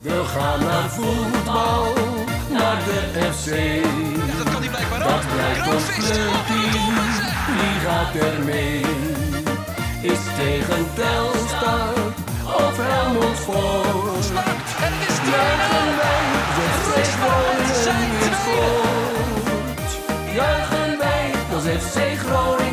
We gaan naar voetbal, naar de FC. Ja, dat kan hij blijkbaar ook. Dat blijkt ons clubteam, wie gaat er mee? Is tegen Telstar of Helmond Sport? Start, en het is 2-0. Juichen wij, de FC Groningen zijn weer scoort. Juichen wij, als FC Groningen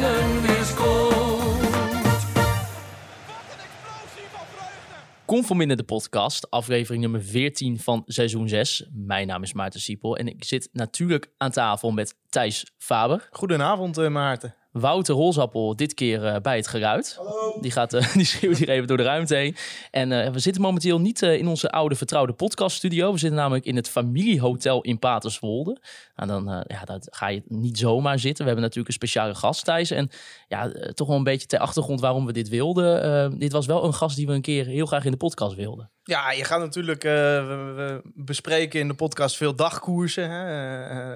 Conforminder de podcast, aflevering nummer 14 van seizoen 6. Mijn naam is Maarten Siepel en ik zit natuurlijk aan tafel met Thijs Faber. Goedenavond, eh, Maarten. Wouter Rolsappel, dit keer eh, bij het geluid. Die, gaat, eh, die schreeuwt hier even door de ruimte heen. En eh, we zitten momenteel niet eh, in onze oude vertrouwde podcaststudio. We zitten namelijk in het familiehotel in Paterswolde. Nou, dan eh, dat ga je niet zomaar zitten. We hebben natuurlijk een speciale gast, Thijs. En ja, eh, toch wel een beetje ter achtergrond waarom we dit wilden. Eh, dit was wel een gast die we een keer heel graag in de podcast wilden. Ja, je gaat natuurlijk, eh, we, bespreken in de podcast veel dagkoersen. Hè?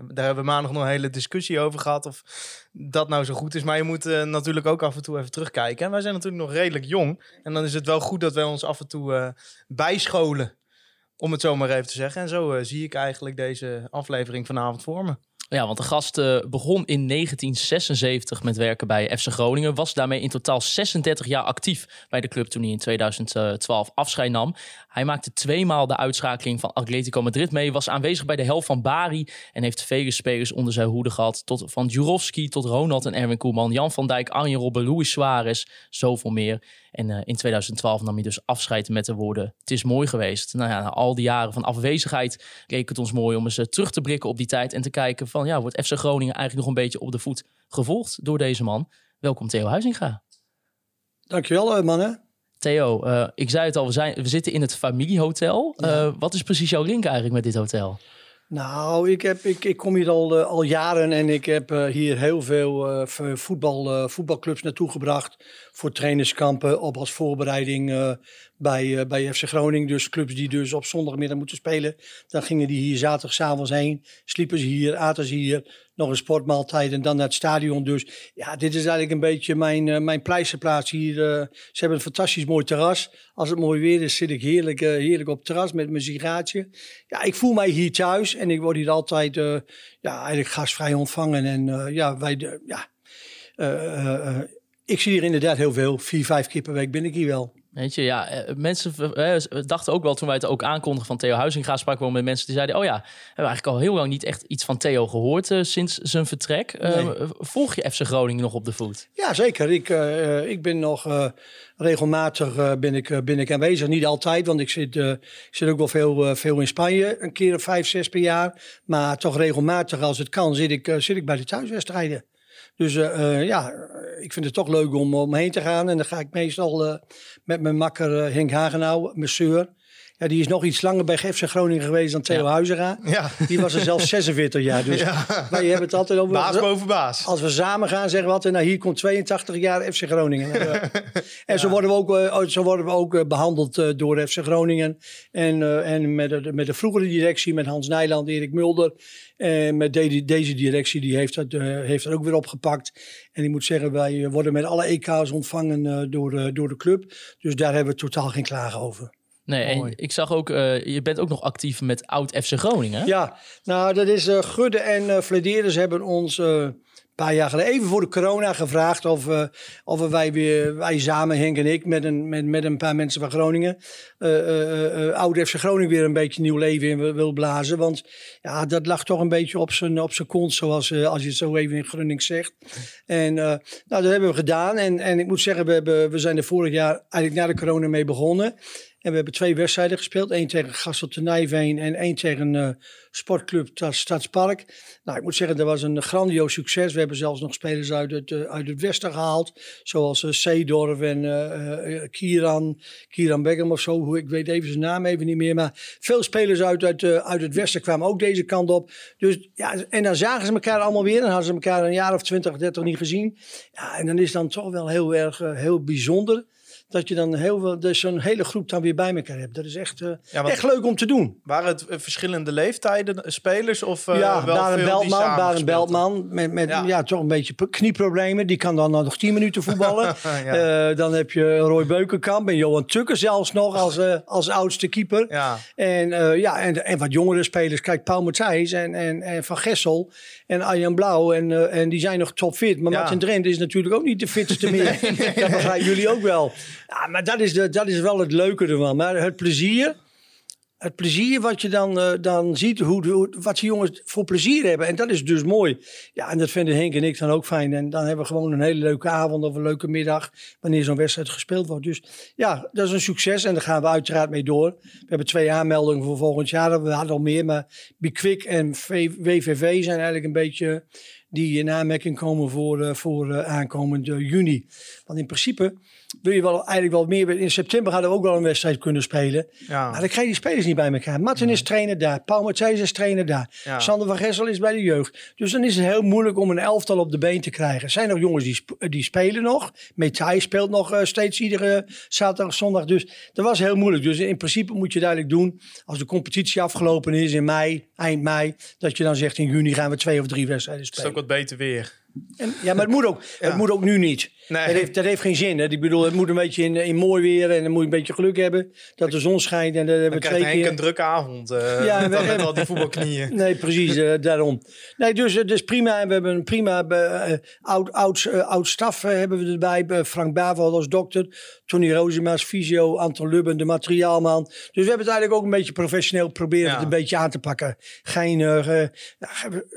Daar hebben we maandag nog een hele discussie over gehad of dat nou zo goed is. Maar je moet natuurlijk ook af en toe even terugkijken. En wij zijn natuurlijk nog redelijk jong. En dan is het wel goed dat wij ons af en toe bijscholen, om het zo maar even te zeggen. En zo eh, zie ik eigenlijk deze aflevering vanavond voor me. Ja, want de gast eh, begon in 1976 met werken bij FC Groningen. Was daarmee in totaal 36 jaar actief bij de club toen hij in 2012 afscheid nam. Hij maakte tweemaal de uitschakeling van Atletico Madrid mee. Was aanwezig bij de helft van Bari. En heeft vele spelers onder zijn hoede gehad. Tot, van Jurovski tot Ronald en Erwin Koeman. Jan van Dijk, Arjen Robben, Luis Suarez. Zoveel meer. En eh, in 2012 nam hij dus afscheid met de woorden: Het is mooi geweest. Nou ja, na al die jaren van afwezigheid leek het ons mooi om eens eh, terug te blikken op die tijd. En te kijken van ja, wordt FC Groningen eigenlijk nog een beetje op de voet gevolgd door deze man? Welkom Theo Huizinga. Dankjewel, eh, mannen. Theo, ik zei het al, we, zijn, we zitten in het familiehotel. Eh, wat is precies jouw link eigenlijk met dit hotel? Nou, ik, heb, ik, ik kom hier al, eh, al jaren en ik heb eh, hier heel veel eh, voetbal, voetbalclubs naartoe gebracht. Voor trainingskampen, op als voorbereiding bij, eh, bij FC Groningen. Dus clubs die dus op zondagmiddag moeten spelen. Dan gingen die hier zaterdagavond heen. Sliepen ze hier, aten ze hier. Nog een sportmaaltijd en dan naar het stadion. Dus ja, dit is eigenlijk een beetje mijn, eh, mijn pleisterplaats hier. eh. ze hebben een fantastisch mooi terras. Als het mooi weer is, zit ik heerlijk, heerlijk op het terras met mijn sigaatje. Ja, ik voel mij hier thuis en ik word hier altijd eh, ja, eigenlijk gastvrij ontvangen. En ja, wij, ja, ik zie hier inderdaad heel veel. Vier, vijf keer per week ben ik hier wel. Weet je, ja, eh, mensen eh, dachten ook wel toen wij het ook aankondigen van Theo Huizinga, spraken we met mensen die zeiden: Oh ja, we hebben eigenlijk al heel lang niet echt iets van Theo gehoord eh, sinds zijn vertrek. Volg je FC Groningen nog op de voet? Ja, zeker. Ik, ik ben nog regelmatig ben ik, ben ik aanwezig. Niet altijd, want ik zit, ik zit ook wel veel, veel in Spanje. Een keer of vijf, zes per jaar. Maar toch regelmatig als het kan zit ik, zit ik bij de thuiswedstrijden. Dus eh, eh, ja, ik vind het toch leuk om omheen te gaan. En dan ga ik meestal eh, met mijn makker Henk Hagenau, mijn. Ja, die is nog iets langer bij FC Groningen geweest dan Theo Ja. Ja, Die was er zelfs 46 jaar. Dus Ja. wij hebben het altijd over... baas boven baas. Als we samen gaan, zeggen we altijd, nou hier komt 82 jaar FC Groningen. Eh, en zo worden we ook, eh, zo worden we ook eh, behandeld eh, door FC Groningen. En, eh, en met, de, met de vroegere directie, met Hans Nijland, Erik Mulder. En met de- deze directie, die heeft dat, eh, heeft dat ook weer opgepakt. En ik moet zeggen, wij eh, worden met alle EK's ontvangen eh, door, door de club. Dus daar hebben we totaal geen klagen over. Nee, en ik zag ook, eh, je bent ook nog actief met oud FC Groningen. Ja, nou dat is eh Gudde en Flederis hebben ons een paar jaar geleden, even voor de corona, gevraagd of, of we wij weer, wij samen, Henk en ik, met een, met, met een paar mensen van Groningen, oude FC Groningen weer een beetje nieuw leven in wil- blazen. Want ja, dat lag toch een beetje op zijn, op zijn kont, zoals als je het zo even in Groningen zegt. En nou, dat hebben we gedaan. En, en ik moet zeggen, we, hebben, we zijn er vorig jaar eigenlijk na de corona mee begonnen. En we hebben twee wedstrijden gespeeld. Eén tegen Gastel te Nijveen en één tegen eh sportclub Ta- Stadspark. Nou, ik moet zeggen, dat was een grandioos succes. We hebben zelfs nog spelers uit het, eh, uit het westen gehaald. Zoals Seedorf en Kieran, Kieran Beckham of zo. Ik weet even zijn naam even niet meer. Maar veel spelers uit, uit, uit het westen kwamen ook deze kant op. Dus, ja, en dan zagen ze elkaar allemaal weer. Dan hadden ze elkaar een jaar of 20, 30 niet gezien. Ja, en dan is dan toch wel heel erg heel bijzonder dat je dan heel veel, dus zo'n hele groep dan weer bij elkaar hebt. Dat is echt, eh, Ja, echt leuk om te doen. waren het eh, verschillende leeftijden eh, spelers? Of eh, ja, wel Baren Beltman, Baren Beltman met, met Ja. ja. toch een beetje knieproblemen. Die kan dan nog 10 minuten voetballen. Ja. Dan heb je Roy Beukenkamp en Johan Tukker zelfs nog als, als oudste keeper. Ja, En, ja, en, en wat jongere spelers. Kijk, Paul Matthijs en, en, en Van Gessel en Arjan Blauw. En, eh, en die zijn nog topfit. Maar Ja. Martin Drent is natuurlijk ook niet de fitste meer. Dat begrijpen jullie ook wel. Ja, maar dat is, de, dat is wel het leuke ervan. Maar het plezier... Het plezier wat je dan, eh, dan ziet, hoe, wat die jongens voor plezier hebben. En dat is dus mooi. Ja, en dat vinden Henk en ik dan ook fijn. En dan hebben we gewoon een hele leuke avond of een leuke middag. Wanneer zo'n wedstrijd gespeeld wordt. Dus ja, dat is een succes. En daar gaan we uiteraard mee door. We hebben twee aanmeldingen voor volgend jaar. We hadden al meer. Maar Bikwik en WVV zijn eigenlijk een beetje die in aanmerking komen voor, eh, voor eh, aankomend juni. Want in principe wil je wel eigenlijk wel meer. In september hadden we ook wel een wedstrijd kunnen spelen. ja. Maar dan krijg je die spelers niet bij elkaar. Martin is trainer daar. Paul Matthijs is trainer daar. Ja. Sander van Gessel is bij de jeugd. Dus dan is het heel moeilijk om een elftal op de been te krijgen. Er zijn nog jongens die, sp- die spelen nog. Metai speelt nog eh, steeds iedere zaterdag, zondag. Dus dat was heel moeilijk. Dus in principe moet je het eigenlijk doen. Als de competitie afgelopen is in mei, eind mei. Dat je dan zegt in juni gaan we twee of drie wedstrijden is het spelen. ook wat beter weer. En, ja, maar het moet ook, het moet ook nu niet. Nee. Dat, heeft, geen zin. Hè? Ik bedoel, het moet een beetje in, in mooi weer en dan moet je een beetje geluk hebben dat de zon schijnt. En dat hebben we twee keer. een drukke avond uh, ja, met, met al die voetbalknieën. Nee, precies, eh, daarom. Nee, dus, eh, dus prima. We hebben een prima oud, oud, oud staf hebben we erbij. Frank Bavel als dokter, Tony Rozema's fysio, Anton Lubben, de materiaalman. Dus we hebben het eigenlijk ook een beetje professioneel proberen het een beetje aan te pakken. Geen,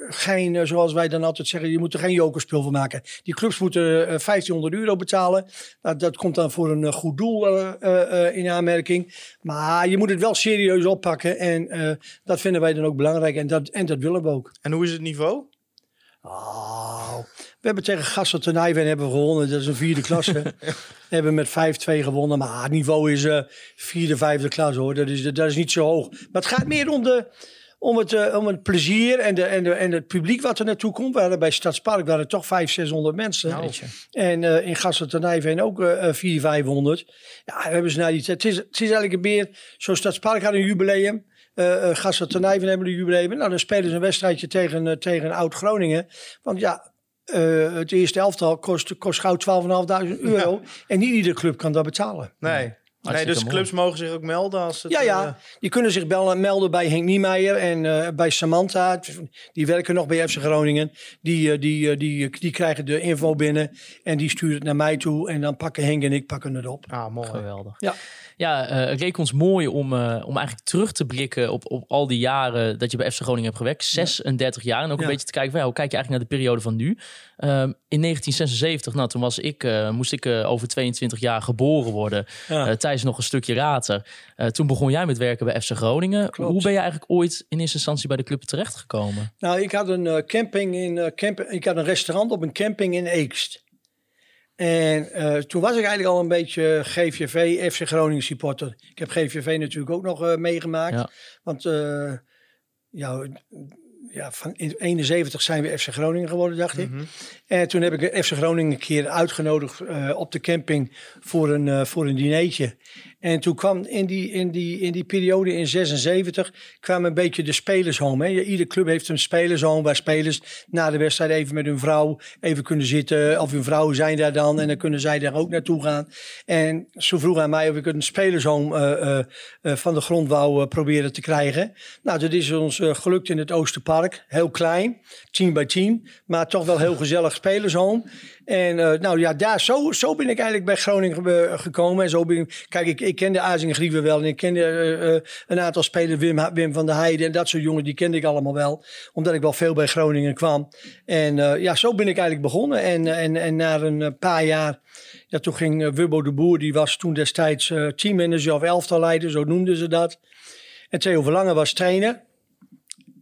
geen zoals wij dan altijd zeggen, je moet er geen jokerspul van maken. Die clubs moeten 1500 euro betalen. Dat, dat komt dan voor een eh, goed doel eh, eh, in aanmerking. Maar je moet het wel serieus oppakken. En dat vinden wij dan ook belangrijk. En dat, en dat willen we ook. En hoe is het niveau? Oh, we hebben tegen Gassel Tenijven hebben gewonnen. Dat is een vierde klasse. we hebben met 5-2 gewonnen. Maar het niveau is uh, vierde, vijfde klasse hoor. Dat is, dat is niet zo hoog. Maar het gaat meer om de, om, het, eh, om het plezier en, de, en, de, en het publiek wat er naartoe komt. We hadden bij Stadspark waren er toch 500, 600 mensen. Nou, En eh, in Nijven ook eh 400, 500. Ja, hebben ze naar die. Het is, het is eigenlijk meer, zo'n Stadspark had een jubileum. uh, hebben een jubileum. Nou, dan spelen ze een wedstrijdje tegen, eh, tegen Oud-Groningen. Want ja, het eerste elftal kost, kost gauw 12.500 euro. En niet iedere club kan dat betalen. Nee. Nee, dus mooi. clubs mogen zich ook melden als het... Ja, eh, ja. Die kunnen zich bellen, melden bij Henk Niemeyer en eh, bij Samantha. Die werken nog bij FC Groningen. Die, eh, die, eh, die, die krijgen de info binnen en die sturen het naar mij toe. En dan pakken Henk en ik pakken het op. Ah, mooi. Geweldig. Ja. Ja, eh, het leek ons mooi om, eh, om eigenlijk terug te blikken op, op al die jaren dat je bij FC Groningen hebt gewerkt. 36 jaar. En ook een beetje te kijken, van, ja, hoe kijk je eigenlijk naar de periode van nu? Ehm, in 1976, nou, toen was ik, eh, moest ik over 22 jaar geboren worden. Ja. Thijs nog een stukje later. Toen begon jij met werken bij FC Groningen. Klopt. Hoe ben je eigenlijk ooit in eerste instantie bij de club terechtgekomen? Nou, ik had een camping in camp, ik had een restaurant op een camping in Eekst. En eh, toen was ik eigenlijk al een beetje GVV, FC Groningen supporter. Ik heb GVV natuurlijk ook nog eh, meegemaakt. Ja. Want eh, ja, ja, van in 71 zijn we FC Groningen geworden, dacht ik. En toen heb ik FC Groningen een keer uitgenodigd op de camping voor een, voor een dinertje. En toen kwam in die, in die, in die periode in 76 kwamen een beetje de spelershome. Hè. Iedere club heeft een spelershome waar spelers na de wedstrijd even met hun vrouw even kunnen zitten. Of hun vrouwen zijn daar dan en dan kunnen zij daar ook naartoe gaan. En ze vroeg aan mij of ik een spelershome eh, eh, eh, van de grond wou eh, proberen te krijgen. Nou, dat is ons gelukt in het Oosterpark. Heel klein, 10 bij 10, maar toch wel heel gezellig spelershome. En eh, nou ja, daar, zo, zo ben ik eigenlijk bij Groningen gekomen. En zo ben ik, kijk, ik, ik kende Azing Grieven wel. En ik kende eh, eh, een aantal spelers, Wim, Wim van der Heijden en dat soort jongens, die kende ik allemaal wel. Omdat ik wel veel bij Groningen kwam. En ja, zo ben ik eigenlijk begonnen. En, en, en na een paar jaar, ja, toen ging Wubbo de Boer, die was toen destijds teammanager of elftalleider, zo noemden ze dat. En Theo Verlangen was trainer.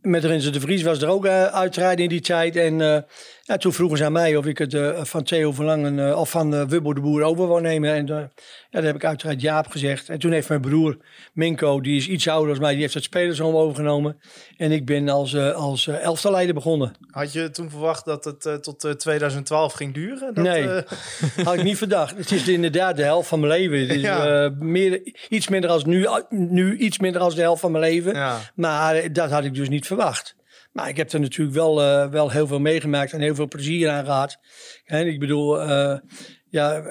Met Renze de Vries was er ook uh, uiteraard in die tijd. En Ja, toen vroegen ze aan mij of ik het eh, van Theo Verlangen eh, of van uh, Wubbo de Boer over wou nemen. En ja, daar heb ik uiteraard Jaap gezegd. En toen heeft mijn broer Minko, die is iets ouder dan mij, die heeft het spelersom overgenomen. En ik ben als, als elftalleider begonnen. Had je toen verwacht dat het tot 2012 ging duren? Dat, nee, had ik niet verdacht. Het is inderdaad de helft van mijn leven. Het is ja. meer, iets minder als nu, nu iets minder als de helft van mijn leven. Ja. Maar dat had ik dus niet verwacht. Maar ik heb er natuurlijk wel, uh, wel heel veel meegemaakt en heel veel plezier aan gehad. Ik bedoel, uh, ja,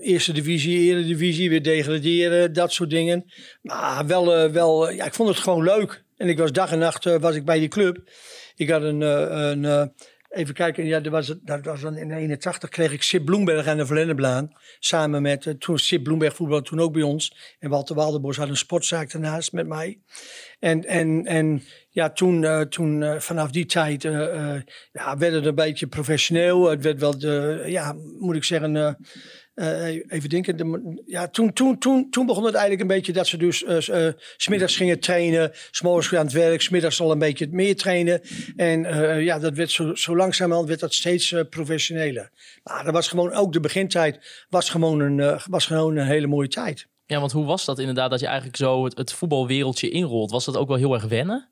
eerste divisie, eredivisie, weer degraderen, dat soort dingen. Maar wel, wel ja, ik vond het gewoon leuk. En ik was dag en nacht was ik bij die club. Ik had een, een Even kijken, ja, dat, was, dat was dan in 81 kreeg ik Sip Bloemberg aan de Verlenneblaan. Samen met, uh, toen Sip Bloemberg voetbal toen ook bij ons. En Walter Walderbos had een sportzaak daarnaast met mij. En, en, en ja, toen, uh, toen uh, vanaf die tijd ja, werd het een beetje professioneel. Het werd wel, de, ja, moet ik zeggen, uh, even denken. De, ja, toen, toen, toen, toen begon het eigenlijk een beetje dat ze dus uh, uh, smiddags gingen trainen. S'morgens aan het werk, smiddags al een beetje meer trainen. En ja, dat werd zo, zo langzamerhand werd dat steeds professioneler. Maar dat was gewoon ook de begintijd was gewoon een, was gewoon een hele mooie tijd. Ja, want hoe was dat inderdaad dat je eigenlijk zo het, het voetbalwereldje inrolt? Was dat ook wel heel erg wennen?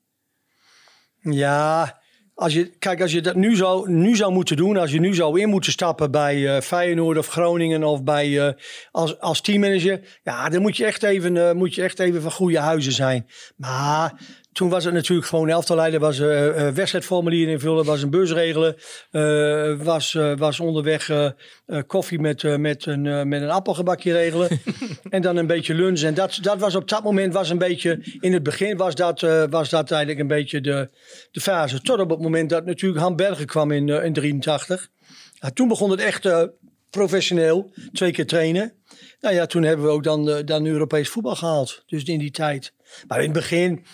Ja, als je, kijk, als je dat nu zou, nu zou moeten doen, als je nu zou in moeten stappen bij uh, Feyenoord of Groningen of bij, uh, als, als teammanager, ja, dan moet je, echt even, uh, moet je echt even van goede huizen zijn. Maar toen was het natuurlijk gewoon elftalleider, was uh, wedstrijdformulier invullen, was een bus regelen, uh, was, was onderweg koffie met, met, een, met een appelgebakje regelen en dan een beetje lunchen. En dat, dat was op dat moment was een beetje, in het begin was dat, was dat eigenlijk een beetje de, de fase. Tot op het moment dat natuurlijk Han Bergen kwam in, in 83. Ja, toen begon het echt professioneel, twee keer trainen. Nou ja, toen hebben we ook dan, dan Europees voetbal gehaald. Dus in die tijd. Maar in het begin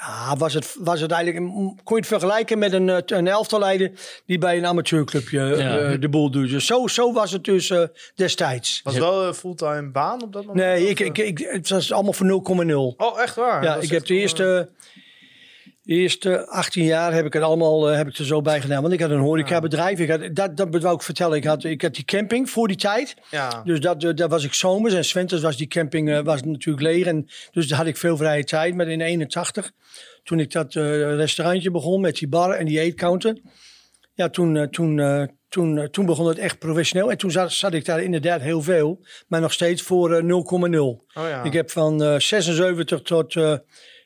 ja, was het, was het eigenlijk, kon je het vergelijken met een, eh, een elftalleider die bij een amateurclubje uh, de boel doet. Dus zo, zo was het dus uh, destijds. Was het wel een fulltime baan op dat moment? Nee, ik, ik, ik, het was allemaal voor 0,0. Oh, echt waar? Ja, ik heb de eerste, de eerste 18 jaar heb ik het allemaal heb ik er zo bij gedaan. Want ik had een horecabedrijf. Ik had, dat, dat wou ik vertellen. Ik had, ik had die camping voor die tijd. Ja. Dus dat, daar was ik zomers. En Swenters was die camping was natuurlijk leeg. En, dus daar had ik veel vrije tijd. Maar in 81 toen ik dat uh, restaurantje begon met die bar en die eetcounter. Ja, toen, uh, toen, uh, toen, toen begon het echt professioneel. En toen zat, zat, ik daar inderdaad heel veel. Maar nog steeds voor 0,0. Oh, ja. Ik heb van 76 tot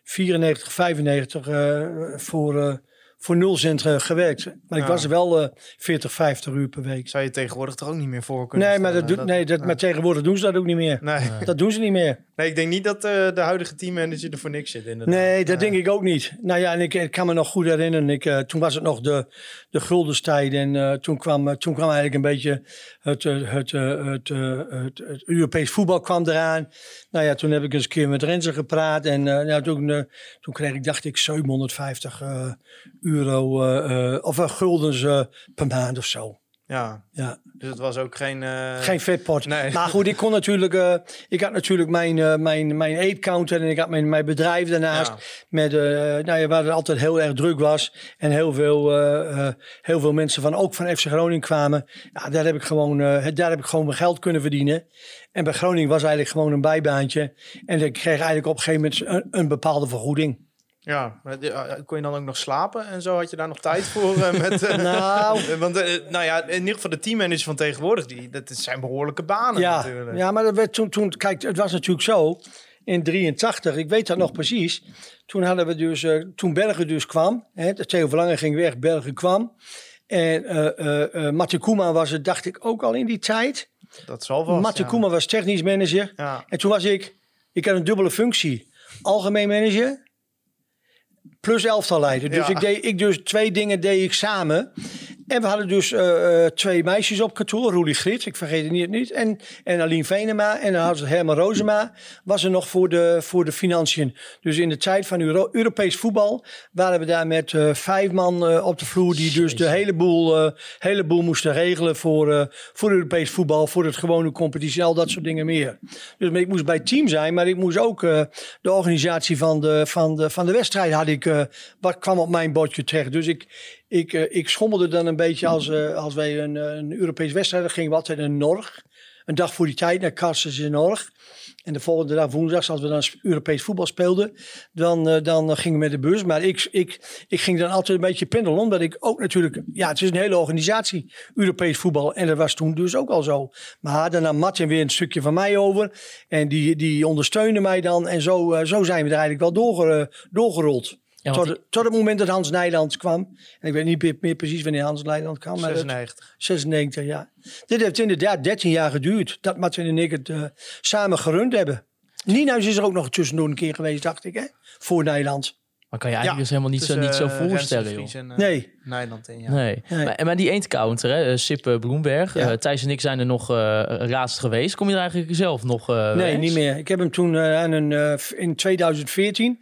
94, 95 voor voor nul cent uh, gewerkt. Maar ik was er wel uh, 40, 50 uur per week. Zou je tegenwoordig toch ook niet meer voor kunnen Nee, maar, dat, doet, nee, dat, maar tegenwoordig doen ze dat ook niet meer. Nee. Dat doen ze niet meer. Nee, ik denk niet dat uh, de huidige teammanager er voor niks zit. Inderdaad. Nee, dat denk ik ook niet. Nou ja, en ik, ik kan me nog goed herinneren. Ik, uh, toen was het nog de, de guldenstijd. En uh, toen, kwam, toen kwam eigenlijk een beetje het, het, het, het, het, het Europees voetbal kwam eraan. Nou ja, toen heb ik eens een keer met Renze gepraat. En ja, toen, toen kreeg ik, dacht ik, 750 euro of guldens per maand of zo. Ja. ja. Dus het was ook geen... Uh... Geen vetpot. Nee. Maar goed, ik kon natuurlijk... Uh, ik had natuurlijk mijn, uh, mijn, mijn eetcounter en ik had mijn, mijn bedrijf daarnaast. Ja. Met, nou ja, waar het altijd heel erg druk was. En heel veel, heel veel mensen van, ook van FC Groningen kwamen. Ja, daar heb ik gewoon, daar heb ik gewoon mijn geld kunnen verdienen. En bij Groningen was eigenlijk gewoon een bijbaantje. En ik kreeg eigenlijk op een gegeven moment een, een bepaalde vergoeding. Ja, eh, kon je dan ook nog slapen en zo? Had je daar nog tijd voor? Eh, met, eh, nou, want nou ja, in ieder geval de teammanager van tegenwoordig, die, dat zijn behoorlijke banen ja, natuurlijk. Ja, maar dat werd toen, toen, kijk, het was natuurlijk zo, in 83, ik weet dat nog precies, toen hadden we dus, toen Bergen dus kwam, hè, de Theo Verlangen ging weg, Bergen kwam. En uh, uh, Koeman was het, dacht ik, ook al in die tijd. Dat zal wel. Matje ja. Koeman was technisch manager. Ja. En toen was ik, ik had een dubbele functie. Algemeen manager plus elftal leider. Dus ik deed ik dus twee dingen deed ik samen. En we hadden dus uh, twee meisjes op kantoor. Roelie Grit, ik vergeet het niet. niet. En, en Aline Venema. En dan hadden Herman Rozema. Was er nog voor de, voor de financiën. Dus in de tijd van Euro Europees voetbal waren we daar met uh, vijf man uh, op de vloer. Die dus de hele boel, hele boel moesten regelen voor, voor Europees voetbal. Voor het gewone competitie. Al dat soort dingen meer. Dus ik moest bij team zijn. Maar ik moest ook de organisatie van de, van de, van de wedstrijd had ik, wat kwam op mijn bordje terecht. Dus ik, ik, eh, ik schommelde dan een beetje als, eh, als wij een, eh, een Europees wedstrijd gingen we altijd naar Norg. Een dag voor die tijd naar Carstens in Norg. En de volgende dag woensdag, als we dan Europees voetbal speelden, dan, dan gingen we met de bus. Maar ik, ik, ik ging dan altijd een beetje pendelen, omdat ik ook natuurlijk... Ja, het is een hele organisatie, Europees voetbal. En dat was toen dus ook al zo. Maar dan nam Martin weer een stukje van mij over. En die, die ondersteunde mij dan. En zo, zo zijn we er eigenlijk wel doorge- doorgerold. Ja, tot, tot het moment dat Hans Nijland kwam. En ik weet niet meer, meer precies wanneer Hans Nijland kwam. Maar dat- 96. 96, ja. Dit heeft inderdaad 13 jaar geduurd. Dat Martin en ik het eh, samen gerund hebben. Nienhuis is er ook nog tussendoor een keer geweest, dacht ik, hè? Voor Nederland. Maar kan je eigenlijk dus helemaal niet, zo, niet zo eh, voorstellen, joh. En, eh, Nee. Nijland in, ja. Nee. Nee. Maar, maar die eendcounter, hè, Sippe Bloemberg. Ja. Thijs en ik zijn er nog eh laatst geweest. Kom je er eigenlijk zelf nog eh, Nee, eens? niet meer. Ik heb hem toen aan een, in 2014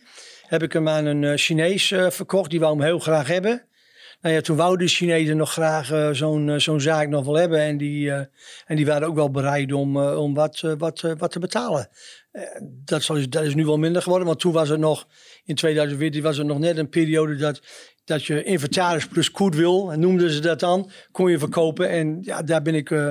heb ik hem aan een eh, Chinees eh, verkocht. Die wou hem heel graag hebben. Nou ja, toen wou de Chinezen nog graag eh, zo'n zo'n zaak nog wel hebben. En die, en die waren ook wel bereid om, om wat, wat, wat te betalen. Dat, zal, dat is nu wel minder geworden. Want toen was het nog, in 2014 was het nog net een periode dat, dat je inventaris plus goodwill, en noemden ze dat dan, kon je verkopen. En ja, daar ben ik, eh,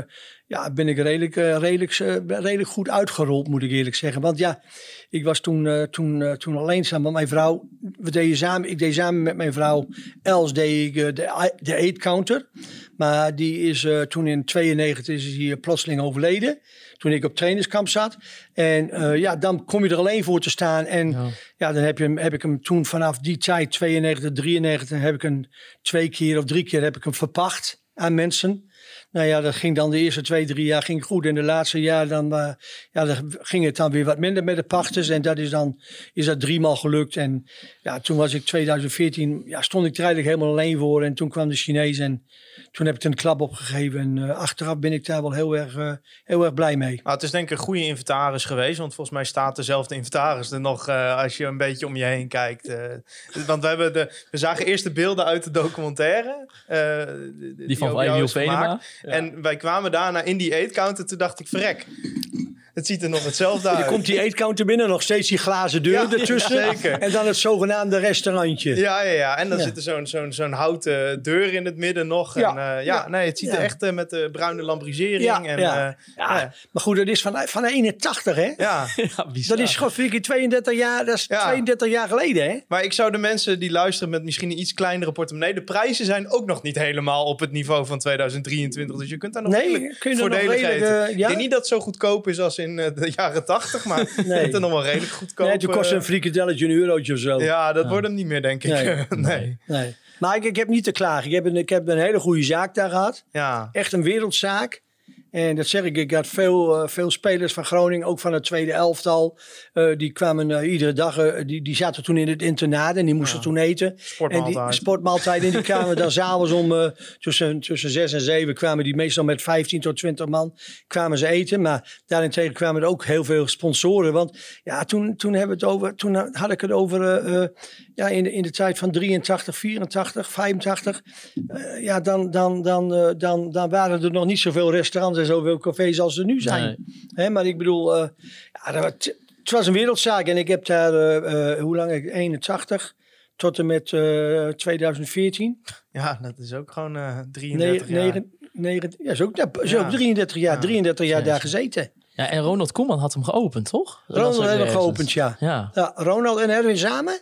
ja, ben ik redelijk, eh, redelijk, eh, redelijk goed uitgerold, moet ik eerlijk zeggen. Want ja, ik was toen, toen, toen alleen samen met mijn vrouw. We deden samen, ik deed samen met mijn vrouw Els deed de, de eetcounter. Maar die is toen in 92 is plotseling overleden. Toen ik op trainerskamp zat. En eh, ja, dan kom je er alleen voor te staan. En ja, Ja. dan heb, je, hem- heb ik hem toen vanaf die tijd, 92, 93, heb ik hem twee keer of drie keer heb ik hem verpacht aan mensen. Nou ja, dat ging dan de eerste twee, drie jaar ging goed. En de laatste jaar dan, eh, ja, dan ging het dan weer wat minder met de pachters. En dat is dan is dat driemaal gelukt. En ja, toen was ik 2014, ja, stond ik er eigenlijk helemaal alleen voor. En toen kwam de Chinees en toen heb ik het een klap opgegeven. En eh, achteraf ben ik daar wel heel erg, eh, heel erg blij mee. Nou, het is denk ik een goede inventaris geweest. Want volgens mij staat dezelfde inventaris er nog eh, als je een beetje om je heen kijkt. eh. want we, hebben de, we zagen eerst de beelden uit de documentaire. eh, die, Die van Emiel. Venema. En wij kwamen daarna in die eetcounter. Toen dacht ik, verrek. Het ziet er nog hetzelfde uit. komt die eetcounter binnen, nog steeds die glazen deur Ja, ja, ertussen. zeker. En dan het zogenaamde restaurantje. Ja, ja, ja. En dan Ja. zit er zo'n zo'n zo'n houten deur in het midden nog. Ja. En, eh, ja, Ja. nee, het ziet Ja. er echt eh, met de bruine lambrisering. Ja, en, ja. eh, Ja, ja. Maar goed, dat is van, van 81, hè? ja. Dat is gewoon vind ik, 32 jaar, dat is Ja. 32 jaar geleden, hè? Maar ik zou de mensen die luisteren met misschien een iets kleinere portemonnee... de prijzen zijn ook nog niet helemaal op het niveau van 2023. Dus je kunt daar nog Nee, redelijk kun je nog redelijk, eten. eh? Ik denk niet dat het zo goedkoop is als in eh, de jaren 80, maar Nee. het is nog wel redelijk goedkoop. Nee, toen kostte eh, een frikadelletje een eurotje of zo. Ja, dat wordt hem niet meer, denk ik. Nee. Nee. Nee. Maar ik, ik heb niet te klagen. Ik heb, een, ik heb een hele goede zaak daar gehad. Ja. Echt een wereldzaak. En dat zeg ik, ik had veel, eh, veel spelers van Groningen, ook van het tweede elftal. eh, die kwamen eh, iedere dag, die, die zaten toen in het internaat en die moesten Ja. toen eten. En die Sportmaaltijd. sportmaaltijd. En die kwamen dan s'avonds om tussen, tussen zes en zeven kwamen die meestal met 15 tot 20 man kwamen ze eten. Maar daarentegen kwamen er ook heel veel sponsoren. Want ja, toen, toen, hebben we het over, toen had ik het over ja, in, de, in de tijd van 83, 84, 85. eh, ja, dan, dan, dan, eh, dan, dan waren er nog niet zoveel restaurants en zoveel cafés als er nu zijn. Nee. Hè, maar ik bedoel, eh, ja, dat, het was een wereldzaak. En ik heb daar, eh, hoe lang? ik 81 tot en met eh, 2014. ja, dat is ook gewoon eh 33 Nee, jaar. negen, ja, is ook, ja, is Ja. ook 33 jaar, Ja. 33 jaar daar gezeten. Ja, en Ronald Koeman had hem geopend, toch? Ronald we ergens. geopend, ja. Ja. ja. Ronald en Erwin samen?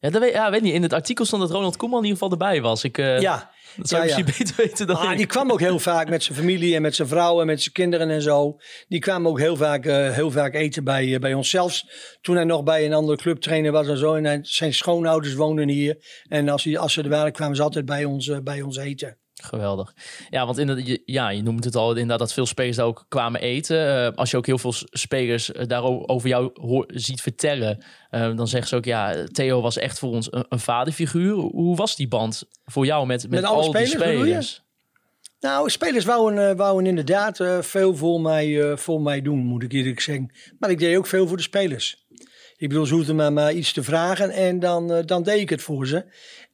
Ja, dat weet, ja, weet niet. In het artikel stond dat Ronald Koeman in ieder geval erbij was. Ik, eh, ja. Dat zou Ja, misschien beter weten dan Ah, ik. die kwam ook heel vaak met zijn familie en met zijn vrouw en met zijn kinderen en zo. Die kwamen ook heel vaak, eh, heel vaak eten bij, eh, bij ons. Zelfs toen hij nog bij een andere clubtrainer was en zo. En hij- zijn schoonouders woonden hier. En als, hij, als ze er waren, kwamen ze altijd bij ons, bij ons eten. Geweldig. Ja, want inderdaad, je, ja, je noemt het al inderdaad dat veel spelers daar ook kwamen eten. Eh, als je ook heel veel spelers eh, daarover jou hoor, ziet vertellen, eh, dan zeggen ze ook ja, Theo was echt voor ons een, een vaderfiguur. Hoe was die band voor jou met, met, Met alle al spelers, die spelers? Nou, spelers wouden, wouden inderdaad veel voor mij, voor mij doen, moet ik eerlijk zeggen. Maar ik deed ook veel voor de spelers. Ik bedoel, ze hoefden maar, maar iets te vragen en dan, dan deed ik het voor ze.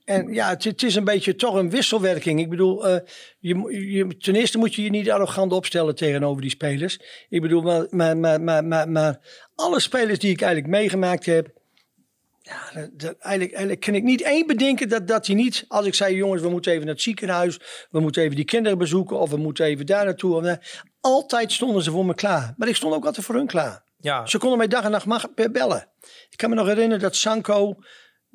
En ja, het, het is een beetje toch een wisselwerking. Ik bedoel, eh, je, je, ten eerste moet je je niet arrogant opstellen tegenover die spelers. Ik bedoel, maar, maar, maar, maar, maar, maar alle spelers die ik eigenlijk meegemaakt heb, Ja, dat- dat- eigenlijk, eigenlijk kan ik niet één bedenken dat, dat hij niet... Als ik zei, jongens, we moeten even naar het ziekenhuis. We moeten even die kinderen bezoeken. Of we moeten even daar naartoe. Of. Altijd stonden ze voor me klaar. Maar ik stond ook altijd voor hun klaar. Ja, Ze konden mij dag en nacht mag- bellen. Ik kan me nog herinneren dat Sanko...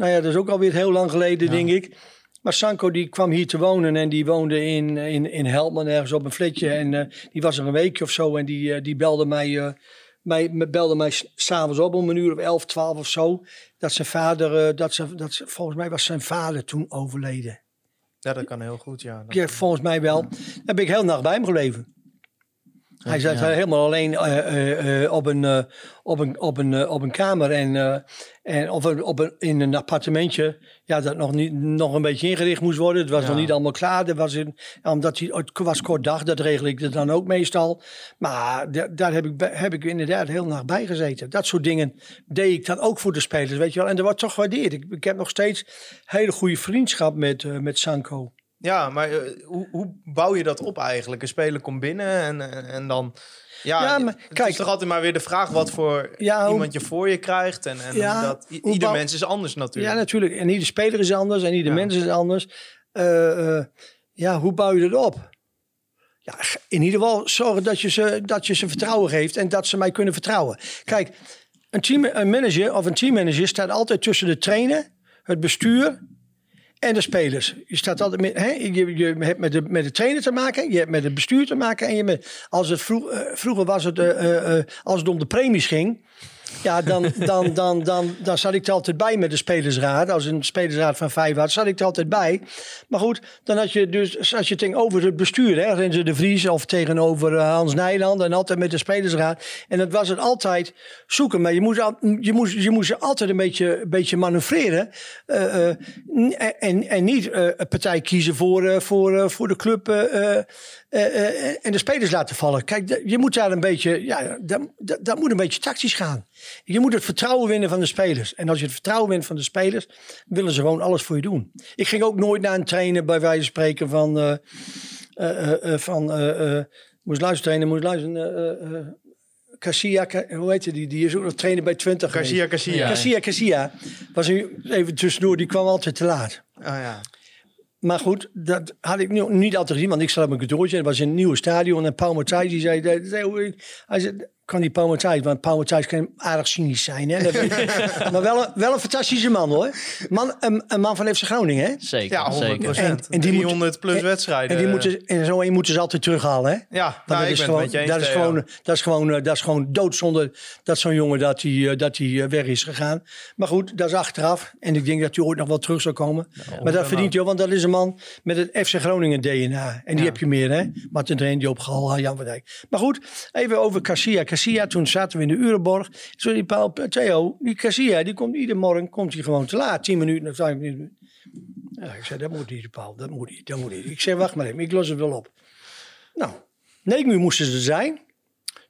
Nou ja, dat is ook alweer heel lang geleden, denk ik. Maar Sanko die kwam hier te wonen en die woonde in, in, in Helmond ergens op een fletje. En eh, die was er een weekje of zo en die, eh, die belde mij, eh, mij, belde mij s'avonds op om een uur of elf, twaalf of zo. Dat zijn vader, dat ze, dat ze, volgens mij was zijn vader toen overleden. ja, dat kan heel goed, ja. Volgens mij wel. Ben ik heel nacht bij hem gebleven. Hij zat Ja. helemaal alleen eh, eh, eh, op, een, op, een, op, een, op een kamer en, en een, op een, in een appartementje. Ja, dat nog, niet, nog een beetje ingericht moest worden. Het was Ja. nog niet allemaal klaar. Dat was in, omdat hij, het was kort dag, dat regel ik er dan ook meestal. Maar da- daar heb ik, heb ik inderdaad heel nacht bij gezeten. Dat soort dingen deed ik dan ook voor de spelers, weet je wel. En dat wordt toch gewaardeerd. Ik, ik heb nog steeds hele goede vriendschap met, met Sanko. Ja, maar eh, hoe, hoe bouw je dat op eigenlijk? Een speler komt binnen en, en, en dan... Ja, Ja, maar het kijk- is toch altijd maar weer de vraag wat voor Ja, hoe- iemand je voor je krijgt. En, en Ja, dat, ieder bouw- mens is anders natuurlijk. Ja, natuurlijk. En ieder speler is anders en ieder mens is anders. Eh, eh, ja, hoe bouw je dat op? Ja, in ieder geval zorgen dat je, ze, dat je ze vertrouwen geeft en dat ze mij kunnen vertrouwen. Kijk, een, team, een manager of een teammanager staat altijd tussen de trainer, het bestuur en de spelers. Je staat altijd met, hè, je, je hebt met de, met de trainer te maken, je hebt met het bestuur te maken. En je met, als het vroeg, eh, vroeger was het, eh, eh, als het om de premies ging. Ja, dan, dan, dan, dan, dan zat ik er altijd bij met de spelersraad. Als een spelersraad van vijf had, zat ik er altijd bij. Maar goed, dan had je dus, als je tegenover het bestuur, hè, Renze de Vries of tegenover eh, Hans Nijland en altijd met de spelersraad. En dat was het altijd zoeken. Maar je moest, je moest, je moest altijd een beetje, een beetje manoeuvreren. eh, eh, en, en niet een partij kiezen voor, voor, voor de club en de spelers laten vallen. Kijk, je moet daar een beetje, ja, dat, dat, dat moet een beetje tactisch gaan. Je moet het vertrouwen winnen van de spelers. En als je het vertrouwen wint van de spelers, willen ze gewoon alles voor je doen. Ik ging ook nooit naar een trainer, bij wijze van spreken, van. eh, eh, eh, eh, van eh, eh, moest luisteren, trainen, moest luisteren. eh, eh, eh, Cassia, Ca- hoe heet die? Die is ook nog trainer bij 20 geweest. Garcia, Garcia. Ja. Cassia, Cassia. Was even tussendoor, die kwam altijd te laat. Ah, ja. Maar goed, dat had ik nu, niet altijd gezien, want ik zat op mijn kantoortje. Het was in een nieuw stadion. En Paul Matthijs, die zei, hoe- hij zei, kan die Paul Matthijs, want Paul Matthijs kan aardig cynisch zijn. Hè? Maar wel een, wel een fantastische man hoor. Man, een, een man van FC Groningen. Hè? Zeker, Ja, 100 zeker. En- en die 300 plus en- wedstrijden. En, die moeten, en zo een moeten ze altijd terughalen. Hè? Ja, nou, dat, ik is ben gewoon, eens. dat, is gewoon, dat, is gewoon, eh, dat is gewoon doodzonde dat zo'n jongen dat hij eh, dat hij, eh, weg is gegaan. Maar goed, dat is achteraf. En ik denk dat hij ooit nog wel terug zal komen. maar dat verdient hij ook, want dat is een man met het FC Groningen DNA. En die heb je meer, hè? Martin Dreen, Joop Gal, Jan van Dijk. Maar goed, even over Cassia. Cassia, toen zaten we in de Urenborg. Zo die Paul, Theo, die Cassia, die komt iedere morgen komt hij gewoon te laat. 10 minuten of 5 minuten. Ik zei, dat moet niet, Paul. Dat moet niet, dat moet niet. Ik zei, wacht maar even, ik los het wel op. Nou, negen uur moesten ze er zijn.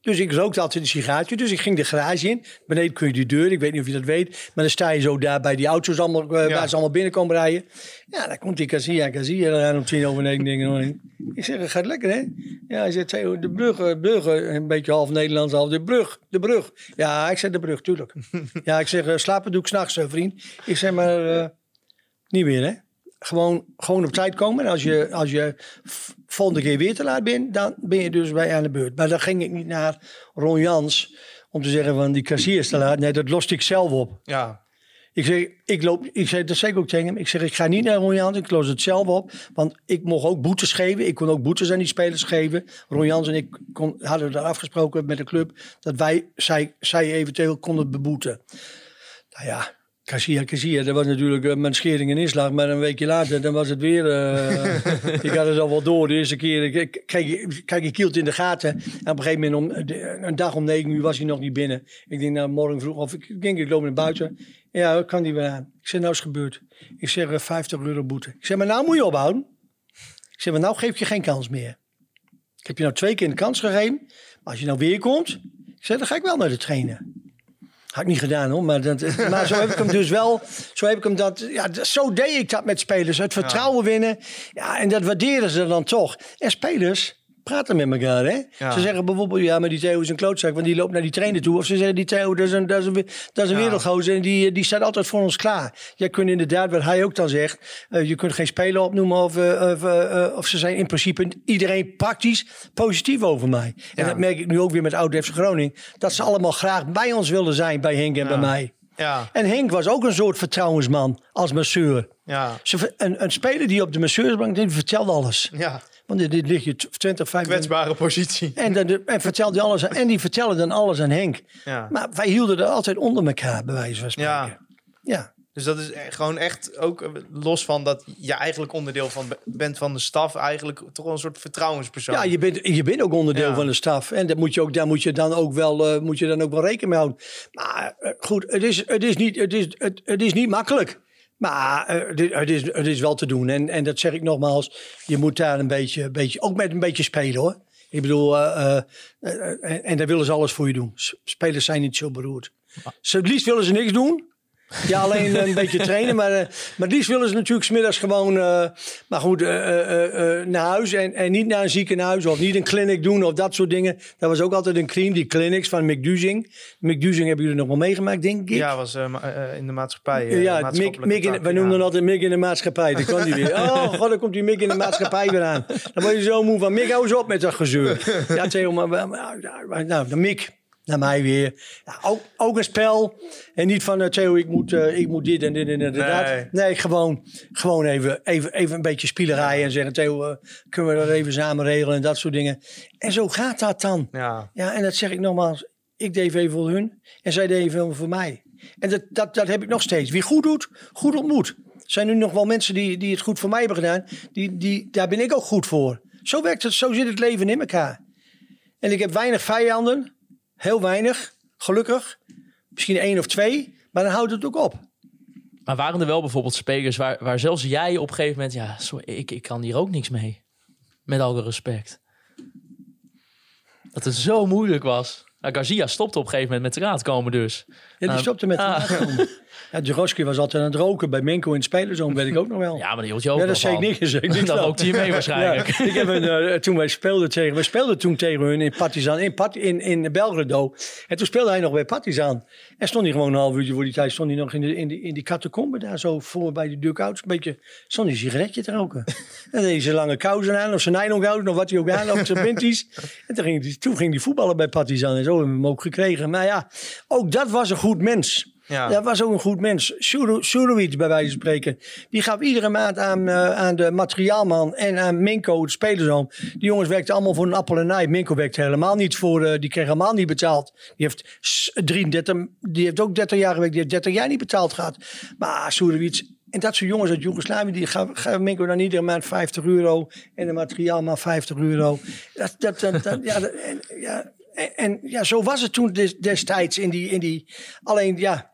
Dus ik rookte altijd een sigaartje. Dus ik ging de garage in. Beneden kun je die deur, ik weet niet of je dat weet. Maar dan sta je zo daar bij die auto's allemaal, eh, Ja. waar ze allemaal binnenkomen rijden. Ja, dan komt die Casilla, Casilla eraan om tien over negen. Denk ik, zeg, het gaat lekker hè? Ja, hij zegt, de brug, eh, brug, eh, een beetje half Nederlands, half de brug, de brug. Ja, ik zeg de brug, tuurlijk. ja, ik zeg, slapen doe ik s'nachts, vriend. Ik zeg, maar niet meer hè? Gewoon, gewoon op tijd komen. En als je, als je volgende keer weer te laat bent, dan ben je dus bij aan de beurt. Maar dan ging ik niet naar Ron Jans om te zeggen van die kassier is te laat. Nee, dat loste ik zelf op. Ja, Ik zeg, ik loop, ik zeg, dat zei ik ook tegen hem. Ik zeg, ik ga niet naar Ron Jans, ik los het zelf op. Want ik mocht ook boetes geven. Ik kon ook boetes aan die spelers geven. Ron Jans en ik kon, hadden daar afgesproken met de club dat wij zij, zij eventueel konden beboeten. Nou ja, Cassia, Cassia, dat was natuurlijk eh, mijn schering en inslag. Maar een weekje later, dan was het weer... eh, ik had het al wel door. De eerste keer, ik- ik- kijk, kijk, ik hield in de gaten. En op een gegeven moment, om, de- een dag om negen uur was hij nog niet binnen. Ik denk, nou, morgen vroeg, of ik, denk, ik loop naar buiten. Ja, dat kan die weer aan. Ik zeg, nou is het gebeurd. Ik zeg, eh, 50 euro boete. Ik zeg, maar nou moet je ophouden. Ik zeg, maar nou geef je geen kans meer. Ik heb je nou twee keer een kans gegeven. Maar als je nou weer komt, ik zeg, dan ga ik wel naar de trainer. Had ik niet gedaan hoor, maar, dat, maar zo heb ik hem dus wel. Zo heb ik hem dat. Ja, zo deed ik dat met spelers. Het vertrouwen winnen. Ja, en dat waarderen ze dan toch. En spelers, praten met elkaar. Hè? Ja. Ze zeggen bijvoorbeeld, ja, maar die Theo is een klootzak, want die loopt naar die trainer toe. Of ze zeggen, die Theo, dat is een, dat is een, dat is een Ja. wereldgozer en die, die staat altijd voor ons klaar. Jij kunt inderdaad, wat hij ook dan zegt, eh, je kunt geen speler opnoemen of, eh, of, eh, eh, of ze zijn in principe iedereen praktisch positief over mij. En Ja. dat merk ik nu ook weer met Oud Groningen, dat ze allemaal graag bij ons wilden zijn, bij Henk en bij mij. Ja, En Henk was ook een soort vertrouwensman als masseur. ja, Ze, een, een speler die op de masseursbank die vertelde alles. ja. Want dit, ligt je t- 20, 25... Kwetsbare positie. En, dan, en, vertelde alles, aan- en die vertelde dan alles aan Henk. Ja. Maar wij hielden er altijd onder elkaar, bij wijze van spreken. Ja. Ja. Dus dat is e- gewoon echt ook eh, los van dat je eigenlijk onderdeel van be- bent van de staf, eigenlijk toch een soort vertrouwenspersoon. Ja, je bent, je bent ook onderdeel Ja. van de staf. En dat moet je ook, daar moet je dan ook wel, eh, moet je dan ook wel rekening mee houden. Maar eh, goed, het is, het, is niet, het, is, het, het is niet makkelijk. Maar eh, het, is- het, is, wel te doen. En, en dat zeg ik nogmaals, je moet daar een beetje, beetje ook met een beetje spelen hoor. Ik bedoel, eh, eh, en, en daar willen ze alles voor je doen. Spelers zijn niet zo beroerd. Ze, het liefst willen ze niks doen. Ja, alleen een beetje trainen. Maar, eh, maar liefst willen ze natuurlijk smiddags gewoon eh, maar goed, eh, naar huis. En, en niet naar een ziekenhuis of niet een clinic doen of dat soort dingen. Dat was ook altijd een cream, die clinics van Mick Duzing. Mick Duzing hebben jullie nog wel meegemaakt, denk ik. Ja, was in de maatschappij. Ja, Mick, Mick in, ja. noemden hem altijd Mick in de maatschappij. Dat kwam hij weer. Oh, god, dan komt die Mick in de maatschappij weer aan. Dan word je zo moe van, Mick, hou eens op met dat gezeur. Ja, Theo, maar, nou, de Mick, naar mij weer. Ja, ook, ook een spel. En niet van, eh, Theo, ik moet, eh, ik moet dit en dit en dat. Nee. Nee, gewoon, gewoon even, even, even een beetje spielerij. En zeggen, Theo, eh, kunnen we dat even samen regelen en dat soort dingen. En zo gaat dat dan. Ja, Ja, en dat zeg ik nogmaals. Ik deed even voor hun en zij deden veel voor mij. En dat, dat, dat heb ik nog steeds. Wie goed doet, goed ontmoet. Er zijn nu nog wel mensen die, die het goed voor mij hebben gedaan. Die, die, daar ben ik ook goed voor. Zo werkt het, zo zit het leven in elkaar. En ik heb weinig vijanden. Heel weinig, gelukkig. Misschien één of twee, maar dan houdt het ook op. Maar waren er wel bijvoorbeeld spelers waar, waar zelfs jij op een gegeven moment... Ja, sorry, ik, ik kan hier ook niks mee. Met alle respect. Dat het zo moeilijk was. Nou, Garcia stopte op een gegeven moment met eruit komen dus. Ja, die Nou, stopte met ah. de komen. Ja, Jaroski was altijd aan het roken bij Menko in het spelerzoon, weet ik ook nog wel. Ja, maar die hield je ook Ja, dat zei ik niet gezegd. niks van. rookte je mee waarschijnlijk. Ja, ik heb een, eh, toen wij speelden tegen, we speelden toen tegen hun in Partizan, in, Pat, in, in Belgrado. En toen speelde hij nog bij Partizan. En stond hij gewoon een half uurtje voor die tijd, stond hij nog in, de, in, die, in die catacombe daar zo voor bij de dugouts. Een beetje, stond hij een sigaretje te roken. en dan deed hij zijn lange kousen aan, of zijn nylon of wat hij ook aan had, of zijn binties. En toen ging, hij, toen ging hij voetballen bij Partizan en zo hebben we hem ook gekregen. Maar ja, ook dat was een goed mens. Ja. Dat was ook een goed mens. Surovic, bij wijze van spreken. Die gaf iedere maand aan, eh, aan de materiaalman en aan Minko, de spelerzoon. Die jongens werkten allemaal voor een appel en ei. Minko werkte helemaal niet voor, eh, die kreeg helemaal niet betaald. Die heeft s- 33, die heeft ook 30 jaar gewerkt. Die heeft 30 jaar niet betaald gehad. Maar Surovic en dat soort jongens uit Joegoslavië, die gaven Minko dan iedere maand 50 euro. En de materiaalman 50 euro. Dat, dat, ja, en, ja, en, ja, zo was het toen des- destijds in die, in die... Alleen, ja...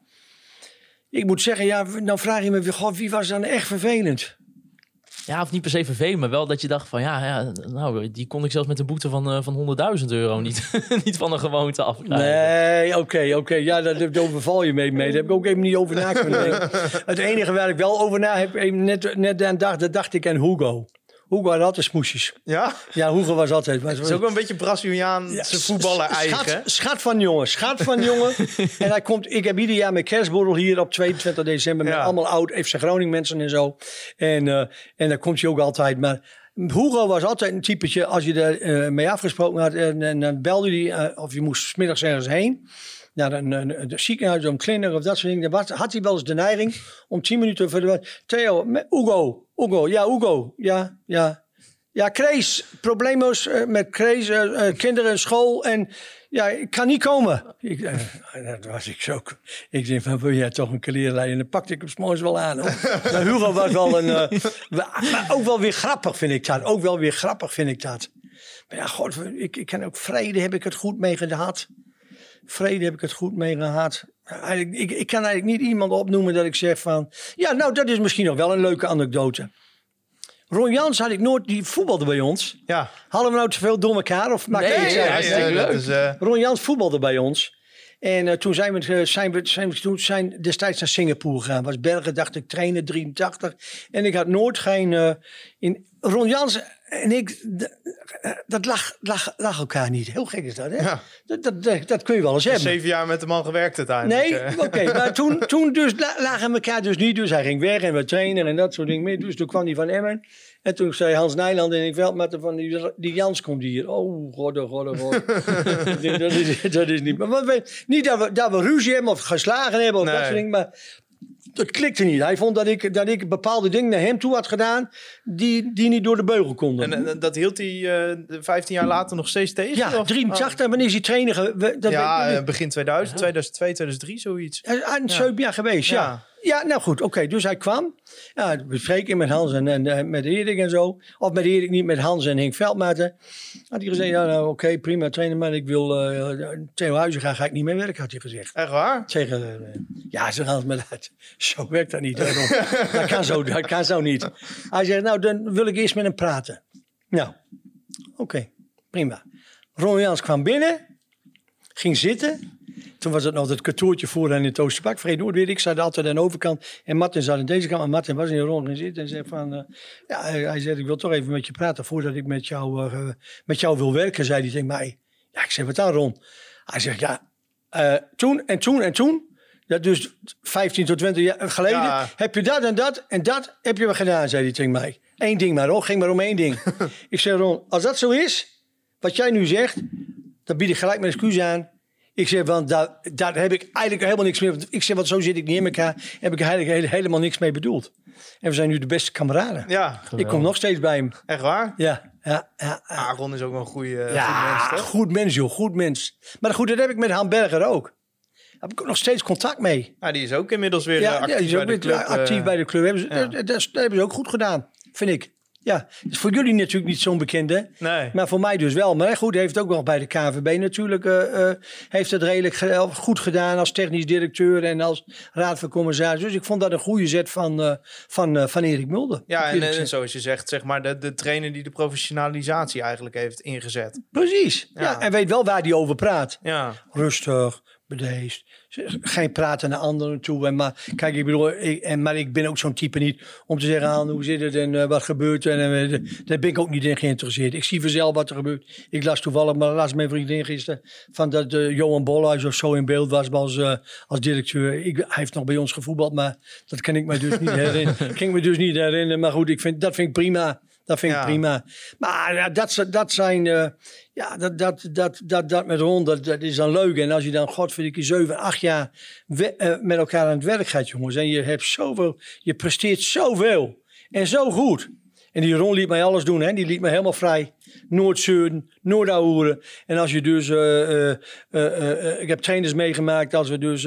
Ik moet zeggen, ja, dan vraag je me weer, goh, wie was dan echt vervelend? Ja, of niet per se vervelend, maar wel dat je dacht van... Ja, ja nou, die kon ik zelfs met een boete van, eh, van 100.000 euro niet, niet van een gewoonte afkrijgen. Nee, oké, oké. Ja, daar, daar overval je mee, mee. Daar heb ik ook even niet over na kunnen denken. Het enige waar ik wel over na heb, net, net aan dacht, dat dacht ik aan Hugo. Hugo had altijd smoesjes. ja? Ja, Hugo was altijd... Was, Het is ook wel een beetje Braziliaanse voetballer eigen. Schat, schat van jongen, schat van jongen. en hij komt, ik heb ieder jaar mijn kerstborrel hier op 22 december met Ja. allemaal oud FC Groningen mensen en zo. En, eh, en daar komt hij ook altijd. Maar Hugo was altijd een typetje, als je er eh, mee afgesproken had, en, en dan belde hij, eh, of je moest 's middags ergens heen. Naar een, een, een ziekenhuis, een kliniek of dat soort dingen. Dan had hij wel eens de neiging om 10 minuten voor de... Theo, Hugo, Hugo, ja, Hugo, ja, ja. Ja, Krees, probleemloos eh, met Krees, eh, eh, kinderen, school en ja, ik kan niet komen. Ik, dat was ik zo. Ik zei van, wil jij toch een kleerlijn? En dan pakte ik hem 's morgens wel aan. Maar Hugo was wel een, maar ook wel weer grappig vind ik dat. Ook wel weer grappig vind ik dat. Maar ja, god, ik, ik ken ook vrede, heb ik het goed mee gehad. Vrede heb ik het goed mee gehad. Eigenlijk, ik, ik kan eigenlijk niet iemand opnoemen dat ik zeg van... Ja, nou, dat is misschien nog wel een leuke anekdote. Ron Jans had ik nooit, die voetbalde bij ons. Ja. Hadden we nou te veel door elkaar? Of maakt Nee, dat leuk. is, eh, Ron Jans voetbalde bij ons. En eh, toen zijn we, eh, zijn we, zijn we toen zijn destijds naar Singapore gegaan. Was Bergen, dacht ik, trainen 83. En ik had nooit geen... eh, in, Ron Jans en ik, dat lag, lag, lag elkaar niet. Heel gek is dat, hè? Ja. Dat, dat, dat, dat kun je wel eens hebben. Zeven jaar met de man gewerkt uiteindelijk. Nee, oké. maar toen, toen dus la- lagen elkaar dus niet. Dus hij ging weg en we trainen en dat soort dingen meer. Dus toen kwam hij van Emmen. En toen zei Hans Nijland en ik veldmatten van die, die Jans komt hier. Oh, god, oh, god, oh, god. dat, is, dat is niet. Maar wat niet dat we, dat we ruzie hebben of geslagen hebben of dat soort dingen. Maar dat klikte niet. Hij vond dat ik, dat ik bepaalde dingen naar hem toe had gedaan. die, die niet door de beugel konden. En, en dat hield hij eh 15 jaar later nog steeds tegen? ja, of? 83. En wanneer is hij trainer? Dat Ja, eh, begin 2000, 2002, 2003, zoiets. Hij is aan zeven jaar geweest, ja. Ja. Ja. nou goed, oké. dus hij kwam. Ja, we spreken met Hans en, en eh, met Erik en zo. Of met Erik niet, met Hans en Henk Veldmaten. Had hij gezegd, ja, nou oké, prima trainer, maar ik wil uh, Theo Huizinga ga ik niet mee werken, had hij gezegd. Echt waar? Tegen, eh, ja, ze maar dat, zo werkt dat niet. dat, kan zo, dat kan zo niet. Hij zegt, nou, dan wil ik eerst met hem praten. Nou, oké, prima. Ron Jans kwam binnen, ging zitten. Toen was het nog het kantoortje voor en in het Oosterpark. Vrede Noord, weet ik, zat altijd aan de overkant. En Martin zat aan deze kant. Maar Martin was in de rond gaan zitten en zei van... eh, ja, hij, zei, ik wil toch even met je praten voordat ik met jou, eh, met jou wil werken, zei hij tegen mij. Ja, ik zeg, wat dan, Ron? Hij zegt, ja, eh, toen en toen en toen. Dat dus 15 tot 20 jaar geleden. Ja. Heb je dat en dat en dat heb je wel gedaan, zei hij tegen mij. Eén ding maar, Ron. Ging maar om één ding. ik zeg, Ron, als dat zo is, wat jij nu zegt, dan bied ik gelijk mijn excuus aan. Ik zeg, want daar, daar heb ik eigenlijk helemaal niks meer. Ik zeg, want zo zit ik niet in elkaar. Heb ik eigenlijk hele- helemaal niks mee bedoeld. En we zijn nu de beste kameraden. Ja, ik kom nog steeds bij hem. echt waar? Ja, ja, ja. ja. Aaron is ook wel een goede, eh, Ja, goede mens, toch? goed mens, joh. Goed mens. Maar goed, dat heb ik met Han Berger ook. Daar heb ik ook nog steeds contact mee. Ja, die is ook inmiddels weer eh, Ja, actief ja, die is bij ook de weer club. actief eh. bij de club. Hebben ze, ja. dat, dat, dat hebben ze ook goed gedaan, vind ik. Ja, is voor jullie natuurlijk niet zo'n bekende. Nee. Maar voor mij dus wel. Maar goed, heeft ook nog bij de KVB natuurlijk. eh, eh, heeft het redelijk ge- goed gedaan als technisch directeur en als raad van commissaris. Dus ik vond dat een goede zet van, eh, van, eh, van Erik Mulder. Ja, en, zoals je zegt, zeg maar, de, de trainer die de professionalisatie eigenlijk heeft ingezet. Precies. Ja. Ja. en weet wel waar hij over praat. Ja, Rustig, bedeesd. Geen praten naar anderen toe. En maar, kijk, ik bedoel, ik, en, maar ik ben ook zo'n type niet om te zeggen aan hoe zit het en eh, wat gebeurt. er. En, eh, daar ben ik ook niet in geïnteresseerd. Ik zie vanzelf wat er gebeurt. Ik las toevallig, maar las mijn vriendin gisteren, van dat eh, Johan Bolhuis of zo in beeld was als, als directeur. Ik, hij heeft nog bij ons gevoetbald, maar dat kan ik me dus niet herinneren. kan ik me dus niet herinneren. Maar goed, ik vind, dat vind ik prima. Dat vind ik Ja. prima. Maar ja, dat, dat zijn. eh, ja, dat, dat, dat, dat, dat met Ron, dat, dat is dan leuk. En als je dan, godverdikke, zeven, acht jaar we- eh, met elkaar aan het werk gaat, jongens. En je hebt zoveel. Je presteert zoveel. En zo goed. En die Ron liet mij alles doen, hè? Die liet me helemaal vrij. Zeuren, nooit ouwen. En als je dus... eh, ik heb trainers meegemaakt als we dus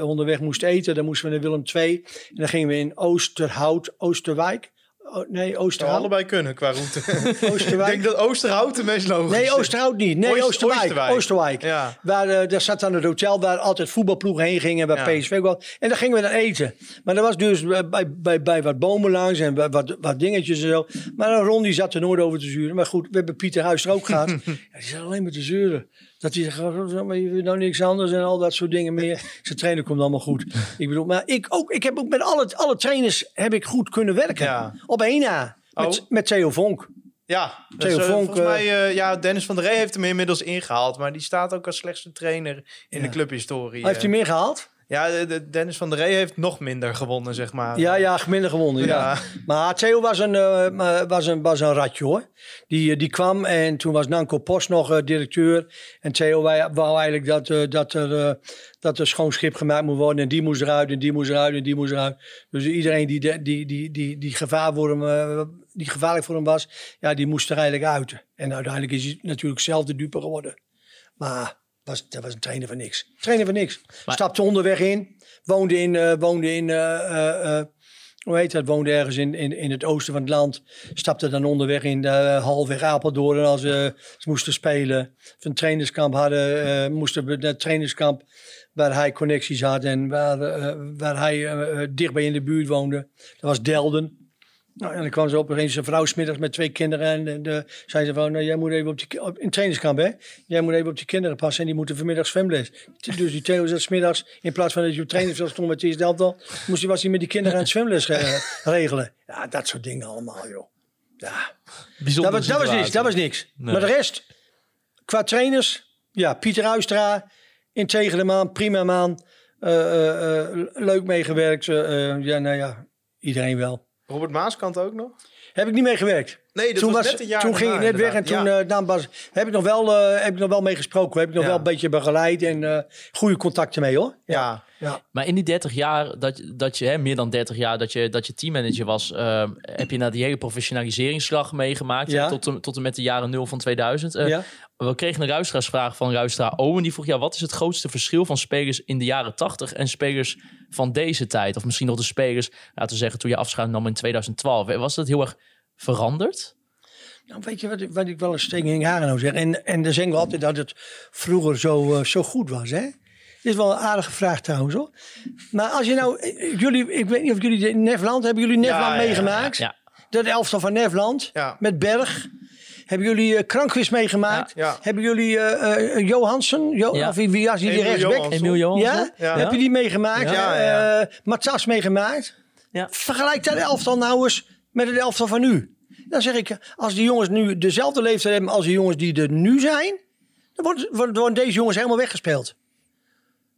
onderweg moesten eten. Dan moesten we naar Willem II. En dan gingen we in Oosterhout, Oosterwijk. Oh, nee, Oosterhout. allebei kunnen qua route. Oosterwijk. ik denk dat Oosterhout de meest logisch Nee. Oosterhout niet. Nee, Oost- Oosterwijk. Oosterwijk. Oosterwijk. Ja. Waar, eh, daar zat dan het hotel waar altijd voetbalploegen heen gingen. Ja. PSV. En daar gingen we dan eten. Maar dat was dus eh, bij, bij, bij wat bomen langs en bij wat, wat dingetjes en zo. Maar Ron die zat er nooit over te zuren. Maar goed, we hebben Pieter Huis er ook gehad. ja, die zat alleen maar te zeuren. Dat hij zegt, "Oh, maar je wil nou niks anders en al dat soort dingen meer. Zijn trainer komt allemaal goed. Ik bedoel, maar ik ook. Ik heb ook met alle, alle trainers heb ik goed kunnen werken. Ja. Op één na. Met, Oh. met Theo Vonk. Ja, Theo dus, eh, Vonk, volgens eh, mij, eh, ja, Dennis van der Rey heeft hem inmiddels ingehaald. Maar die staat ook als slechtste trainer in de clubhistorie. Heeft hij eh. meer gehaald? Ja, de, de- Dennis van der Rey heeft nog minder gewonnen, zeg maar. Ja, ja, minder gewonnen. Ja. Ja. Maar Theo was een, eh, was, een, was een ratje hoor. Die, eh, die kwam en toen was Nanko Post nog eh, directeur. En Theo wij, wou eigenlijk dat, eh, dat, er, dat er schoon schip gemaakt moet worden. En die moest eruit en die moest eruit en die moest eruit. Dus iedereen die, die, die, die, die, gevaar voor hem, die gevaarlijk voor hem was, ja, die moest er eigenlijk uit. En uiteindelijk is hij natuurlijk zelf de dupe geworden. Maar was, dat was een trainer van niks. Trainer van niks. Stapte onderweg in. Woonde in, eh, woonde in eh, eh, hoe heet dat? Woonde ergens in, in, in het oosten van het land. Stapte dan onderweg in uh, halfweg Apeldoorn als ze ze moesten spelen. Of een trainerskamp hadden. eh, moesten we naar trainerskamp waar hij connecties had en waar, waar hij dichtbij in de buurt woonde. Dat was Delden. Nou, en dan kwam ze op eens een vrouw smiddags met twee kinderen. En, en de, zei ze van, nou, jij moet even op die, op, in trainingskamp hè. Jij moet even op die kinderen passen en die moeten vanmiddag zwemles. Dus die Theo zat smiddags, in plaats van dat je op trainingsveld stond met het elftal, moest hij, was hij met die kinderen aan het zwemles regelen. Ja, dat soort dingen allemaal joh. Dat was, dat was niks. Dat was niks. Nee. Maar de rest, qua trainers, ja, Pieter Uistra, integere man, prima man. eh, eh, eh, leuk meegewerkt. ja, nou ja, iedereen wel. Robert Maaskant ook nog? Heb ik niet mee gewerkt. Nee, dat toen was net een jaar toen ging ik net weg en toen Ja. eh, dan was, heb, ik nog wel, eh, heb ik nog wel mee gesproken. Heb ik nog Ja. wel een beetje begeleid en eh, goede contacten mee hoor. Ja. Maar in die 30 jaar, dat, je- dat je, hè, meer dan 30 jaar, dat je, dat je teammanager was, heb je naar die hele professionaliseringsslag meegemaakt. Ja. Tot, en- tot en met de jaren 0 van 2000. We kregen een luisteraarsvraag van luisteraar Owen. Die vroeg, ja, wat is het grootste verschil van spelers in de jaren 80 en spelers van deze tijd? Of misschien nog de spelers, laten we zeggen, toen je afscheid nam in 2012. Was dat heel erg veranderd? Nou, weet je wat, ik- wat ik wel een steek in haren nou zeg? En, en dan zeggen we altijd dat het vroeger zo, eh, zo goed was, hè? Dit is wel een aardige vraag trouwens, hoor. Maar als je nou... eh, Jullie, ik weet niet of jullie... de- Nefland, hebben jullie Nefland Ja, ja, ja, meegemaakt? Ja. Dat elftal van Nefland, Ja. met Berg. Hebben jullie uh, Krankwist meegeemaakt? Ja. Ja. Hebben jullie eh eh, Johansen? Jo Ja. Of wie, was die, rechtsback? Emiel Johansson? Ja? Ja. Heb je die meegemaakt? Ja, ja, ja. Eh, Matas meegemaakt? Ja. Vergelijk dat elftal nou eens met het elftal van nu. Dan zeg ik, als die jongens nu dezelfde leeftijd hebben als de jongens die er nu zijn, dan worden deze jongens helemaal weggespeeld.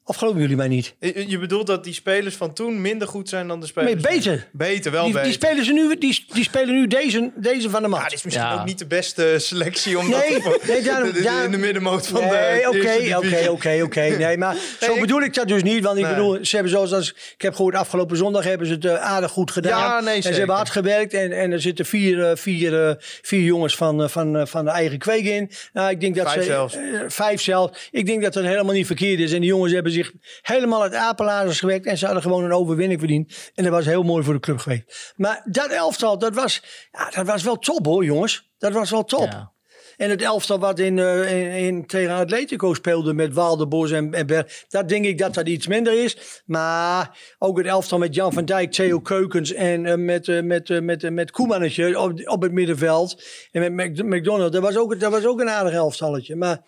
Of geloven jullie mij niet? Je bedoelt dat die spelers van toen minder goed zijn dan de spelers Nee, van nu? beter. Beter, wel Die, beter. die, spelen ze nu, die, die spelen nu deze, deze van de mat. Ja, dit is misschien Ja. ook niet de beste selectie om Nee, dat nee, daarom- de- de- daarom- in de middenmoot van de Nee, oké, eerste oké, divisie. oké, oké. Nee, maar zo ik- bedoel ik dat dus niet. Want ik bedoel, ze hebben zoals als, ik heb gehoord, afgelopen zondag hebben ze het eh, aardig goed gedaan. Ja, nee, en ze zeker. hebben hard gewerkt. En, en er zitten vier, eh, vier, eh, vier jongens van, van, van de eigen kweek in. Nou, ik denk dat Vijf ze, zelfs. vijf zelfs. Ik denk dat dat helemaal niet verkeerd is. En die jongens hebben zich helemaal uit apenlazers gewerkt. En ze hadden gewoon een overwinning verdiend. En dat was heel mooi voor de club geweest. Maar dat elftal, dat was, ja, dat was wel top hoor, jongens. Dat was wel top. Ja. En het elftal wat in, eh, in, in tegen Atletico speelde met Waldebos en, en Ber, dat denk ik dat dat iets minder is. Maar ook het elftal met Jan van Dijk, Theo Keukens en eh, met, eh, met, met, met Koemannetje op, op het middenveld. En met Mc- McDonald, dat was, ook, dat was ook een aardig elftalletje. Maar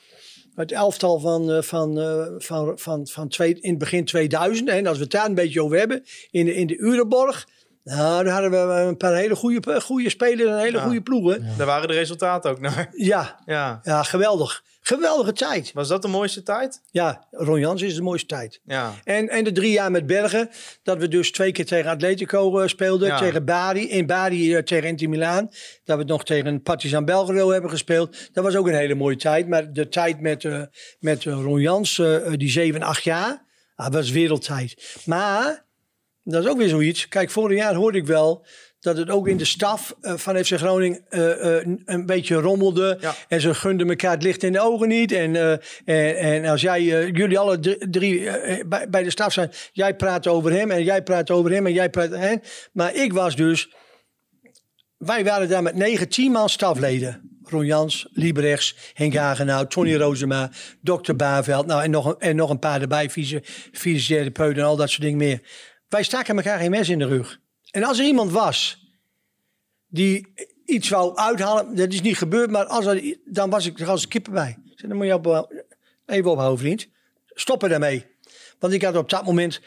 het elftal van, eh, van, eh, van, van, van twee, in het begin 2000, en als we het daar een beetje over hebben, in de, in de Urenborg. Nou, daar hadden we een paar hele goede, goede spelers en hele Ja. goede ploegen. Daar waren de resultaten ook naar. Ja, Ja. ja, geweldig. Geweldige tijd. Was dat de mooiste tijd? Ja, Ron Jans is de mooiste tijd. Ja. En, en de drie jaar met Bergen, dat we dus twee keer tegen Atletico eh, speelden. Ja. Tegen Bari, in Bari eh, tegen Inter Milaan. Dat we nog tegen Partizan Belgrado hebben gespeeld. Dat was ook een hele mooie tijd. Maar de tijd met, eh, met Ron Jans, die zeven, acht jaar, ah, was wereldtijd. Maar, dat is ook weer zoiets. Kijk, vorig jaar hoorde ik wel dat het ook in de staf eh, van FC Groningen eh, eh, een- beetje rommelde. Ja. En ze gunden elkaar het licht in de ogen niet. En, en, en als jij, jullie alle drie, bij, bij de staf zijn, jij praat over hem en jij praat over hem en jij praat over hem. Maar ik was dus, wij waren daar met negen, tien man stafleden. Ron Jans, Liebrechts, Henk Hagenau, Tony Rozema, Dr. Baveld. Nou, en nog, een- en nog een paar erbij, fysi- fysiotherapeuten en al dat soort dingen meer. Wij staken elkaar geen mes in de rug. En als er iemand was die iets wou uithalen, dat is niet gebeurd, maar als er, dan was ik er als kippen bij. Ik dan moet je op, even ophouden, vriend. Stoppen daarmee. Want ik had op dat moment,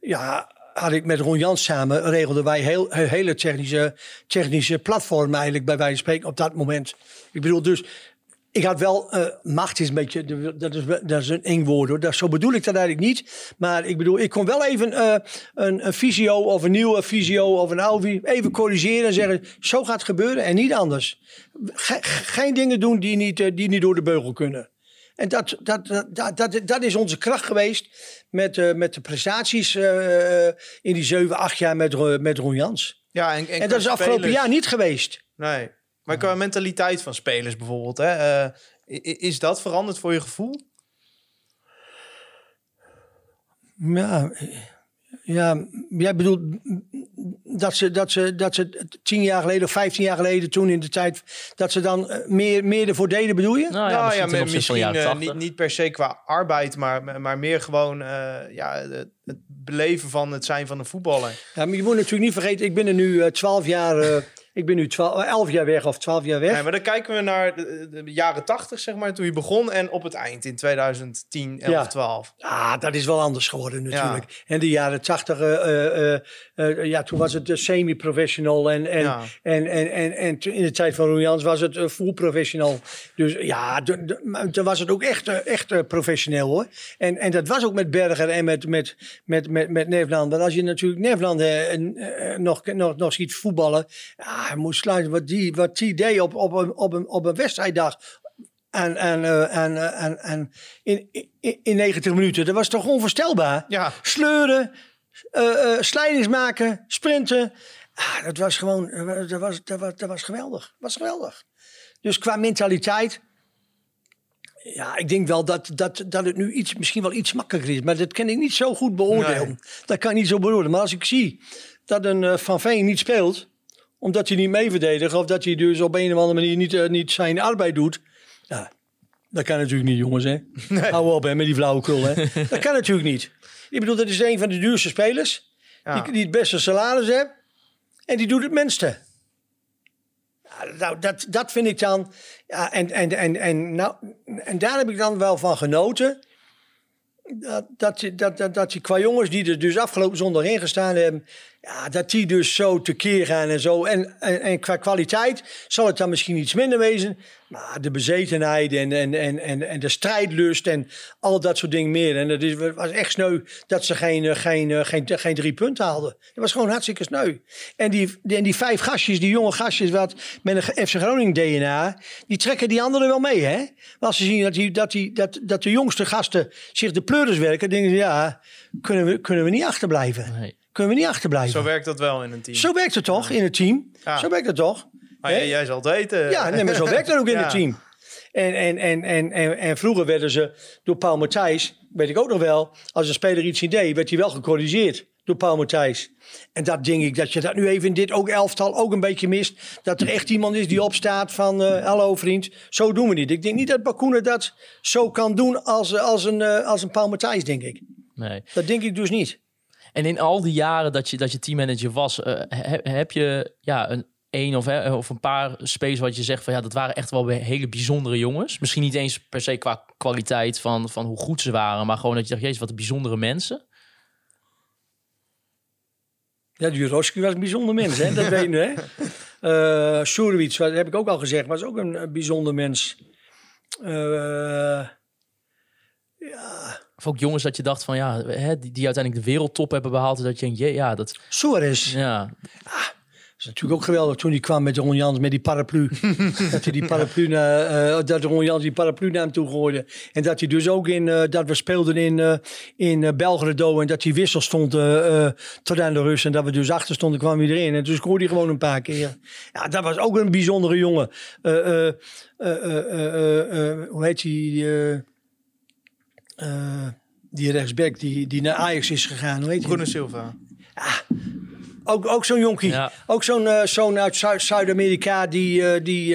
ja, had ik met Ron Jans samen, regelden wij heel, heel- hele technische, technische platform eigenlijk bij wijze van spreken op dat moment. Ik bedoel dus, ik had wel, eh, macht is een beetje, dat is, dat is een eng woord hoor. Dat, zo bedoel ik dat eigenlijk niet. Maar ik bedoel, ik kon wel even eh, een, een visio of een nieuwe visio of een oude even corrigeren en zeggen, zo gaat het gebeuren en niet anders. Ge- geen dingen doen die niet, eh, die niet door de beugel kunnen. En dat, dat, dat, dat, is onze kracht geweest met, met de prestaties in die 7, 8 jaar met, met Ron Jans. Ja, en, En dat is afgelopen jaar niet geweest. Nee. Maar qua mentaliteit van spelers bijvoorbeeld, hè, eh, is dat veranderd voor je gevoel? Ja, ja, jij bedoelt dat ze, dat, ze, dat ze tien jaar geleden of vijftien jaar geleden, toen in de tijd, dat ze dan eh, meer, meer ervoor deden, bedoel je? Nou ja, Nou misschien, eh, 80. niet, niet per se qua arbeid, maar, maar meer gewoon eh, ja, het, het beleven van het zijn van een voetballer. Ja, maar je moet natuurlijk niet vergeten, ik ben er nu twaalf jaar, eh, Ik ben nu 12, 11 jaar weg of 12 jaar weg. Nee, maar dan kijken we naar de, de jaren 80, zeg maar, toen je begon. En op het eind in 2010, 11, Ja. 12. Ah, dat is wel anders geworden natuurlijk. En de jaren 80, eh, eh, eh, ja, toen was het semi-professional. En, en, Ja. en, en, en, in de tijd van Roel Jans was het full professional. Dus ja, toen was het ook echt, echt professioneel hoor. En, en dat was ook met Berger en met, met, met, met, met Nederland. Want als je natuurlijk Nederland nog, nog, nog ziet voetballen. Ja, hij moest sluiten wat die, wat die deed op, op, een, op, een, op een wedstrijddag. En, en, eh, en, eh, en, en in, in, in 90 minuten. Dat was toch onvoorstelbaar? Ja. Sleuren, slijdings maken, sprinten. Ah, dat was gewoon, dat was, dat was, dat was geweldig. Dat was geweldig. Dus qua mentaliteit. Ja, ik denk wel dat, dat, dat het nu iets, misschien wel iets makkelijker is. Maar dat kan ik niet zo goed beoordelen. Nee. Dat kan ik niet zo beoordelen. Maar als ik zie dat een Van Veen niet speelt. Omdat hij niet mee verdedigt. Of dat hij dus op een of andere manier niet, eh, niet zijn arbeid doet. Ja, dat kan natuurlijk niet, jongens. Hè? Hou op hè, met die flauwekul. Hè? dat kan natuurlijk niet. Ik bedoel, dat is een van de duurste spelers. Ja. Die, die het beste salaris heeft. En die doet het minste. Nou, dat, dat vind ik dan. Ja, en, en, en, en, nou, en daar heb ik dan wel van genoten. Dat, dat, je- dat, dat, dat die qua jongens die er dus afgelopen zondag in gestaan hebben. Ja, dat die dus zo tekeer gaan en zo. En, en, en qua kwaliteit zal het dan misschien iets minder wezen. Maar de bezetenheid en, en, en, en, en de strijdlust en al dat soort dingen meer. En het is, was echt sneu dat ze geen, eh, geen, eh, geen, geen drie punten haalden. Dat was gewoon hartstikke sneu. En die, en die vijf gastjes, die jonge gastjes wat met een FC Groningen DNA, die trekken die anderen wel mee. Hè? Maar als ze zien dat, die, dat, die, dat, dat de jongste gasten zich de pleuris werken, denken ze ja, kunnen we, kunnen we niet achterblijven. Nee. Kunnen we niet achterblijven. Zo werkt dat wel in een team. Zo werkt het toch in het team? Ja. Zo werkt het toch? Maar jij, jij zal het weten. Ja, nee, maar zo werkt het ook in Ja. het team. En, en, en, en, en, en vroeger werden ze door Paul Matthijs, weet ik ook nog wel, als een speler iets niet deed, werd hij wel gecorrigeerd door Paul Matthijs. En dat denk ik dat je dat nu even in dit ook elftal ook een beetje mist. Dat er echt iemand is die opstaat van, eh, hallo vriend, zo doen we niet. Ik denk niet dat Bakuna dat zo kan doen als, als, een, eh, als een Paul Matthijs, denk ik. Nee. Dat denk ik dus niet. En in al die jaren dat je, dat je teammanager was, eh, he- heb je ja, een, een of, hè, of een paar spelers wat je zegt van ja, dat waren echt wel hele bijzondere jongens. Misschien niet eens per se qua kwaliteit van, van hoe goed ze waren, maar gewoon dat je dacht, jezus, wat een bijzondere mensen. Ja, Juroski was een bijzonder mens, hè? dat weet je. Hè? Eh dat heb ik ook al gezegd, was ook een, eh, bijzonder mens. Eh, ja, Of ook jongens dat je dacht van ja, hè, die, die uiteindelijk de wereldtop hebben behaald. Dat je denkt, ja, dat, Suarez, ja, dat is natuurlijk ook geweldig toen hij kwam met Ron Jans met die paraplu. dat hij die paraplu naar, eh, dat Ron Jans die paraplu naar hem toe gooide. En dat hij dus ook in, eh, dat we speelden in, eh in Belgrado en dat hij wissel stond tot aan de rust. En dat we dus achter stonden, kwam hij erin. En toen scoorde hij gewoon een paar keer. Ja, dat was ook een bijzondere jongen. Eh, eh, eh, eh, eh, eh, eh, hoe heet die? Eh, die rechtsback die, die naar Ajax is gegaan. Hoe heet die? Bruno Silva. Ook, ook zo'n jonkie. Ja. Ook zo'n zo'n uit Zuid- Zuid-Amerika. Die, eh, die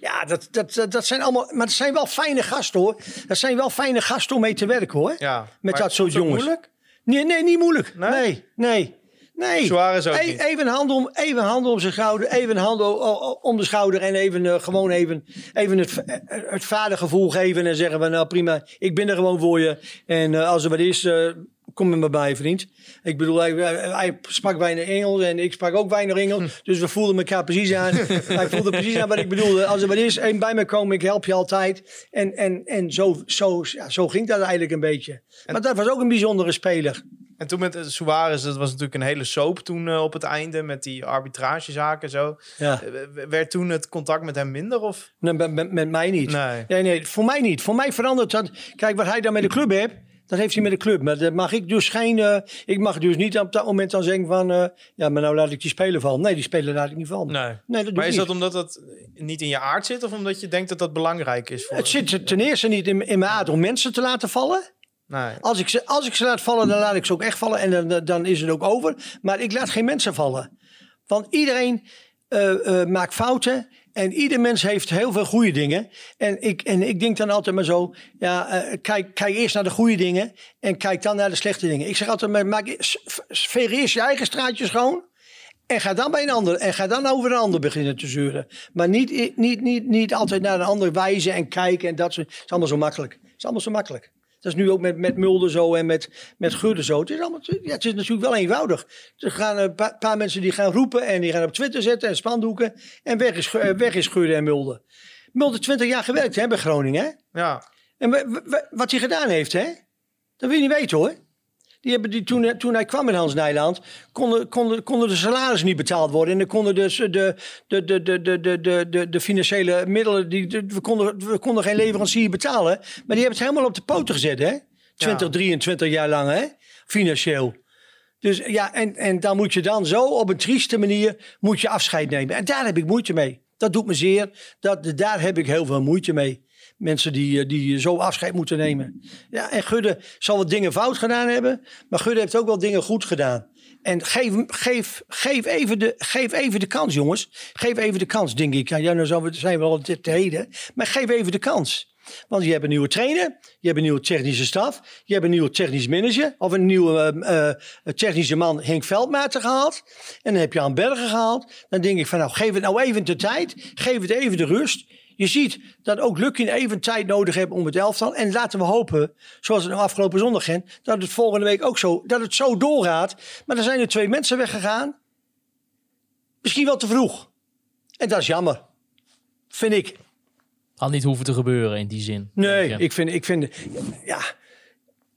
ja, dat, dat, dat, dat zijn allemaal. Maar dat zijn wel fijne gasten hoor. Dat zijn wel fijne gasten om mee te werken hoor. Ja. Met dat soort jongens. moeilijk? Nee, nee, niet moeilijk. Nee? Nee, nee. Nee. Suarez ook E-. Even een hand om, even een hand om zijn schouder. Even een hand o- o- om de schouder. En even eh, gewoon even, even het, eh, het vadergevoel geven. En zeggen van nou prima, ik ben er gewoon voor je. En eh, als er wat is, eh, kom er maar bij vriend. Ik bedoel, hij, sprak weinig Engels en ik sprak ook weinig Engels. Dus we voelden elkaar precies aan. hij voelde precies aan wat ik bedoelde. Als er wat is, één bij me komen, ik help je altijd. En, en, en zo, zo, ja, zo ging dat eigenlijk een beetje. Maar dat was ook een bijzondere speler. En toen met eh, Suarez, dat was natuurlijk een hele soap toen eh, op het einde. Met die arbitragezaken en zo. Ja. Eh, Werd toen het contact met hem minder? Of? Nee, met, met, mij niet. Nee. Nee, nee, voor mij niet. Voor mij verandert dat. Kijk, wat hij dan met de club heeft, dat heeft hij met de club. Maar dat mag ik dus geen. ik mag dus niet op dat moment dan zeggen van. ja, maar nou laat ik die speler vallen. Nee, die speler laat ik niet vallen. Nee. Nee, dat doe Maar is niet. dat omdat dat niet in je aard zit? Of omdat je denkt dat dat belangrijk is? Voor... Het zit ten eerste niet in, in mijn aard om mensen te laten vallen. Als ik, ze, als ik ze laat vallen, dan laat ik ze ook echt vallen. En dan, dan is het ook over. Maar ik laat geen mensen vallen. Want iedereen eh, eh, maakt fouten. En ieder mens heeft heel veel goede dingen. En ik, en ik denk dan altijd maar zo. Ja, eh, kijk, kijk eerst naar de goede dingen. En kijk dan naar de slechte dingen. Ik zeg altijd, maar maak, veeg eerst je eigen straatje schoon. En ga dan bij een ander. En ga dan over een ander beginnen te zeuren. Maar niet, niet, niet, niet altijd naar een ander wijzen en kijken. En dat is allemaal zo makkelijk. Het is allemaal zo makkelijk. Dat is nu ook met, met Mulder zo en met, met Gudde zo. Het is, allemaal, ja, het is natuurlijk wel eenvoudig. Er gaan een pa- paar mensen die gaan roepen en die gaan op Twitter zetten en spandoeken. En weg is, eh, weg is Gudde en Mulder. Mulder 20 jaar gewerkt hè, bij Groningen. Hè? Ja, En wa- wa- wa- wat hij gedaan heeft, hè? Dat wil je niet weten hoor. Die hebben die, toen, toen hij kwam in Hans Nijland, konden, konden, konden de salaris niet betaald worden. En dan konden dus de, de, de, de, de, de, de, de financiële middelen, die, we, konden, we konden geen leverancier betalen. Maar die hebben het helemaal op de poten gezet, hè? 20, 23 jaar lang, hè? Financieel. Dus ja, en, en dan moet je dan zo op een trieste manier moet je afscheid nemen. En daar heb ik moeite mee. Dat doet me zeer. Dat, daar heb ik heel veel moeite mee. Mensen die, eh, die zo afscheid moeten nemen. Ja, en Gudde zal wat dingen fout gedaan hebben. Maar Gudde heeft ook wel dingen goed gedaan. En geef, geef, geef, even, de, geef even de kans, jongens. Geef even de kans, denk ik. Ja, nou zijn we- al te te heden. Maar geef even de kans. Want je hebt een nieuwe trainer, je hebt een nieuwe technische staf, je hebt een nieuwe technisch manager of een nieuwe eh, eh, technische man Henk Veldmaten gehaald. En dan heb je aan Bergen gehaald. Dan denk ik van nou geef het nou even de tijd, geef het even de rust. Je ziet dat ook Lukin even tijd nodig heeft om het elftal. En laten we hopen, zoals het nou afgelopen zondag ging, dat het volgende week ook zo, dat het zo doorgaat. Maar er zijn er twee mensen weggegaan. Misschien wel te vroeg. En dat is jammer. Vind ik. Had niet hoeven te gebeuren in die zin. Nee, je. ik vind, ik vind, ja.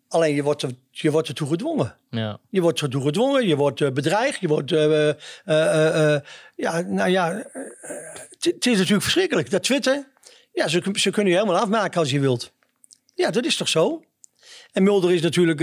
Alleen je wordt, er, je wordt ertoe gedwongen. Ja. Je wordt ertoe gedwongen, je wordt eh, bedreigd, je wordt, eh, eh, ja, nou ja, het is natuurlijk verschrikkelijk. Dat Twitter, ja, ze, ze kunnen je helemaal afmaken als je wilt. Ja, dat is toch zo? En Mulder is natuurlijk,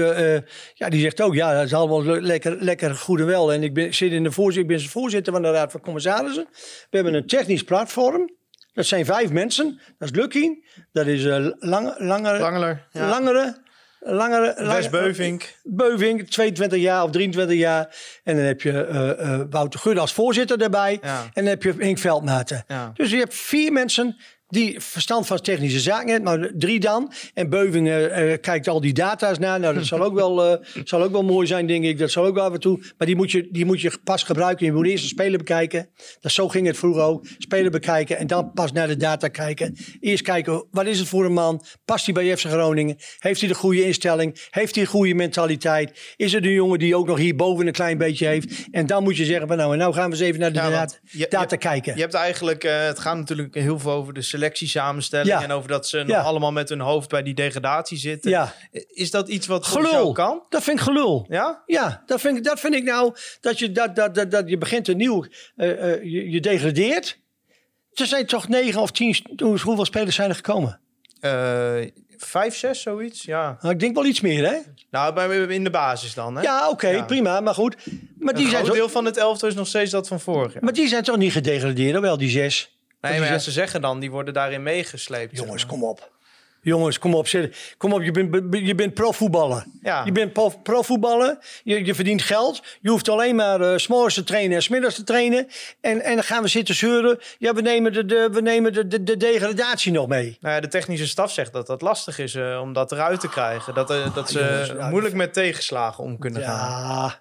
ja, die zegt ook, ja, dat is allemaal le- lekker, lekker goed en wel. En ik, ben, ik zit in de voorzitter, ik ben voorzitter van de Raad van Commissarissen. We hebben een technisch platform. Dat zijn vijf mensen. Dat is Lucky, dat is Lange, Langer, Langeler. Ja. Langere, Langere, Wes Lange- Beuvink. Beuving, 22 jaar of 23 jaar. En dan heb je eh, eh, Wouter Gudde als voorzitter daarbij. Ja. En dan heb je Henk Veldmaten. Ja. Dus je hebt vier mensen die verstand van technische zaken maar drie dan. En Beuving eh, eh, kijkt al die data's na. Nou, dat zal ook, wel, eh, zal ook wel mooi zijn, denk ik. Dat zal ook wel af en toe. Maar die moet je, die moet je pas gebruiken. Je moet eerst de speler bekijken. Dat, zo ging het vroeger ook. Speler bekijken en dan pas naar de data kijken. Eerst kijken, wat is het voor een man? Past hij bij FC Groningen? Heeft hij de goede instelling? Heeft hij een goede mentaliteit? Is het een jongen die ook nog hierboven een klein beetje heeft? En dan moet je zeggen, van, nou, en nou gaan we eens even naar de Ja, data, je- data je- kijken. Je hebt eigenlijk, het gaat natuurlijk heel veel over de selectiesamenstelling. Ja. En over dat ze nog allemaal met hun hoofd bij die degradatie zitten. Is dat iets wat Gelul. kan? Dat vind ik gelul. Ja? Ja, dat vind, ik, dat vind ik nou, dat je, dat, dat, dat, dat je begint een nieuw, eh, eh, je, je degradeert. Er zijn toch negen of tien, hoe- hoeveel spelers zijn er gekomen? Eh, vijf, zes, zoiets? Ja. Nou, ik denk wel iets meer, hè? Nou, bij, in de basis dan, hè? Ja, oké, Ja. prima, maar goed. Maar Een die, zijn toch, deel van het elftal is nog steeds dat van vorig jaar. maar die zijn toch niet gedegradeerd, wel die zes? Nee, maar ja, ze zeggen dan, die worden daarin meegesleept. zeg Jongens, maar. kom op. Jongens, kom op. zit- Kom op, je bent, je bent profvoetballer. Ja. Je bent pro- profvoetballer. Je, je verdient geld. Je hoeft alleen maar eh, s s'morgens te trainen en smiddags te trainen. En, en dan gaan we zitten zeuren. Ja, we nemen de, de, we nemen de, de, de degradatie nog mee. Nou ja, de technische staf zegt dat dat lastig is eh, om dat eruit te krijgen. Dat, eh, dat ze jongens, ja, moeilijk met tegenslagen om kunnen gaan. Ja,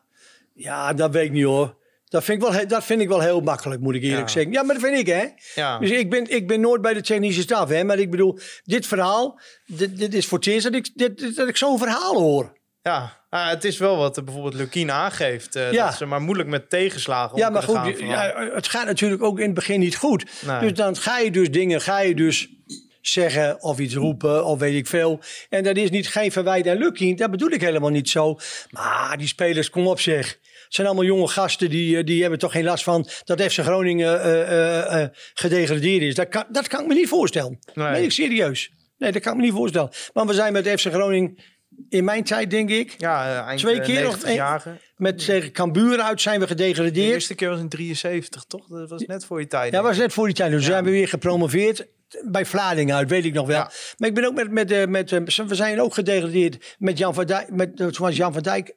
ja, dat weet ik niet hoor. Dat vind ik wel, dat vind ik wel heel makkelijk, moet ik eerlijk Ja. zeggen. Ja, maar dat vind ik, hè. Ja. Dus ik ben, ik ben nooit bij de technische staf, hè. Maar ik bedoel, dit verhaal, dit, dit is voor het eerst dat ik, dit, dat ik zo'n verhaal hoor. Ja, ah, het is wel wat eh, bijvoorbeeld Lukien aangeeft. eh, Ja. Dat ze maar moeilijk met tegenslagen om Ja, maar goed, gaan. ja, het gaat natuurlijk ook in het begin niet goed. Nee. Dus dan ga je dus dingen, ga je dus zeggen of iets roepen of weet ik veel. En dat is niet geen verwijt aan Lucky, dat bedoel ik helemaal niet zo. Maar die spelers, kom op zeg. Het zijn allemaal jonge gasten die, eh, die hebben toch geen last van dat FC Groningen eh, eh, gedegradeerd is. Dat kan, dat kan ik me niet voorstellen. Nee. Nee. ik serieus. Nee, dat kan ik me niet voorstellen. Want we zijn met FC Groningen in mijn tijd, denk ik, ja, eind twee keer of 90 jarige. met tegen Cambuur uit zijn we De gedegradeerd. eerste keer was in 73, toch? Dat was net voor je tijd. Ja, denk was net voor die tijd. Dus zijn we weer gepromoveerd bij Vlaardingen uit, weet ik nog wel. Ja. Maar ik ben ook met, met, met eh, we zijn ook gedegradeerd met Jan van Dijk. Met, was Jan van Dijk,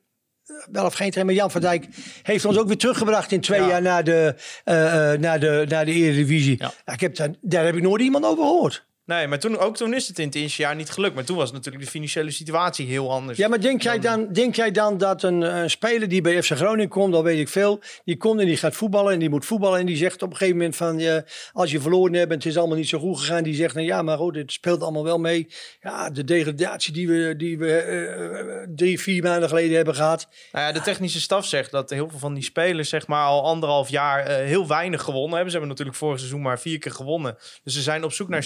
wel of geen trainer, maar Jan van Dijk heeft ons ook weer teruggebracht in twee Ja. jaar naar de, eh, eh, naar de, naar de Eredivisie. Ja, ik heb daar, daar heb ik nooit iemand over gehoord. Nee, maar toen, ook toen is het in het eerste jaar niet gelukt. Maar toen was natuurlijk de financiële situatie heel anders. Ja, maar denk jij dan, denk jij dan dat een, een speler die bij FC Groningen komt, al weet ik veel, die komt en die gaat voetballen en die moet voetballen en die zegt op een gegeven moment van, ja, als je verloren hebt en het is allemaal niet zo goed gegaan, die zegt dan, ja, maar goed, dit speelt allemaal wel mee. Ja, de degradatie die we, die we eh, drie, vier maanden geleden hebben gehad. Nou ja, de technische staf zegt dat heel veel van die spelers zeg maar al anderhalf jaar eh, heel weinig gewonnen hebben. Ze hebben natuurlijk vorig seizoen maar vier keer gewonnen. Dus ze zijn op zoek naar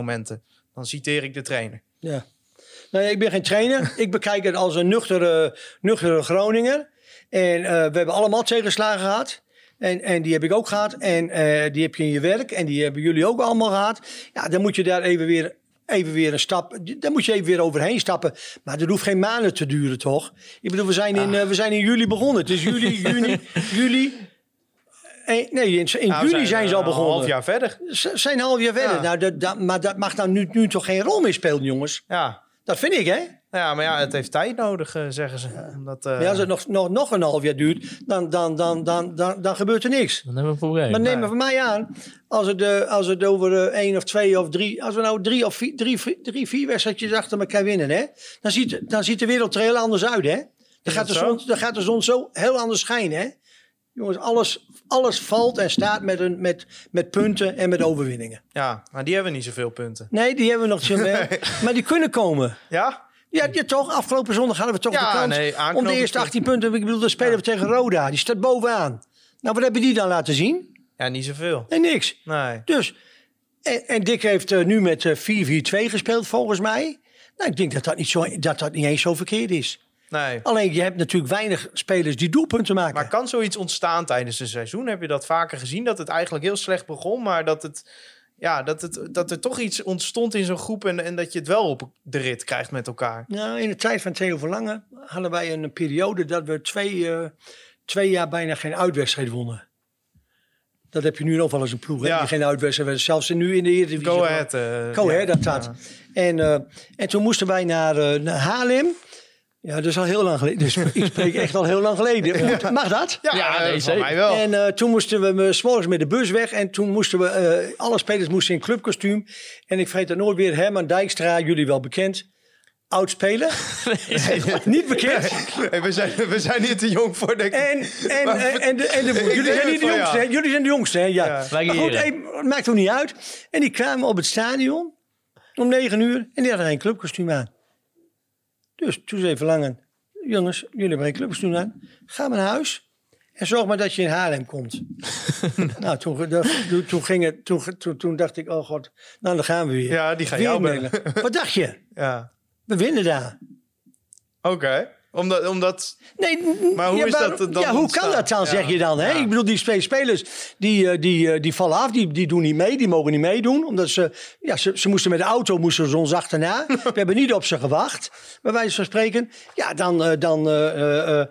succesmomenten. Dan citeer ik de trainer. Ja. Nou, ja, ik ben geen trainer. ik bekijk het als een nuchtere, nuchtere Groninger. En eh, we hebben allemaal tegenslagen gehad. En, en die heb ik ook gehad. En eh, die heb je in je werk. En die hebben jullie ook allemaal gehad. Ja, dan moet je daar even weer, even weer een stap. Dan moet je even weer overheen stappen. Maar dat hoeft geen maanden te duren, toch? Ik bedoel, we zijn in, eh, we zijn in juli begonnen. Het is juli, juni, juli. Nee, in, in Nou, we juli zijn ze al begonnen. Een half jaar verder. Ze zijn een half jaar verder. Ja. Nou, dat, dat, maar dat mag dan nu, nu toch geen rol meer spelen, jongens? Ja. Dat vind ik, hè? ja, maar ja, het heeft tijd nodig, eh, zeggen ze. Omdat, eh, Maar als het nog, nog, nog een half jaar duurt, dan, dan, dan, dan, dan, dan gebeurt er niks. Dan hebben we een probleem. Maar neem nee. maar van mij aan, als het, eh, als het over eh, één of twee of drie, als we nou drie of vier, drie, vier, drie, vier wedstrijdjes achter elkaar winnen, hè, dan, ziet, dan ziet de wereld er heel anders uit. Hè? Dan, gaat de zon, dan gaat de zon zo heel anders schijnen. Hè? Jongens, alles, alles valt en staat met, een, met, met punten en met overwinningen. ja, maar die hebben niet zoveel punten. Nee, die hebben we nog zo wel. Maar die kunnen komen. Ja? Ja, ja, toch. Afgelopen zondag hadden we toch Ja, de kans nee, om de eerste 18 punten. Ik bedoel, dan spelen we tegen Roda. Die staat bovenaan. Nou, wat hebben die dan laten zien? Ja, niet zoveel. Nee, niks. Nee. Dus, en, en Dick heeft eh, nu met eh, 4-4-2 gespeeld, volgens mij. Nou, ik denk dat dat, niet zo, dat dat niet eens zo verkeerd is. Nee. Alleen, je hebt natuurlijk weinig spelers die doelpunten maken. Maar kan zoiets ontstaan tijdens een seizoen? Heb je dat vaker gezien? Dat het eigenlijk heel slecht begon, maar dat, het, ja, dat, het, dat er toch iets ontstond in zo'n groep en, en dat je het wel op de rit krijgt met elkaar. Nou, in de tijd van Theo Verlangen hadden wij een periode dat we twee, eh, twee jaar bijna geen uitwedstrijd wonnen. Dat heb je nu nog wel eens een ploeg, Ja. die geen uitwedstrijd. Zelfs nu in de Eredivisie. Go ahead. Go ahead, dat dat. Ja. En, eh, en toen moesten wij naar, naar Haarlem. Ja, dat is al heel lang geleden. Dus ik spreek echt al heel lang geleden. Moet- Mag dat? Ja, Ja, nee, zeker. mij wel. En eh, toen moesten we eh, s morgens met de bus weg. En toen moesten we, eh, alle spelers moesten in clubkostuum. En ik vergeet dat nooit weer, Herman Dijkstra, jullie wel bekend. Oud speler. Niet bekend. We, zijn, we zijn hier te jong voor, denk ik. En, en, Maar- en, en, de, en de, Ik jullie zijn niet de jongste, ja. hè? Jullie zijn de jongste, hè? Ja. Ja. Maar goed, hey, maakt ook niet uit. En die kwamen op het stadion om negen uur. En die hadden geen clubkostuum aan. Dus toen zei Verlangen, jongens, jullie hebben geen clubkostuum aan. Ga maar naar huis. En zorg maar dat je in Haarlem komt. nou, toen, toen, toen, ging het, toen, toen, dacht ik, oh god, nou dan gaan we weer. Ja, die gaan jou bellen. Wat dacht je? Ja, We winnen daar. oké. Omdat, omdat, Nee, Maar hoe ja, is dat dan Ja, hoe kan dat dan, zeg je dan? Hè? Ik bedoel, die twee spelers die, eh, die, eh, die vallen af, die, die doen niet mee, die mogen niet meedoen. Omdat ze, ja, ze, ze moesten met de auto, moesten ze ons achterna. We hebben niet op ze gewacht, bij wijze van spreken. Ja, dan, eh, dan eh, eh, eh,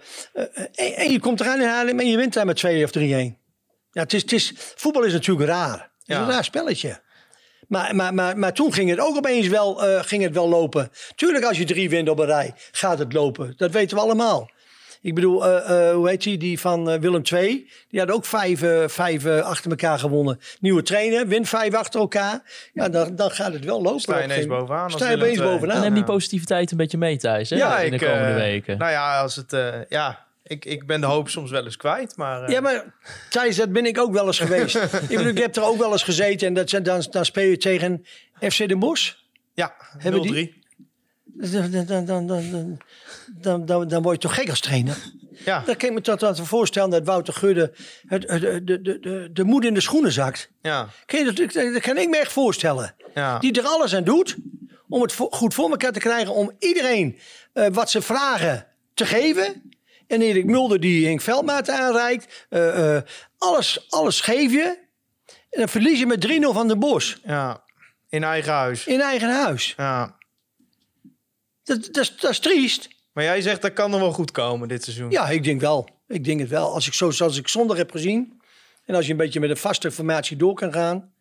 en, en je komt eraan in Haarlem en je wint daar met 2 of 3-1. Ja, het is, het is, voetbal is natuurlijk raar. Het is een raar spelletje. Maar, maar, maar, maar toen ging het ook opeens wel, eh, ging het wel lopen. Tuurlijk, als je drie wint op een rij, gaat het lopen. Dat weten we allemaal. Ik bedoel, eh, eh, hoe heet die? Die van Willem II. Die had ook vijf, vijf achter elkaar gewonnen. Nieuwe trainer, wint vijf achter elkaar. Ja, dan, dan gaat het wel lopen. Sta je ineens bovenaan Sta je bovenaan. En neem die positiviteit een beetje mee, Thijs, hè, ja, in de ik, komende weken. Nou ja, als het, eh, ja ik, ik ben de hoop soms wel eens kwijt, maar... eh, Ja, maar Thijs, dat ben ik ook wel eens geweest. ik, bedoel, ik heb er ook wel eens gezeten. En dat, zijn- dan, dan speel je tegen FC Den Bosch. ja, 0-3. Hebben die- Dan, dan, dan, dan, dan, dan, dan, word je toch gek als trainer. Ja, Dan kan ik me dat voorstellen dat Wouter Gudde het, het, de, de, de, de moed in de schoenen zakt. ja, Kan je dat, dat kan ik me echt voorstellen. ja. Die er alles aan doet om het goed voor elkaar te krijgen. Om iedereen eh, wat ze vragen te geven. En Erik Mulder die Henk Veldmaat aanreikt. eh, eh, alles, alles geef je. En dan verlies je met 3-0 van de Bos. ja. In eigen huis. In eigen huis. Ja. Dat, dat, is, dat is triest. Maar jij zegt dat kan er wel goed komen dit seizoen. Ja, ik denk wel. Ik denk het wel. Als ik zo zoals ik zondag heb gezien. En als je een beetje met een vaste formatie door kan gaan.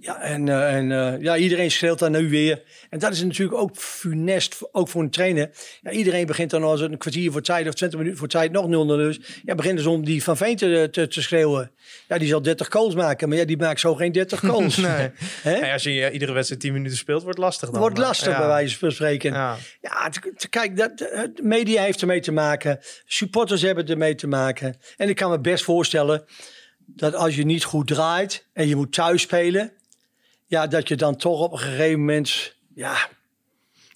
Ja, en, eh, en eh, ja, iedereen schreeuwt dan nu weer. En dat is natuurlijk ook funest, ook voor een trainer. Ja, iedereen begint dan als het een kwartier voor tijd of 20 minuten voor tijd nog 0 is. Ja, begint dus om die Van Veen te, te, te schreeuwen. Ja, die zal 30 goals maken, maar ja, die maakt zo geen 30 goals. Nee. Als je eh, iedere wedstrijd 10 minuten speelt, wordt het lastig dan. wordt lastig Ja. bij wijze van spreken. Ja, kijk, dat, de media heeft ermee te maken. Supporters hebben ermee te maken. En ik kan me best voorstellen dat als je niet goed draait en je moet thuis spelen, ja, dat je dan toch op een gegeven moment, ja,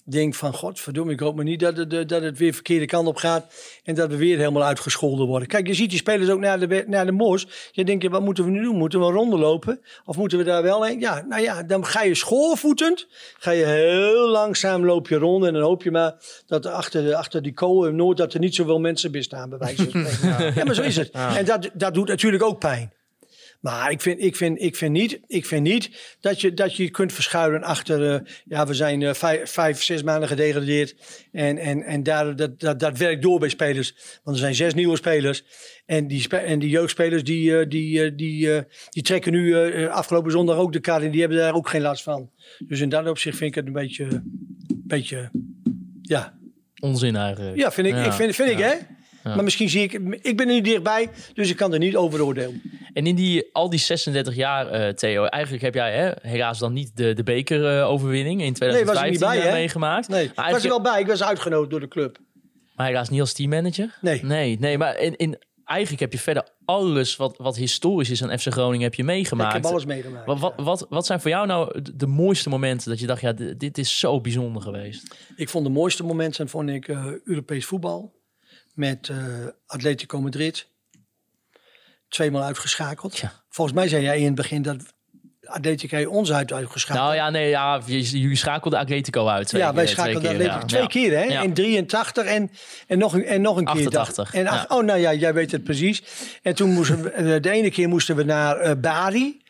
denkt van, godverdomme, ik hoop maar niet dat het, eh, dat het weer verkeerde kant op gaat en dat we weer helemaal uitgescholden worden. Kijk, je ziet die spelers ook naar de, naar de mos. Je denkt, wat moeten we nu doen? Moeten we een ronde lopen? Of moeten we daar wel heen? Ja, nou ja, dan ga je schoorvoetend, ga je heel langzaam loop je rond en dan hoop je maar dat er achter, achter die kolen nooit dat er niet zoveel mensen bestaan, bij wijze van spreken. ja. maar zo is het. En dat, dat doet natuurlijk ook pijn. Maar ik vind, ik vind, ik vind niet, ik vind niet dat, je, dat je kunt verschuilen achter. eh, ja, we zijn eh, vijf, vijf, zes maanden gedegradeerd. En, en, en daar, dat, dat, dat werkt door bij spelers. Want er zijn zes nieuwe spelers. En die, spe- en die jeugdspelers die, eh, die, die, die trekken nu afgelopen zondag ook de kaart. En die hebben daar ook geen last van. Dus in dat opzicht vind ik het een beetje. beetje ja, Onzin eigenlijk. ja vind ik, Ja. ik, vind, vind ik hè. Maar misschien zie ik, ik ben er niet dichtbij, dus ik kan er niet over oordelen. En in die, al die 36 jaar, eh, Theo, eigenlijk heb jij hè, helaas dan niet de, de bekeroverwinning in Nee, was 2015 bij, meegemaakt. Nee, maar, ik was er wel bij. Ik was uitgenodigd door de club. maar helaas niet als teammanager. Nee. Nee, nee maar in, in, eigenlijk heb je verder alles wat, wat historisch is aan FC Groningen heb je meegemaakt. Ik heb alles meegemaakt. Wat, wat, wat, wat zijn voor jou nou de, mooiste momenten dat je dacht, ja, dit, dit is zo bijzonder geweest? Ik vond de mooiste momenten vond ik eh, Europees voetbal. Met eh, Atletico Madrid. Tweemaal uitgeschakeld. Ja. Volgens mij zei jij in het begin dat Atletico ons uit uitgeschakeld. Nou ja, nee, ja, jullie schakelden Atletico uit. Twee ja, wij twee schakelden Atletico ja. twee keer, hè? Ja. In 83 en, en, nog een, en nog een keer. 88, En, ach-. Oh, nou ja, jij weet het precies. En toen moesten we, eh, de ene keer moesten we naar eh, Bari.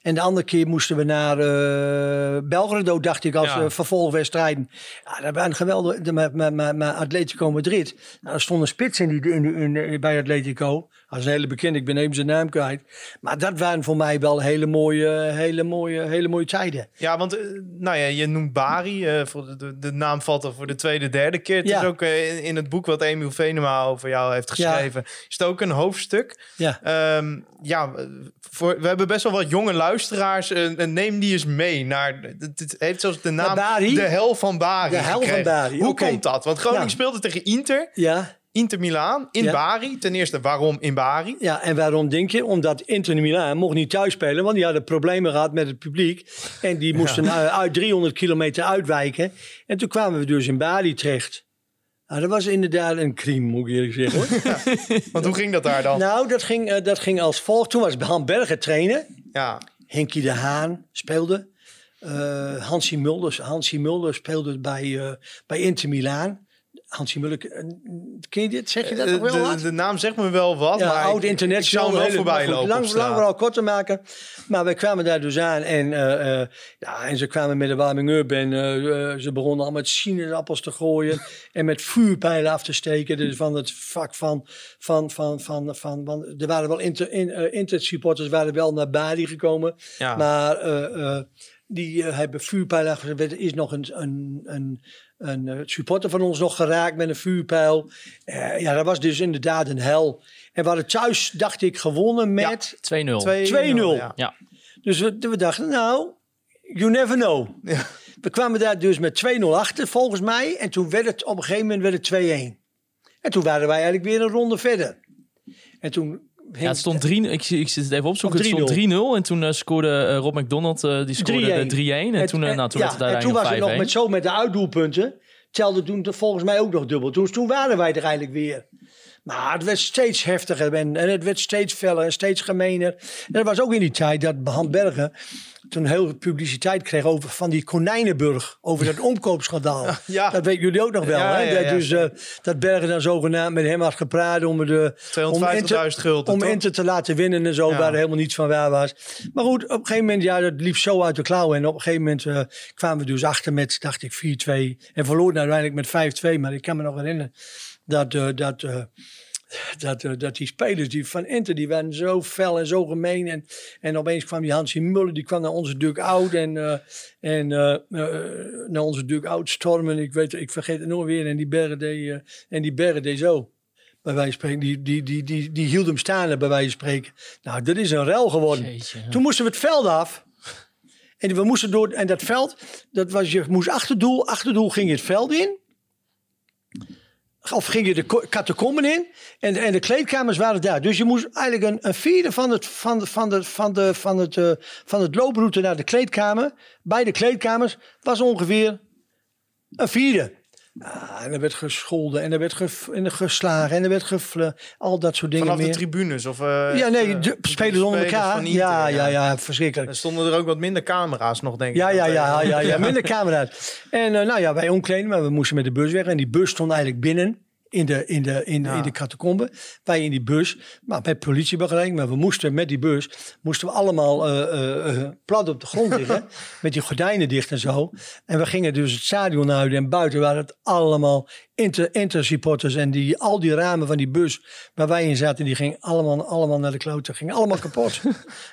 En de andere keer moesten we naar eh Belgrado, dacht ik, als Ja. eh, vervolgwedstrijden. Ja, dat waren geweldig. De- Met, Atletico Madrid. Nou, er stond een spits in die, in, in, in- bij Atletico. Dat is een hele bekende, ik ben even zijn naam kwijt. Maar dat waren voor mij wel hele mooie, hele mooie, hele mooie tijden. Ja, want eh, nou ja, je noemt Bari. voor de, de, naam valt er voor de tweede, derde keer. Het Ja. is ook in, het boek wat Emiel Venema over jou heeft geschreven. Is het ook een hoofdstuk. Ja. Ehm, ja, voor, we hebben best wel wat jonge luisteraars. Eh, neem die eens mee naar. Het, heeft zelfs de naam. Bari? De hel van Bari. De hel van. Bari, Hoe komt dat? Want Groningen speelde tegen Inter. Ja. Inter Milaan in Ja. Bari. Ten eerste, waarom in Bari? Ja, en waarom denk je? Omdat Inter Milaan mocht niet thuis spelen, want die hadden problemen gehad met het publiek. En die moesten eh, uit 300 kilometer uitwijken. En toen kwamen we dus in Bali terecht. Nou, dat was inderdaad een crime, moet ik eerlijk zeggen. Hoor. Want hoe ging dat daar dan? nou, dat ging, eh, dat ging als volgt. Toen was Han Berger trainer. Ja, Henkie de Haan speelde. Eh Hansie Mulder, Hansie Mulder speelde bij, eh, bij Inter Milaan. Hansie Mulder, eh, ken je dit? Zeg je dat nog wel de, wat? de naam zegt me wel wat, Ja, maar oud internet. ik zou wel voorbij lopen Lang, lang vooral kort te maken. Maar we kwamen daar dus aan en, eh, eh, ja, en ze kwamen met de warming-up en eh, eh, ze begonnen al met sinaasappels te gooien en met vuurpijlen af te steken. Dus van het vak van, van, van, van, van, want er waren wel inter, in, eh, intersupporters waren wel naar Bali gekomen. Ja. Maar eh, eh, die eh, hebben vuurpijlen. Er is nog een, een, een, een eh, supporter van ons nog geraakt met een vuurpijl. Eh, ja, dat was dus inderdaad een hel. En we hadden thuis, dacht ik, gewonnen met... 2-0. 2-0. Ja. Ja. Dus we, we dachten, nou, you never know. Ja. We kwamen daar dus met 2-0 achter, volgens mij. En toen werd het op een gegeven moment werd het 2-1. En toen waren wij eigenlijk weer een ronde verder. En toen... Ja, het stond 3 ik, ik zit het even opzoeken. Het Stond stond 3-0 en toen eh, scoorde eh, Rob McDonald eh, die scoorde de 3-1 en toen, eh, nou, toen ja, werd het en toen was het nog met uiteindelijk 5-1. zo met de uitdoelpunten. Telde toen volgens mij ook nog dubbel. Toen, toen waren wij er eigenlijk weer. Maar het werd steeds heftiger en, en het werd steeds feller en steeds gemener. En dat was ook in die tijd dat Han Bergen toen heel veel publiciteit kreeg over van die Konijnenburg. Over dat omkoopschandaal. Ja. Dat weten jullie ook nog wel. Ja, hè? ja, dus, eh, dat Bergen dan zogenaamd met hem had gepraat om de... 250.000 gulden, Om? Inter te laten winnen en zo, waar er helemaal niets van waar was. Maar goed, op een gegeven moment, ja, dat liep zo uit de klauwen. En op een gegeven moment eh, kwamen we dus achter met, dacht ik, 4-2. En verloren uiteindelijk met 5-2. Maar ik kan me nog herinneren dat, eh, dat dat, eh, dat die spelers die van Inter, die waren zo fel en zo gemeen. En, en opeens kwam die Hansi Muller, die kwam naar onze dugout. En, eh, en eh, naar onze dugout stormen. Ik, weet, ik vergeet het nog weer. En die bergen deed, en die bergen deed zo. Bij wijze van spreken. Die, die, die, die, die hield hem staan, bij wijze van spreken. Nou, dat is een rel geworden. Jeetje. Toen moesten we het veld af. En we moesten door, en dat veld, dat was, je moest achterdoel, achterdoel ging je het veld in. Of ging je de catacomben in. En, en de kleedkamers waren daar. Dus je moest eigenlijk een, een vierde van het, van, de, van, de, van, de, van, het, eh, van het looproute naar de kleedkamer. Bij de kleedkamers was ongeveer een vierde. Ah, en er werd gescholden en er werd gef- en er geslagen en er werd gefle, al dat soort dingen Vanaf de meer. tribunes? Of, eh, ja, nee, eh, de spelers onder elkaar. Ja, ja, ja, verschrikkelijk. Er stonden er ook wat minder camera's nog, denk ik. Ja, ja, ja, ja, ja, minder camera's. En eh, nou ja, wij omkleden, maar we moesten met de bus weg. En die bus stond eigenlijk binnen in de, in de, in, Ja. in de catacombe. Wij in die bus, maar met politiebegeleiding. Maar we moesten met die bus, moesten we allemaal eh, eh, eh, plat op de grond liggen. met die gordijnen dicht en zo. En we gingen dus het stadion uit. En buiten waren het allemaal inter, intersupporters. En die, al die ramen van die bus waar wij in zaten, die gingen allemaal, allemaal naar de kloten. Gingen allemaal kapot.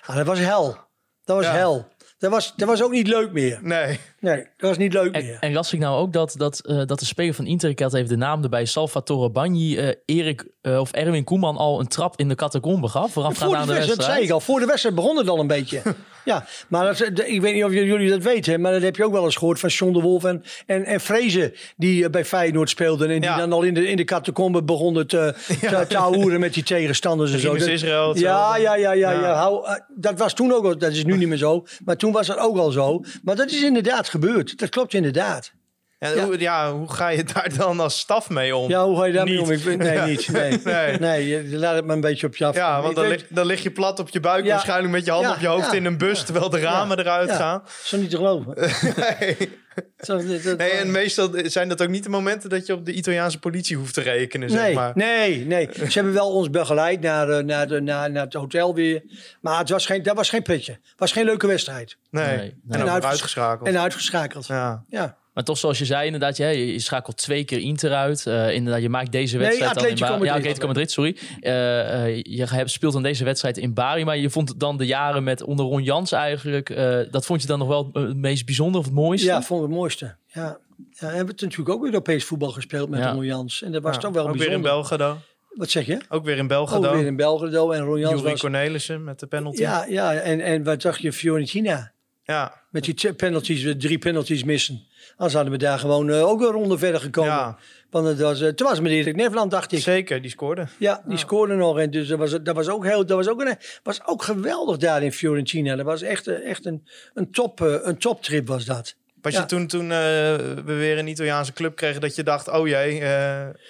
ja, dat was hel. Dat was Ja. hel. Dat was, dat was ook niet leuk meer. Nee. Nee, dat was niet leuk En, meer. en las ik nou ook dat, dat, eh, dat de speler van Inter, ik had even de naam erbij, Salvatore Bagni, eh, Erik eh, of Erwin Koeman al een trap in de catacombe gaf. Voorafgaand voor aan de de wedstrijd, dat zei ik al. Voor de wedstrijd begon het al een beetje. ja, maar dat, de- ik weet niet of jullie dat weten, maar dat heb je ook wel eens gehoord van John de Wolf en, en, en Vrezen, die eh, bij Feyenoord speelden. En die Ja. dan al in de, in de catacombe begonnen te, te, te hoeren met die tegenstanders en zo. Dat- Israël, Ja, ja, ja, ja. Hou, eh, dat was toen ook al, dat is nu niet meer zo. Maar toen was dat ook al zo. Maar dat is inderdaad gebeurd. Dat klopt inderdaad. En Ja. Hoe, ja, hoe ga je daar dan als staf mee om? Ja, hoe ga je daarmee Niet. om? Ik, weet- nee, Ja. niet. Nee, Nee. nee. je laat het maar een beetje op je af. Ja, want dan lig, dan lig je plat op je buik, Ja. waarschijnlijk met je hand Ja, op je hoofd ja. in een bus, terwijl de ramen eruit Ja. gaan. Zo niet te geloven. Nee. Zo, dat- dat- nee, en meestal zijn dat ook niet de momenten dat je op de Italiaanse politie hoeft te rekenen, zeg Nee, maar. nee, nee. Ze hebben wel ons begeleid naar, eh, naar, de, naar, naar het hotel weer. Maar het was geen, dat was geen pretje. Het was geen leuke wedstrijd. Nee. Nee, En En uitgeschakeld. En uitgeschakeld. ja. Ja. Maar toch, zoals je zei, inderdaad, je, je schakelt twee keer Inter uit. Eh, inderdaad, je maakt deze wedstrijd dan Atletico in Bari. Ja. Atletico Madrid, sorry. Eh, eh, je hebt- speelt dan deze wedstrijd in Bari, maar je vond dan de jaren met onder Ron Jans eigenlijk, eh, dat vond je dan nog wel het meest bijzonder of het mooiste? ja, vond ik het mooiste. Ja. Ja, en we hebben natuurlijk ook Europees voetbal gespeeld met Ja. Ron Jans. En dat was Ja. toch wel ook weer in bijzonder. Belgrado. Wat zeg je? Ook weer in Ook Belgrado. weer in Belgrado. En Ron Jans was... Cornelissen met de penalty. Ja, ja en, en wat dacht je? Fiorentina. Ja. Met die penalties, drie penalties missen. Anders hadden we daar gewoon eh, ook een ronde verder gekomen. Ja. Want het was, eh, toen was met Erik Nederland, dacht ik. zeker, die scoorde. Ja, die scoorde nog. En dus dat was, dat was ook heel, dat was ook, een, was ook geweldig daar in Fiorentina. Dat was echt, eh, echt een, een, top, een toptrip was dat. Was Ja. je toen, toen we weer een Italiaanse club kregen, dat je dacht, oh jee,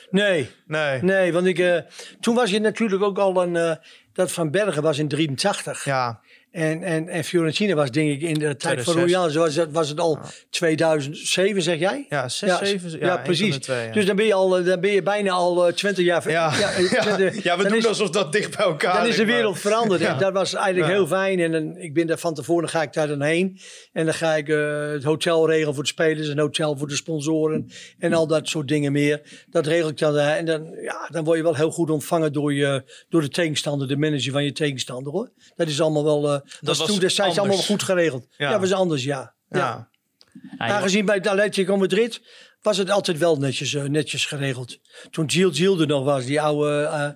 Nee, nee. nee, want ik, toen was je natuurlijk ook al een, dat Van Bergen was in 83. Ja, En, en, en Fiorentina was denk ik in de tijd van 2006. Royal, was, het- was het al 2007 zeg jij? ja, zes, Ja, zeven, ja, precies. twee. Dus dan ben je, al, eh, dan ben je bijna al eh, 20 jaar ver- ja. Ja, eh, 20 ja, we doen is- alsof dat dicht bij elkaar Dan is de maar- wereld veranderd. En dat was eigenlijk heel fijn. En dan, ik ben daar van tevoren, ga ik daar dan heen. En dan ga ik eh, het hotel regelen voor de spelers. Een hotel voor de sponsoren. En al dat soort dingen meer. Dat regel ik dan daar. En dan, ja, dan word je wel heel goed ontvangen door, je, door de tegenstander. De manager van je tegenstander hoor. Dat is allemaal wel... eh dat was was toen destijds allemaal goed geregeld. Ja, Ja. dat was anders ja. ja. Aangezien bij het Atletico Madrid was het altijd wel netjes, eh, netjes geregeld. Toen Gilles Gilles er nog was, die oude, eh,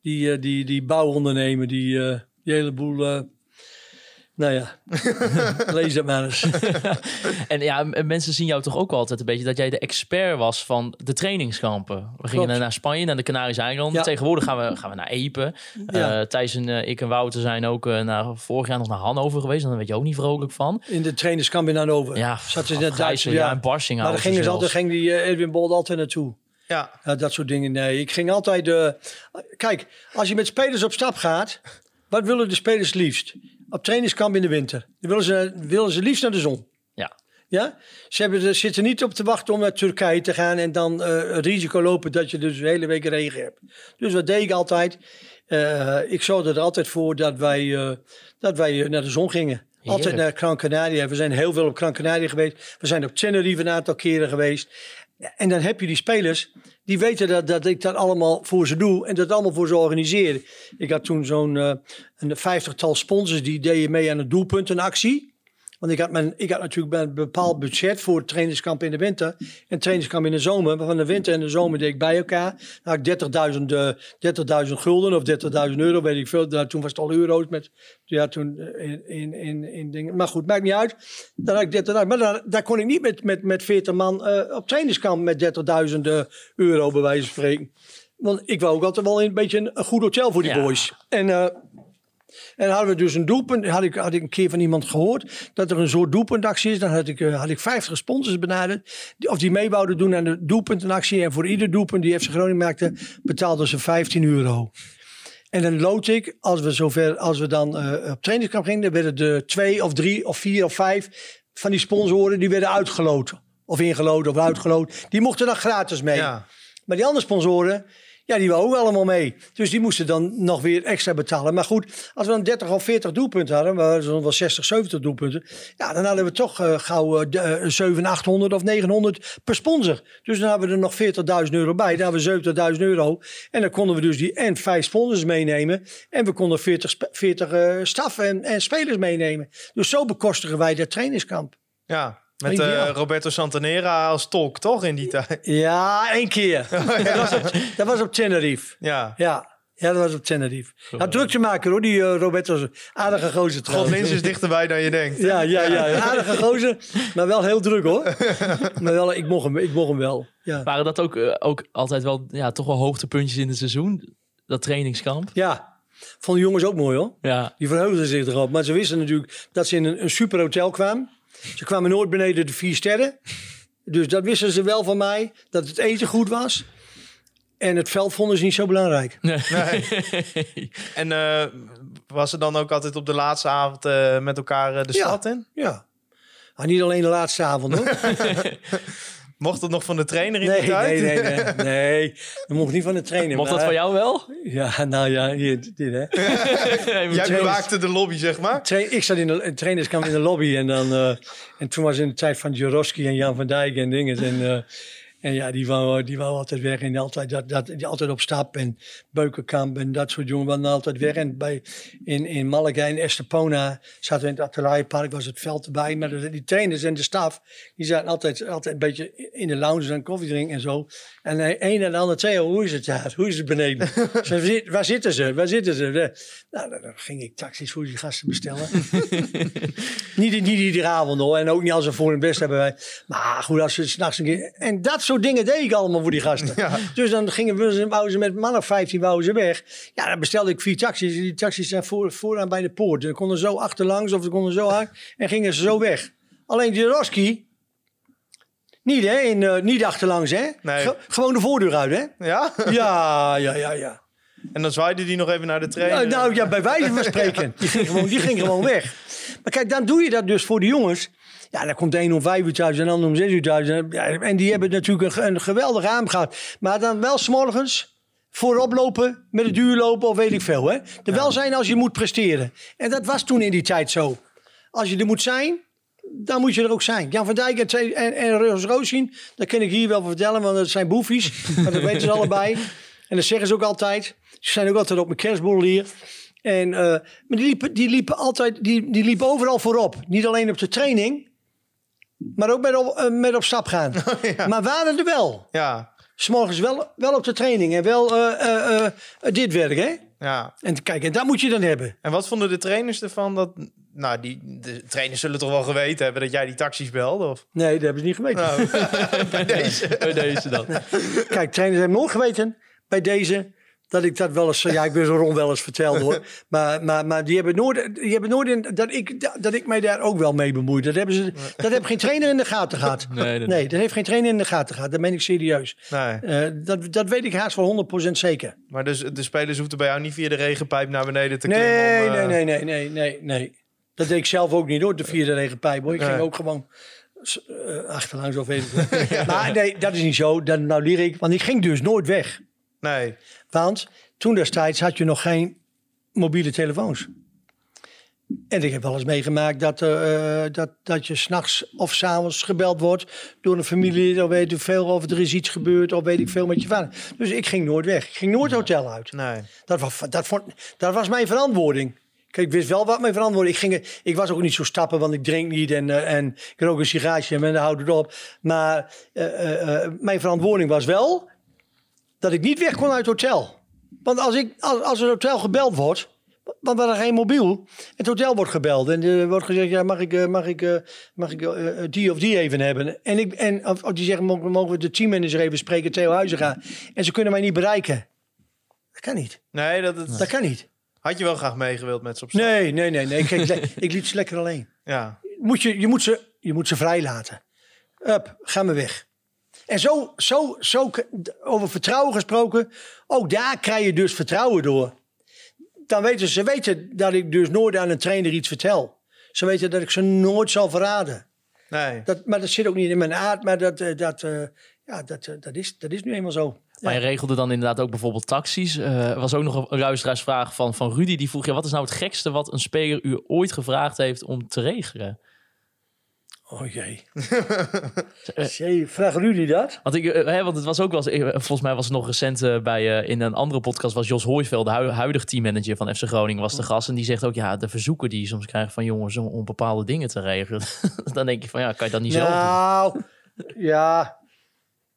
die, eh, die, die bouwondernemer, die, eh, die hele boel... eh, nou ja, lees dat maar eens. En ja, mensen zien jou toch ook altijd een beetje dat jij de expert was van de trainingskampen. We gingen Klopt. naar Spanje, naar de Canarische eilanden. Ja. Tegenwoordig gaan we, gaan we naar Epen. Ja. Eh, Thijs en eh, ik en Wouter zijn ook eh, naar, vorig jaar nog naar Hannover geweest. En daar weet je ook niet vrolijk van. In de trainerskamp in Hannover. Ja, Zat ze net Duitse, ja, Barsing Maar daar gingen ze altijd, ging die Edwin Bolt altijd naartoe. Ja. Ja, dat soort dingen. Nee, ik ging altijd. kijk, als je met spelers op stap gaat, wat willen de spelers liefst? Op trainingskamp in de winter. Dan willen ze, willen ze liefst naar de zon. Ja. Ja? Ze hebben, er zitten niet op te wachten om naar Turkije te gaan en dan eh, het risico lopen dat je dus de hele week regen hebt. Dus wat deed ik altijd? Eh, ik zorgde er altijd voor dat wij, eh, dat wij naar de zon gingen. Altijd naar Gran Canaria. We zijn heel veel op Gran Canaria geweest. We zijn op Tenerife een aantal keren geweest. En dan heb je die spelers, die weten dat, dat ik dat allemaal voor ze doe en dat allemaal voor ze organiseer. Ik had toen zo'n eh, een vijftigtal sponsors die deden mee aan een doelpuntenactie. Want ik had, mijn, ik had natuurlijk een bepaald budget voor het trainingskamp in de winter en trainingskamp in de zomer. Maar van de winter en de zomer deed ik bij elkaar. Dan had ik 30.000 eh, 30.000 gulden of 30.000 euro, weet ik veel. Nou, toen was het al euro's met, ja, toen eh, in, in, in, in dingen. Maar goed, maakt niet uit. Dan had ik 30.000. Maar daar, daar kon ik niet met, met, met 40 man eh, op trainingskamp met 30.000 eh, euro bij wijze van spreken. Want ik wou ook altijd wel een beetje een, goed hotel voor die Ja. boys. En, eh, en hadden we dus een doelpunt. Had ik, had ik een keer van iemand gehoord dat er een soort doelpuntactie is. Dan had ik, eh, had ik 50 sponsors benaderd. Die, of die mee wouden doen aan de doelpuntenactie. En voor ieder doelpunt die FC Groningen maakte, betaalden ze 15 euro. En dan lood ik, als we, zover, als we dan eh, op trainingskamp gingen, dan werden er twee of drie of vier of vijf van die sponsoren die werden uitgeloot. Of ingelood of uitgeloot. Die mochten dan gratis mee. Ja. Maar die andere sponsoren, ja, die waren ook allemaal mee. Dus die moesten dan nog weer extra betalen. Maar goed, als we dan 30 of 40 doelpunten hadden, maar zo'n wel 60, 70 doelpunten. Ja, dan hadden we toch eh, gauw eh, 700, 800 of 900 per sponsor. Dus dan hadden we er nog 40.000 euro bij. Dan hadden we 70.000 euro. En dan konden we dus die en vijf sponsors meenemen. En we konden 40, spe- 40 eh, staf en, en spelers meenemen. Dus zo bekostigen wij dat trainingskamp. Ja, met Oh, eh. Roberto Santanera als tolk, toch, in die tijd? Ja, één keer. Dat, was op, dat was op Tenerife. Ja. Ja, ja dat was op Tenerife. Had druk te maken hoor, die uh, Roberto. Aardige gozer trouwens. Godlins is dichterbij dan je denkt. Ja, ja, ja. Aardige gozer, maar wel heel druk hoor. maar wel, ik mocht hem, ik mocht hem wel. Ja. Waren dat ook, eh, ook altijd wel, ja, toch wel hoogtepuntjes in het seizoen? Dat trainingskamp? ja, vond de jongens ook mooi hoor. Ja, Die verheugden zich erop. Maar ze wisten natuurlijk dat ze in een, een super hotel kwamen. Ze kwamen nooit beneden de vier sterren. Dus dat wisten ze wel van mij. Dat het eten goed was. En het veld vonden ze niet zo belangrijk. En eh, was ze dan ook altijd op de laatste avond eh, met elkaar eh, de Ja. stad in? Ja. Maar niet alleen de laatste avond hoor. Mocht dat nog van de trainer in Nee, die tijd? nee, nee, nee. Nee, dat mocht niet van de trainer. mocht dat van jou wel? Ja, nou ja, hier, dit hè. Jij trainers- bewaakte de lobby, zeg maar. Tra- ik zat in de in trainingskamp in de lobby en dan eh, en toen was het in de tijd van Jorowski en Jan van Dijk en dingen en eh, en ja, die wou, die wou altijd weg en altijd, dat, dat, die altijd op stap en Beukenkamp en dat soort jongen waren altijd weg. En bij, in, in Malaga en Estepona zaten we in het Atelierpark, was het veld erbij. Maar de- die trainers en de staf, die zaten altijd, altijd een beetje in de lounge en koffie drinken en zo. En de een en de ander zei, hoe is het daar? Hoe is het beneden? Ze "Waar zit- waar zitten ze? Waar zitten ze? Nou, dan dan ging ik taxis voor die gasten bestellen. niet, niet iedere avond hoor. En ook niet als ze voor hun best hebben wij. Maar goed, als ze s'nachts een keer... En dat soort dingen deed ik allemaal voor die gasten. Dus dan gingen we, ze met man of 15 wouden ze weg. Ja, dan bestelde ik vier taxis. Die taxis zijn voor, vooraan bij de poort. Ze konden zo achterlangs of ze konden zo hard. En gingen ze zo weg. Alleen die Roski... Niet hè, in, eh, niet achterlangs hè. Nee. Ge- gewoon de voordeur uit hè. Ja? Ja, ja, ja, ja. En dan zwaaide die nog even naar de Ja, trainer. nou ja, bij wijze van spreken. Die ging, gewoon, die ging gewoon weg. Maar kijk, dan doe je dat dus voor de jongens. Ja, dan komt de een om vijf uur thuis en de ander om zes uur thuis. En, ja, en die hebben natuurlijk een, een geweldig raam gehad. Maar dan wel s'morgens voorop lopen, met het duur lopen of weet ik veel. Hè? Er wel zijn als je moet presteren. En dat was toen in die tijd zo. Als je er moet zijn, dan moet je er ook zijn. Jan van Dijk en, en, en Roos Roosien, dat kan ik hier wel vertellen, want dat zijn boefies. Maar dat weten ze allebei. En dat zeggen ze ook altijd. Ze zijn ook altijd op mijn kerstborrel hier. En, eh, maar die liepen, die liepen altijd, die, die liepen overal voorop. Niet alleen op de training, maar ook met op, eh, met op stap gaan. Maar waren er wel. Ja, S'morgens wel, wel op de training en wel eh, eh, dit werk, hè? ja. En kijk, en dat moet je dan hebben. En wat vonden de trainers ervan? Dat, nou, die, de trainers zullen toch wel geweten hebben dat jij die taxis belde? Of? Nee, dat hebben ze niet geweten. Nou, bij deze. Bij deze dan. Kijk, trainers hebben nooit geweten bij deze dat ik dat wel eens, ja, ik ben zo rond wel eens verteld hoor. Maar, maar, maar die hebben nooit, die hebben nooit in, dat, ik, dat ik mij daar ook wel mee bemoeid. Dat hebben ze, dat heeft geen trainer in de gaten gehad. Nee, nee, nee, dat heeft geen trainer in de gaten gehad. Dat ben ik serieus. Nee. Eh, dat, dat weet ik haast wel 100% zeker. Maar dus de spelers hoefden bij jou niet via de regenpijp naar beneden te klimmen? Nee, om, eh, nee, nee, nee, nee, nee, nee. Dat deed ik zelf ook niet hoor, de vierde regenpijp. Hoor. Ik ging ook gewoon eh, achterlangs of wat. Maar nee, dat is niet zo. Dat, nou lieg ik, want ik ging dus nooit weg. Nee. Want toen destijds had je nog geen mobiele telefoons. En ik heb wel eens meegemaakt dat, eh, dat, dat je s'nachts of s'avonds gebeld wordt door een familie. Of weet ik veel, of er is iets gebeurd, of weet ik veel met je vader. Dus ik ging nooit weg. Ik ging nooit het hotel uit. Nee. Dat was, dat, vond, dat was mijn verantwoording. Kijk, ik wist wel wat mijn verantwoording ik ging. Ik was ook niet zo stappen, want ik drink niet en, eh, en ik rook een sigaartje en dan houd het op. Maar eh, eh, eh, mijn verantwoording was wel dat ik niet weg kon uit het hotel. Want als, ik, als, als het hotel gebeld wordt, want we hadden geen mobiel. Het hotel wordt gebeld en er wordt gezegd, ja, mag ik, eh, mag ik, eh, mag ik eh, die of die even hebben? En, ik, en of, of die zeggen, mogen, we de teammanager even spreken, Theo Huizinga. En ze kunnen mij niet bereiken. Dat kan niet. Nee, dat, het- Dat kan niet. had je wel graag meegewild met ze op stap. Nee, nee, nee. nee. Ik, liet ze lekker alleen. Ja. Moet je, je, moet ze, je moet ze vrij laten. Up, ga maar weg. En zo, zo, zo, over vertrouwen gesproken, ook daar krijg je dus vertrouwen door. Dan weten ze, ze weten dat ik dus nooit aan een trainer iets vertel. Ze weten dat ik ze nooit zal verraden. Nee. Dat, maar dat zit ook niet in mijn aard, maar dat, eh, dat, eh, ja, dat, eh, dat, is, dat is nu eenmaal zo. Maar je regelde dan inderdaad ook bijvoorbeeld taxis. Eh, Er was ook nog een luisteraarsvraag van, van Rudy. Die vroeg, ja, wat is nou het gekste wat een speler u ooit gevraagd heeft om te regelen? Oh jee. Jee, vraag Rudy dat? Want, ik, eh, hè, want het was ook wel eens, eh, volgens mij was het nog recent eh, bij, eh, in een andere podcast, was Jos Hooiveld, de hu- huidige teammanager van FC Groningen, was de gast. En die zegt ook, ja, de verzoeken die je soms krijgt van jongens om, om bepaalde dingen te regelen. dan denk je van, ja, kan je dat niet zelf doen? Nou, ja.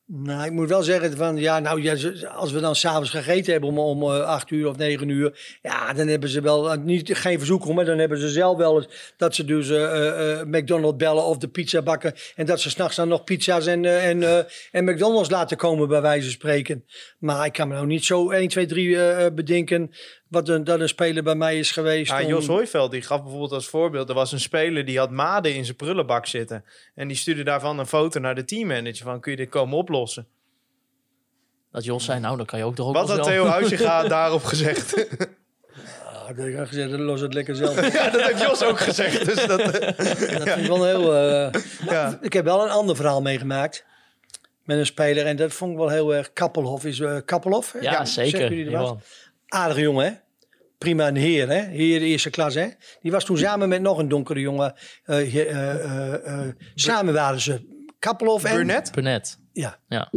Nou, ik moet wel zeggen van, ja, nou, ja, als we dan s'avonds gegeten hebben om, om eh, acht uur of negen uur, ja, dan hebben ze wel, eh, niet, geen verzoek hoor, maar dan hebben ze zelf wel eens dat ze dus eh, McDonald's bellen of de pizza bakken en dat ze s'nachts dan nog pizza's en, en, en McDonald's laten komen, bij wijze van spreken. Maar ik kan me nou niet zo 1, 2, 3 eh, bedenken wat een, dat een speler bij mij is geweest. Ja, om- Jos Hooiveld die gaf bijvoorbeeld als voorbeeld... er was een speler die had maden in zijn prullenbak zitten. En die stuurde daarvan een foto naar de teammanager van... kun je dit komen oplossen? Dat Jos zei, nou, dan kan je ook toch ook Wat had Theo Huizinga daarop gezegd? Ah, dat heb ik gezegd, los het lekker zelf. ja, dat heeft Jos ook gezegd. Dus dat, eh, Dat vind ik wel heel. eh, ja. Ik heb wel een ander verhaal meegemaakt. Met een speler. En dat vond ik wel heel erg. Kappelhof is eh Kappelhof. Ja, Zeggen zeker. Aardige jongen, hè? Prima een heer, hè? Heer de eerste klas, hè? Die was toen samen met nog een donkere jongen. eh, eh, eh, samen waren ze. Kappelhof en... Burnett? Burnett. Ja. Ja.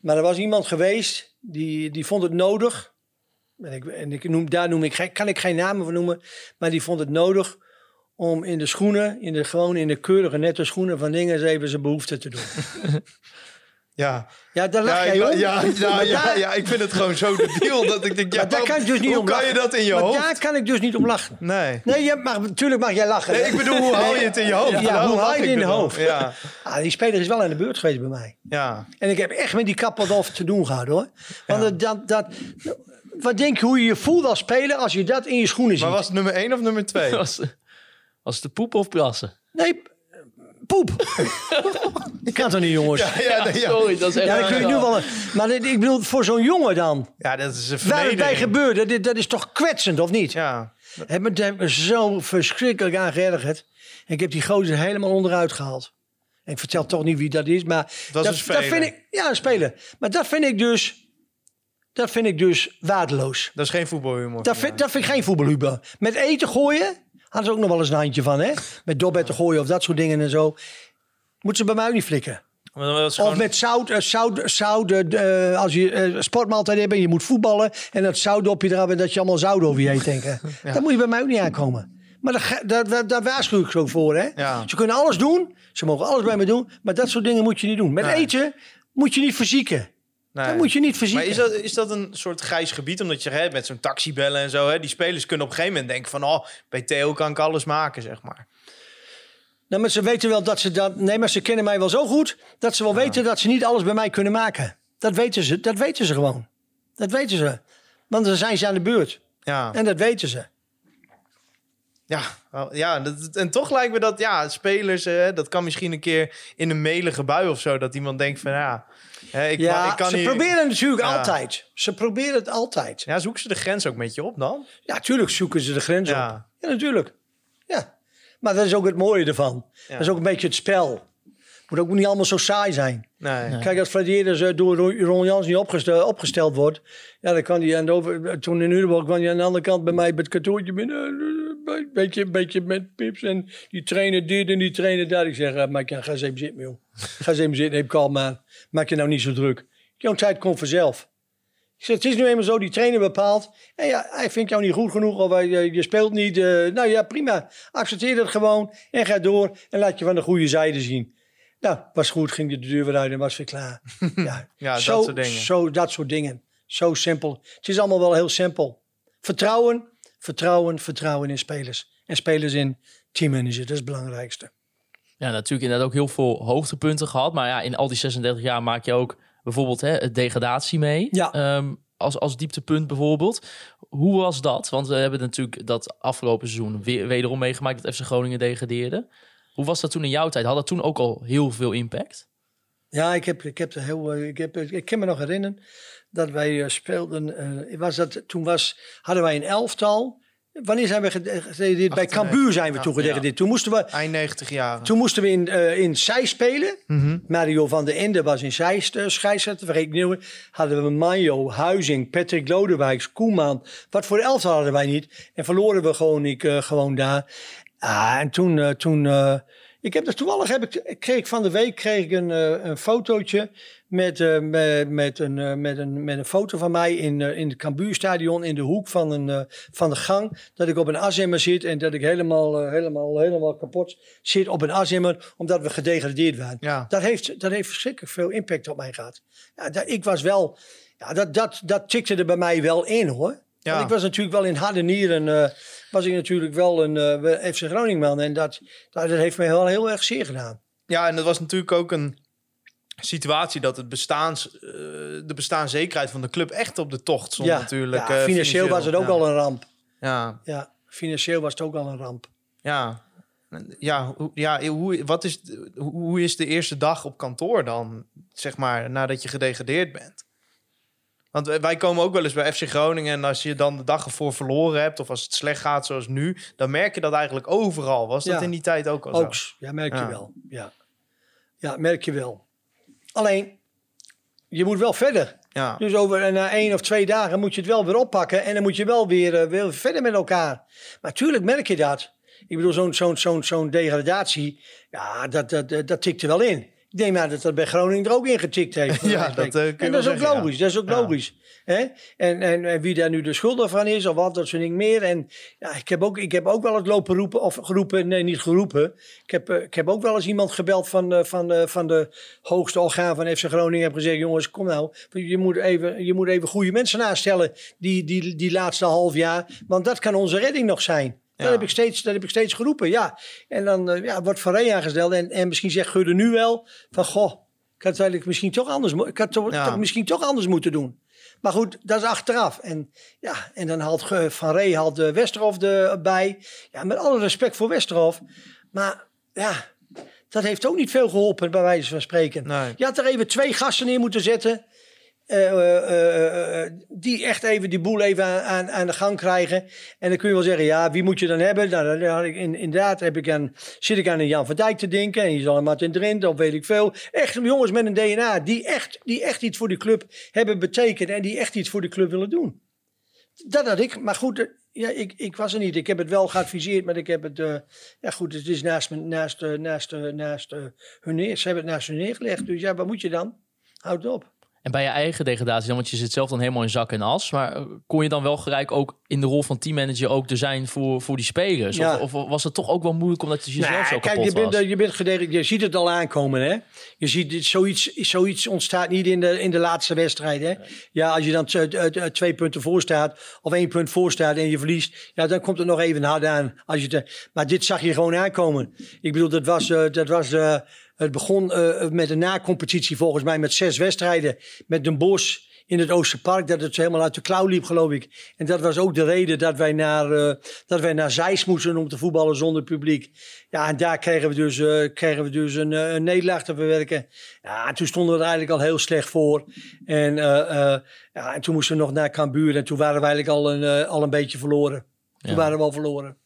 Maar er was iemand geweest die, die vond het nodig. En, ik, en ik noem, daar noem ik, geen- kan ik geen namen van noemen. Maar die vond het nodig om in de schoenen, in de, gewoon in de keurige nette schoenen van dingen even zijn behoefte te doen. Ja. Ja, daar lach Ja, jij om. ja, ja, ja, daar- ja, ik vind het gewoon zo de deal dat ik denk, ja, Maar daar waarom- kan ik dus niet hoe om kan lachen. je dat in je maar hoofd? daar kan ik dus niet om lachen. Nee. Nee, je mag, natuurlijk mag jij lachen. Nee, ik bedoel, hoe haal je het in je hoofd? Ja, hoe haal je het in je hoofd? Ja, Ah, die speler is wel aan de beurt geweest bij mij. ja. En ik heb echt met die Kappelhof te doen gehad hoor. Want dat, dat, dat, wat denk je hoe je je voelt als speler als je dat in je schoenen ziet? Maar was het nummer 1 of nummer 2? Was, was het de poep of plassen? Nee, poep. Ik kan toch niet, jongens? Ja, Ja, nee, ja. Sorry, dat is echt... dan kun je nu wel. Maar dit- ik bedoel, voor zo'n jongen dan. ja, dat is een Waar het gebeurde, dit, dat is toch kwetsend, of niet? Ja, Het me- heeft me zo verschrikkelijk aan geërgerd. En ik heb die gozer helemaal onderuit gehaald. En ik vertel toch niet wie dat is, maar dat, een speler. dat vind ik, ja, een speler. Maar dat vind ik dus, dat vind ik dus waardeloos. dat is geen voetbalhumor. Dat vind, dat vind ik geen voetbalhuber. Met eten gooien, hadden ze ook nog wel eens een handje van, hè? Met dobbetten gooien of dat soort dingen en zo. Moeten ze bij mij ook niet flikken. Of gewoon- met zout, eh, zout, zout eh, als je sportmaaltijd hebt en je moet voetballen en dat zout op je eraf en dat je allemaal zout over je heen denken. Dat moet je bij mij ook niet aankomen. Maar daar, daar, daar, daar waarschuw ik zo voor. Hè? Ja. Ze kunnen alles doen, ze mogen alles bij me doen, maar dat soort dingen moet je niet doen. Met Nee. eten moet je niet verzieken. Nee. Dat moet je niet Maar verzieken. is dat, is dat een soort grijs gebied? Omdat je hè, met zo'n taxi bellen en zo... Hè, die spelers kunnen op een gegeven moment denken van... oh, bij Theo kan ik alles maken, zeg maar. Nou, maar ze weten wel dat ze dat. Nee, maar ze kennen mij wel zo goed dat ze wel weten dat ze niet alles bij mij kunnen maken. Dat weten ze. Dat weten ze gewoon. Dat weten ze. Want dan zijn ze aan de beurt. Ja, En dat weten ze. ja, wel, ja dat, en toch lijkt me dat... Ja, spelers, hè, dat kan misschien een keer in een melige bui of zo... dat iemand denkt van ja... Ik, Ja, ik kan ze proberen het natuurlijk Ja. altijd. Ze proberen het altijd. Ja, zoeken ze de grens ook met je op dan? Ja, tuurlijk zoeken ze de grens op. Ja. Natuurlijk. Ja. Maar dat is ook het mooie ervan. Dat is ook een beetje het spel. Moet ook niet allemaal zo saai zijn. Nee. Kijk, als Flederis eh, door Ron Jans niet opgesteld, opgesteld wordt... Ja, dan kan hij aan de over, toen in Urenborg kwam hij aan de andere kant bij mij met het kantoortje binnen. een beetje, beetje met pips en die trainer dit en die trainer dat. Ik zeg, uh, maak je, ga eens even zitten, joh. Ga eens even zitten, heb kalm. Maak je nou niet zo druk. Jouw tijd komt vanzelf. Ik zeg, het is nu eenmaal zo, die trainer bepaalt. En ja, hij vindt jou niet goed genoeg of je, je speelt niet. Uh, nou ja, prima. Accepteer het gewoon en ga door en laat je van de goede zijde zien. Nou, was goed, ging je de deur weer uit en was weer klaar. Ja, Ja, zo, dat soort dingen. Zo, dat soort dingen. Zo simpel. Het is allemaal wel heel simpel. Vertrouwen, vertrouwen, vertrouwen in spelers. En spelers in teammanager, dat is het belangrijkste. Ja, natuurlijk inderdaad ook heel veel hoogtepunten gehad. Maar ja, in al die 36 jaar maak je ook bijvoorbeeld hè, het degradatie mee. Ja. Ehm, als, als dieptepunt bijvoorbeeld. Hoe was dat? Want we hebben natuurlijk dat afgelopen seizoen weer, wederom meegemaakt dat FC Groningen degradeerde. Hoe was dat toen in jouw tijd? Had dat toen ook al heel veel impact? Ja, ik, heb, ik, heb heel, eh, ik, heb, ik kan me nog herinneren dat wij eh, speelden. eh, was dat, toen was, hadden wij een elftal. Wanneer zijn we gedegradeerd? Bij 98. Cambuur zijn we Ja, toen moesten we, Eind 90 jaren. toen moesten we in, eh in Zij spelen. Mhm. Mario van der Ende was in Zij uh, scheidsrechter. Vergeet ik niet. Hadden we Manjo, Huizing, Patrick Lodewijks, Koeman. Wat voor elftal hadden wij niet. En verloren we gewoon, ik, eh, gewoon daar. Ah, en toen... eh, toen eh, ik heb er toevallig heb ik, kreeg ik van de week kreeg ik een, eh, een fotootje met, eh, met, met, een, eh, met, een, met een foto van mij in, in het Cambuurstadion in de hoek van, een, van de gang. Dat ik op een azimmer zit en dat ik helemaal, helemaal, helemaal kapot zit op een azimmer omdat we gedegradeerd waren. Ja. Dat, heeft, dat heeft verschrikkelijk veel impact op mij gehad. Ja, dat, ik was wel, ja, dat, dat, dat tikte er bij mij wel in hoor. Ja. Want ik was natuurlijk wel in harde nieren, was ik natuurlijk wel een eh FC Groningen. En dat, dat, heeft mij wel heel erg zeer gedaan. Ja, en dat was natuurlijk ook een situatie dat het bestaans, eh, de bestaanszekerheid van de club echt op de tocht stond ja, natuurlijk. ja, eh, financieel, was het ook ja. al een ramp. Ja, Ja, financieel was het ook al een ramp. ja. Ja, hoe, ja hoe, wat is, hoe is de eerste dag op kantoor dan, zeg maar, nadat je gedegradeerd bent? Want wij- komen ook wel eens bij FC Groningen en als je dan de dag ervoor verloren hebt of als het slecht gaat zoals nu, dan merk je dat eigenlijk overal. Was dat in die tijd ook al Ook, zo? ja, merk je Ja. wel. Ja. ja, merk je wel. Alleen, je moet wel verder. Ja. Dus over eh, na één of twee dagen moet je het wel weer oppakken. En dan moet je wel weer, eh, weer verder met elkaar. Maar tuurlijk merk je dat. Ik bedoel, zo'n zo'n zo'n zo'n degradatie, ja, dat, dat, dat, dat tikt er wel in. Ik denk maar dat dat bij Groningen er ook in getikt heeft. Ja, van dat, eh, kun je en dat is wel ook zeggen, ja. logisch. Dat is ook Ja. logisch. Hè? En, en, en wie daar nu de schuldig van is of wat, dat soort dingen meer. En ja, ik heb ook, ik heb ook wel het lopen roepen, of geroepen, nee, niet geroepen. Ik heb, eh, ik heb ook wel eens iemand gebeld van, eh, van, eh, van de hoogste orgaan van FC Groningen. Heb gezegd, jongens, kom nou, je moet even, je moet even goede mensen aanstellen die, die, die laatste half jaar. Want dat kan onze redding nog zijn. Dat, heb ik steeds, dat heb ik steeds geroepen, ja. En dan eh, ja, wordt Van Rey aangesteld. En, en misschien zegt Gudde nu wel van, goh, ik had het eigenlijk misschien toch anders, ik had toch, Ja. misschien toch anders moeten doen. Maar goed, dat is achteraf. En, ja, en dan haalt Van Rey haalt de Westerhof erbij. Ja, met alle respect voor Westerhof. Maar ja, dat heeft ook niet veel geholpen, bij wijze van spreken. Nee. Je had er even twee gasten neer moeten zetten. Eh, eh, eh, die echt even die boel even aan, aan, de gang krijgen. En dan kun je wel zeggen, ja, wie moet je dan hebben? Nou, had ik in, inderdaad heb ik aan, zit ik aan een Jan van Dijk te denken. En je zal een Martin Drent, of weet ik veel. Echt jongens met een DNA die echt, die echt iets voor die club hebben betekend. En die echt iets voor die club willen doen. Dat had ik. Maar goed, ja, ik, ik was er niet. Ik heb het wel geadviseerd, maar ik heb het... ja goed, het is naast, naast, naast, naast hun neer. Ze hebben het naast hun neergelegd. Dus ja, wat moet je dan? Houd op. En bij je eigen degradatie dan, want je zit zelf dan helemaal in zak en as. Maar eh, kon je dan wel gelijk ook in de rol van teammanager ook er zijn voor, voor die spelers? Ja. Of, of was het toch ook wel moeilijk omdat je jezelf Nou, zo kijk, kapot je bent, was? je bent je ziet het al aankomen, hè? Je ziet zoiets, zoiets ontstaat niet in de, in de laatste wedstrijd, hè? Ja, als je dan twee punten voor staat of één punt voor staat en je verliest, ja, dan komt het nog even hard aan. Als je te, maar dit zag je gewoon aankomen. Ik bedoel, dat was, eh, dat was eh, het begon eh, met een na-competitie volgens mij met zes wedstrijden met Den Bosch in het Oosterpark, dat het helemaal uit de klauw liep, geloof ik. En dat was ook de reden dat wij naar, eh, dat wij naar Zeist moesten om te voetballen zonder publiek. Ja, en daar kregen we dus, eh, kregen we dus een, een nederlaag te verwerken. Ja, en toen stonden we er eigenlijk al heel slecht voor. En, ja, en toen moesten we nog naar Cambuur en toen waren we eigenlijk al een, al een beetje verloren. Toen Ja. waren we al verloren.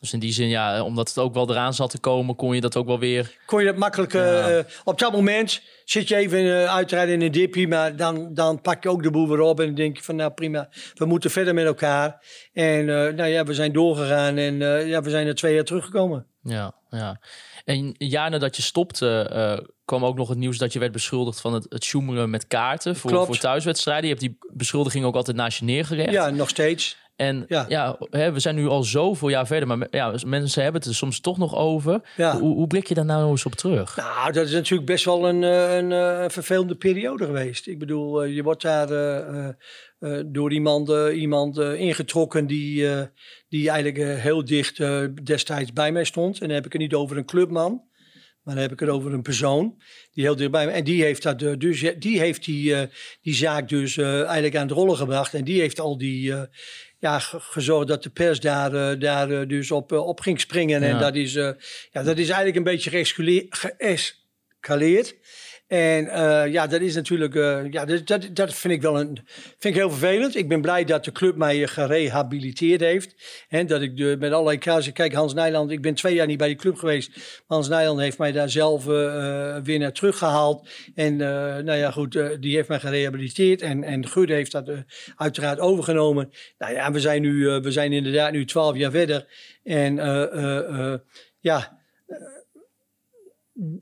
Dus in die zin, ja, omdat het ook wel eraan zat te komen, kon je dat ook wel weer. kon je dat makkelijk... eh, Ja. eh, op dat moment zit je even uh, uitrijden in een dippie, maar dan, dan pak je ook de boel weer op en dan denk je van nou prima, we moeten verder met elkaar. En eh, nou ja, we zijn doorgegaan en eh, ja, we zijn er twee jaar teruggekomen. Ja, ja. En een jaar nadat je stopte, eh, kwam ook nog het nieuws dat je werd beschuldigd van het, het met kaarten voor, Klopt. voor thuiswedstrijden. Je hebt die beschuldiging ook altijd naast je neergelegd. Ja, nog steeds. En ja, Ja. hè, we zijn nu al zoveel jaar verder, maar ja, mensen hebben het er soms toch nog over. Ja. Hoe, hoe blik je daar nou eens op terug? Nou, dat is natuurlijk best wel een, eh, een, eh, vervelende periode geweest. Ik bedoel, eh, je wordt daar door iemand, iemand ingetrokken die, die eigenlijk heel dicht destijds bij mij stond. En dan heb ik het niet over een clubman, maar dan heb ik het over een persoon die heel dicht bij me. En die heeft, dat, dus, die, heeft die, die zaak dus eigenlijk aan het rollen gebracht. En die heeft al die... ja, ge- gezorgd dat de pers daar, eh, daar eh, dus op, eh, op ging springen. En dat is, ja, dat is eigenlijk een beetje geëscaleerd. En eh, ja, dat is natuurlijk, eh, ja, dat, dat, dat vind ik wel een, vind ik heel vervelend. Ik ben blij dat de club mij eh, gerehabiliteerd heeft. En dat ik de, met allerlei kazen, kijk Hans Nijland, ik ben twee jaar niet bij die club geweest. Maar Hans Nijland heeft mij daar zelf weer naar teruggehaald. En nou ja, goed, die heeft mij gerehabiliteerd. En, en Gudde heeft dat uiteraard overgenomen. Nou ja, we zijn nu, we zijn inderdaad nu twaalf jaar verder. En ja,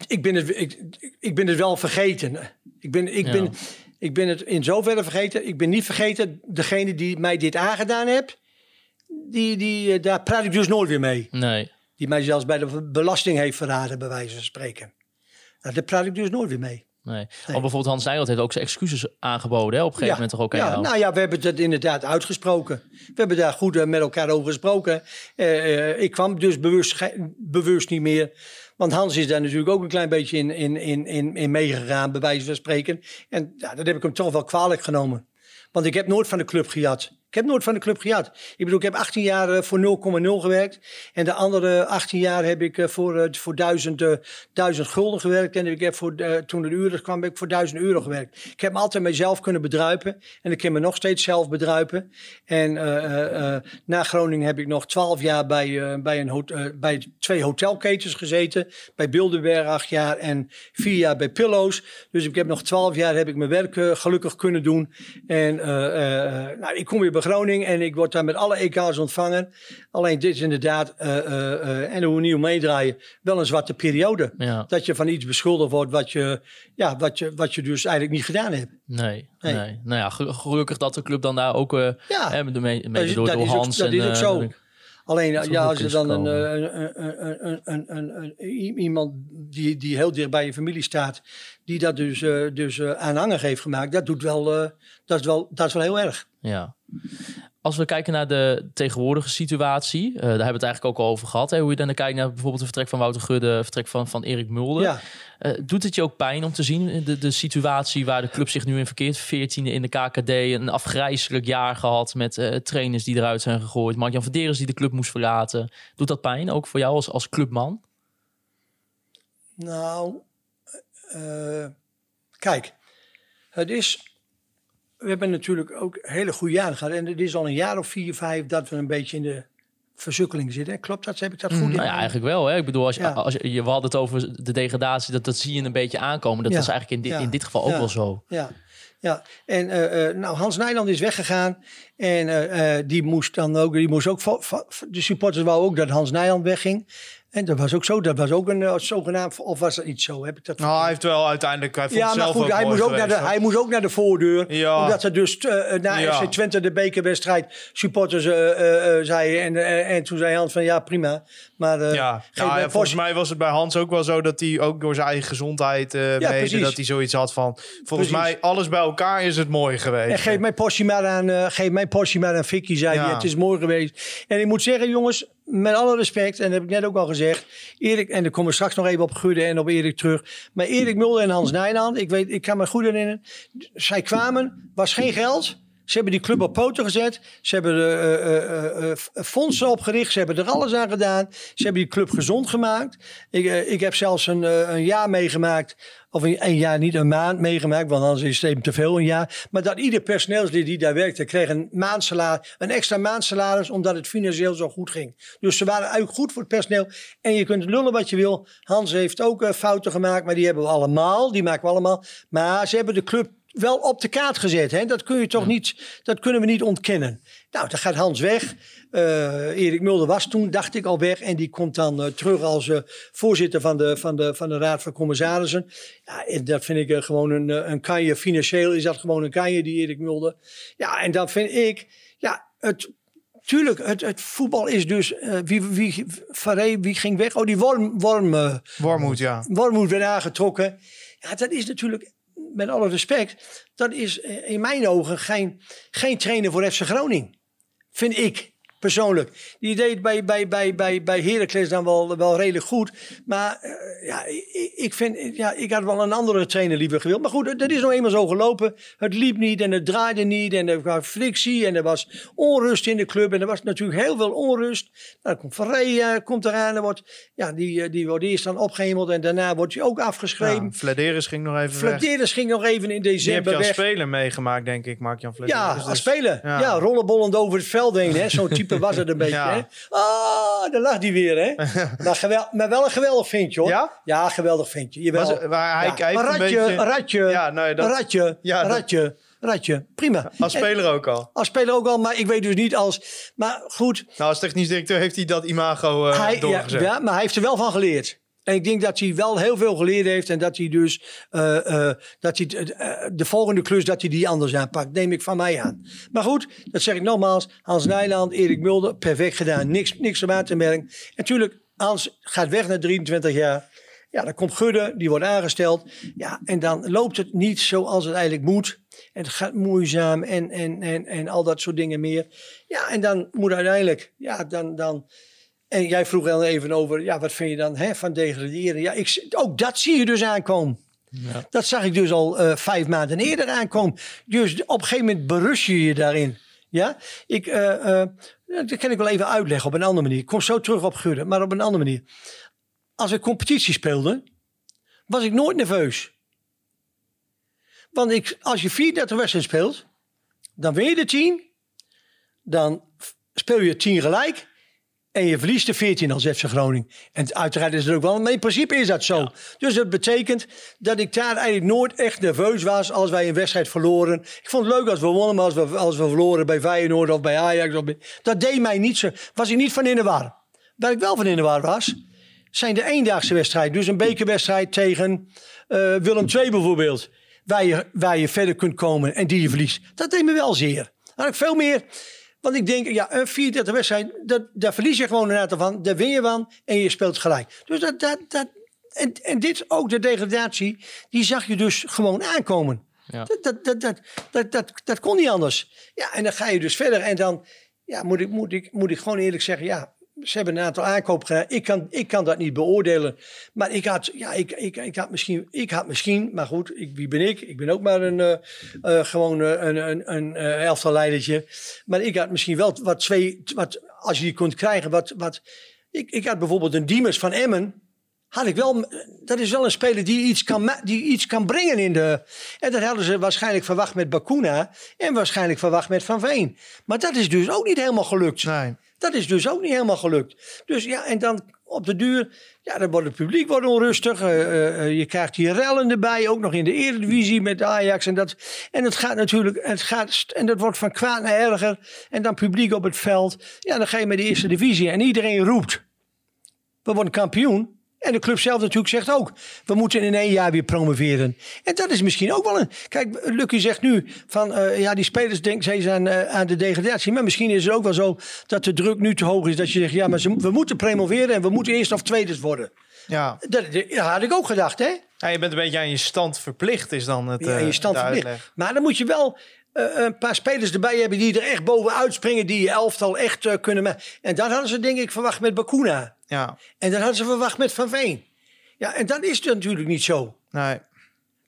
ik ben het, ik, ik ben het wel vergeten. Ik ben, ik, Ja. ben, ik ben het in zoverre vergeten. Ik ben niet vergeten, degene die mij dit aangedaan heeft, die, die, eh, daar praat ik dus nooit weer mee. Nee. Die mij zelfs bij de belasting heeft verraden, bij wijze van spreken. Nou, daar praat ik dus nooit weer mee. Nee. Want bijvoorbeeld Hans Nijland heeft ook zijn excuses aangeboden. Hè? Op een gegeven moment toch ook ja, nou ja, we hebben het inderdaad uitgesproken. We hebben daar goed eh, met elkaar over gesproken. Eh, ik kwam dus bewust, bewust niet meer. Want Hans is daar natuurlijk ook een klein beetje in, in, in, in, in meegegaan, bij wijze van spreken. En ja, dat heb ik hem toch wel kwalijk genomen. Want ik heb nooit van de club gejat. Ik heb nooit van de club gejat. Ik bedoel, ik heb 18 jaar eh, voor 0,0 gewerkt. En de andere 18 jaar heb ik eh, voor, eh, voor 1000, eh, 1000 gulden gewerkt. En ik heb voor, toen de uren kwam, heb ik voor 1000 euro gewerkt. Ik heb me altijd mezelf kunnen bedruipen. En ik kan me nog steeds zelf bedruipen. En na Groningen heb ik nog 12 jaar bij, bij, een bij twee hotelketens gezeten. Bij Bilderberg acht jaar en vier jaar bij Pillows. Dus ik heb nog 12 jaar heb ik mijn werk gelukkig kunnen doen. En nou, ik kom weer bij Groningen en ik word daar met alle EK's ontvangen. Alleen dit is inderdaad, eh, eh, eh, en hoe nieuw meedraaien, wel een zwarte periode. Ja. Dat je van iets beschuldigd wordt wat je, ja, wat, je, wat je dus eigenlijk niet gedaan hebt. Nee, nee. Nee. Nou ja, ge- gelukkig dat de club dan daar ook... Ja. hè, mede mede Dat is- door, dat door is ook- Hans. dat en, is ook zo. Alleen ja, als er dan een, eh, een, een, een, een, iemand die, die heel dicht bij je familie staat, die dat dus, eh, dus eh, aanhangig heeft gemaakt, dat, doet wel, dat, is wel, dat is wel heel erg. Ja. Als we kijken naar de tegenwoordige situatie, eh, daar hebben we het eigenlijk ook al over gehad. Hè, hoe je dan kijkt naar bijvoorbeeld het vertrek van Wouter Gudde, het vertrek van, van Erik Mulder. Ja. Eh, doet het je ook pijn om te zien de, de situatie waar de club zich nu in verkeert? 14e in de KKD, een afgrijzelijk jaar gehad met eh, trainers die eruit zijn gegooid. Mark-Jan Verderes die de club moest verlaten. Doet dat pijn ook voor jou als, als clubman? Nou, kijk, het is. We hebben natuurlijk ook hele goede jaren gehad. En het is al een jaar of vier, vijf dat we een beetje in de verzukkeling zitten. Klopt dat? Heb ik dat goed in? Nou ja, eigenlijk wel. Hè? Ik bedoel, als je, Ja. als je, je- we hadden het over de degradatie, dat, dat zie je een beetje aankomen. Dat Ja. was eigenlijk in dit, Ja. in dit geval ook wel zo. Ja, ja. En eh, eh, nou, Hans Nijland is weggegaan. En eh, die moest dan ook, die moest ook, de supporters wou ook dat Hans Nijland wegging. En dat was ook zo, dat was ook een eh, zogenaamd, of was dat niet zo? Heb ik dat Nou, hij heeft wel uiteindelijk... Hij vond ja, maar goed, hij moest, ook naar de, hij moest ook naar de voordeur. Ja. Omdat er dus eh, na Ja. FC Twente de bekerwedstrijd supporters eh, eh, eh, zeiden. En, en toen zei Hans van ja, prima. Maar Ja, nou, mij ja, volgens mij was het bij Hans ook wel zo dat hij ook door zijn eigen gezondheid mede, precies. dat hij zoiets had van, volgens Precies. mij alles bij elkaar is het mooi geweest. En geef mijn portie maar aan, geef mijn portie maar aan Vicky, zei hij. Het is mooi geweest. En ik moet zeggen, jongens, met alle respect, en dat heb ik net ook al gezegd. Erik, en dan komen we straks nog even op Gudde en op Erik terug. Maar Erik Mulder en Hans Nijland, ik, weet, ik kan me goed herinneren. Zij kwamen, was geen geld. Ze hebben die club op poten gezet. Ze hebben er eh, eh, eh, fondsen opgericht. Ze hebben er alles aan gedaan. Ze hebben die club gezond gemaakt. Ik, ik heb zelfs een, een jaar meegemaakt. Of een, een jaar, niet een maand meegemaakt. Want anders is het even te veel, een jaar. Maar dat ieder personeelslid die daar werkte... kreeg een, maandsalaris, een extra maandsalaris... omdat het financieel zo goed ging. Dus ze waren eigenlijk goed voor het personeel. En je kunt lullen wat je wil. Hans heeft ook eh, fouten gemaakt. Maar die hebben we allemaal. Die maken we allemaal. Maar ze hebben de club wel op de kaart gezet. Hè? Dat, kun je toch niet, dat kunnen we niet ontkennen. Nou, dan gaat Hans weg. Eh, Erik Mulder was toen, dacht ik, al weg. En die komt dan eh, terug als eh, voorzitter van de, van, de, van de Raad van Commissarissen. Ja, en dat vind ik gewoon een, een kanje. Financieel is dat gewoon een kanje, die Erik Mulder. Ja, en dan vind ik, ja, het... Tuurlijk, het, het voetbal is dus. wie, wie, Faré, wie ging weg? Oh, die Worm, worm, eh, Wormoed, ja. Wormoed werd aangetrokken. Ja, dat is natuurlijk, met alle respect, dat is in mijn ogen geen, geen trainer voor FC Groningen. Vind ik, persoonlijk. Die deed bij, bij, bij, bij, bij Heracles dan wel, wel redelijk goed. Maar eh, ja, ik, ik vind, ja, ik had wel een andere trainer liever gewild. Maar goed, dat is nou eenmaal zo gelopen. Het liep niet en het draaide niet en er was frictie en er was onrust in de club. En er was natuurlijk heel veel onrust. Nou, dan komt Verree eh, komt eraan. En wordt, ja, die, eh, die wordt eerst dan opgehemeld en daarna wordt hij ook afgeschreven. ja. Ging nog even weg. Flederis ging nog even in Die heb je december als speler meegemaakt, denk ik, Mark-Jan. Ja, Dus- als speler. ja. Ja, rollenbollend over het veld heen. hè. Zo'n type was het een beetje. Ja. Hè? Ah, daar lag hij weer. Hè? maar, wel een geweldig vintje hoor. Ja? Ja, geweldig vintje. Jawel. Was- waar hij ja. kijkt een ratje, beetje- een ratje, Ja, dat- een ratje, Ja, dat- ratje, ratje. Prima. Als speler ook al. als speler ook al, maar ik weet dus niet als... Maar goed, Nou, als technisch directeur heeft hij dat imago hij, ja, doorgezet. ja, maar hij heeft er wel van geleerd. En ik denk dat hij wel heel veel geleerd heeft. En dat hij dus eh, eh, dat hij, eh, de volgende klus dat hij die anders aanpakt. Neem ik van mij aan. Maar goed, dat zeg ik nogmaals. Hans Nijland, Erik Mulder, perfect gedaan. Niks, niks om aan te merken. En natuurlijk, Hans gaat weg na 23 jaar. Ja, dan komt Gudde, die wordt aangesteld. Ja, en dan loopt het niet zoals het eigenlijk moet. En het gaat moeizaam en, en, en, en al dat soort dingen meer. Ja, en dan moet uiteindelijk, ja, dan, dan, en jij vroeg dan even over, ja, wat vind je dan hè, van degraderen? Ja, ik, ook dat zie je dus aankomen. Dat zag ik dus al eh, vijf maanden eerder aankomen. Dus op een gegeven moment berust je je daarin. Ja, ik, eh, eh, dat kan ik wel even uitleggen op een andere manier. Ik kom zo terug op Gudde, maar op een andere manier. Als ik competitie speelde, was ik nooit nerveus. Want ik, als je 34 wedstrijden speelt, dan win je de 10. Dan speel je 10 gelijk. En je verliest de 14 als FC Groningen. En uiteraard is het ook wel, maar in principe is dat zo. Dus dat betekent dat ik daar eigenlijk nooit echt nerveus was als wij een wedstrijd verloren. Ik vond het leuk als we wonnen, maar als we, als we verloren bij Feyenoord of bij Ajax. Of bij, dat deed mij niet zo, was ik niet van in de war. Waar ik wel van in de war was, zijn de eendaagse wedstrijden. Dus een bekerwedstrijd tegen eh, Willem II bijvoorbeeld. Waar je, waar je verder kunt komen en die je verliest. Dat deed me wel zeer. Had ik veel meer... Want ik denk, ja, een 34 wedstrijd, dat, daar verlies je gewoon een aantal van. Daar win je van en je speelt gelijk. Dus dat, dat, dat, en, en dit, ook de degradatie, die zag je dus gewoon aankomen. Ja. Dat, dat, dat, dat, dat, dat, dat kon niet anders. Ja, en dan ga je dus verder. En dan ja, moet, ik, moet, ik, moet ik gewoon eerlijk zeggen, ja, ze hebben een aantal aankopen gedaan. Ik kan, ik kan dat niet beoordelen. Maar ik had, ja, ik, ik, ik had misschien, ik had misschien, maar goed, wie ben ik? Ik ben ook maar een, eh, eh, gewoon eh, een, een, een eh, elftalleidertje. Maar ik had misschien wel wat twee, wat, als je die kunt krijgen, wat, wat. Ik, ik had bijvoorbeeld een Diemers van Emmen. Had ik wel, dat is wel een speler die iets kan, die iets kan brengen in de. En dat hadden ze waarschijnlijk verwacht met Bakuna. En waarschijnlijk verwacht met Van Veen. Maar dat is dus ook niet helemaal gelukt. Nee. Dat is dus ook niet helemaal gelukt. Dus ja, en dan op de duur, ja, dan wordt het publiek wordt onrustig. Eh, eh, eh, je krijgt hier rellen erbij, ook nog in de Eredivisie met Ajax. En dat, en het gaat natuurlijk, het gaat, en dat wordt van kwaad naar erger. En dan publiek op het veld. Ja, dan ga je met de Eerste Divisie en iedereen roept, we worden kampioen. En de club zelf natuurlijk zegt ook, we moeten in één jaar weer promoveren. En dat is misschien ook wel een... Kijk, Lucky zegt nu van, eh, ja, die spelers denken steeds aan, eh, aan de degradatie. Maar misschien is het ook wel zo dat de druk nu te hoog is. Dat je zegt, ja, maar ze, we moeten promoveren en we moeten eerst of tweede worden. Ja. Dat, dat had ik ook gedacht, hè? ja, je bent een beetje aan je stand verplicht, is dan het Ja, eh, je stand de verplicht. uitleg. Maar dan moet je wel eh, een paar spelers erbij hebben die er echt bovenuit springen. Die je elftal echt eh, kunnen maken. En dat hadden ze denk ik verwacht met Bakuna. Ja, En dat hadden ze verwacht met Van Veen. Ja, en dat is natuurlijk niet zo. nee.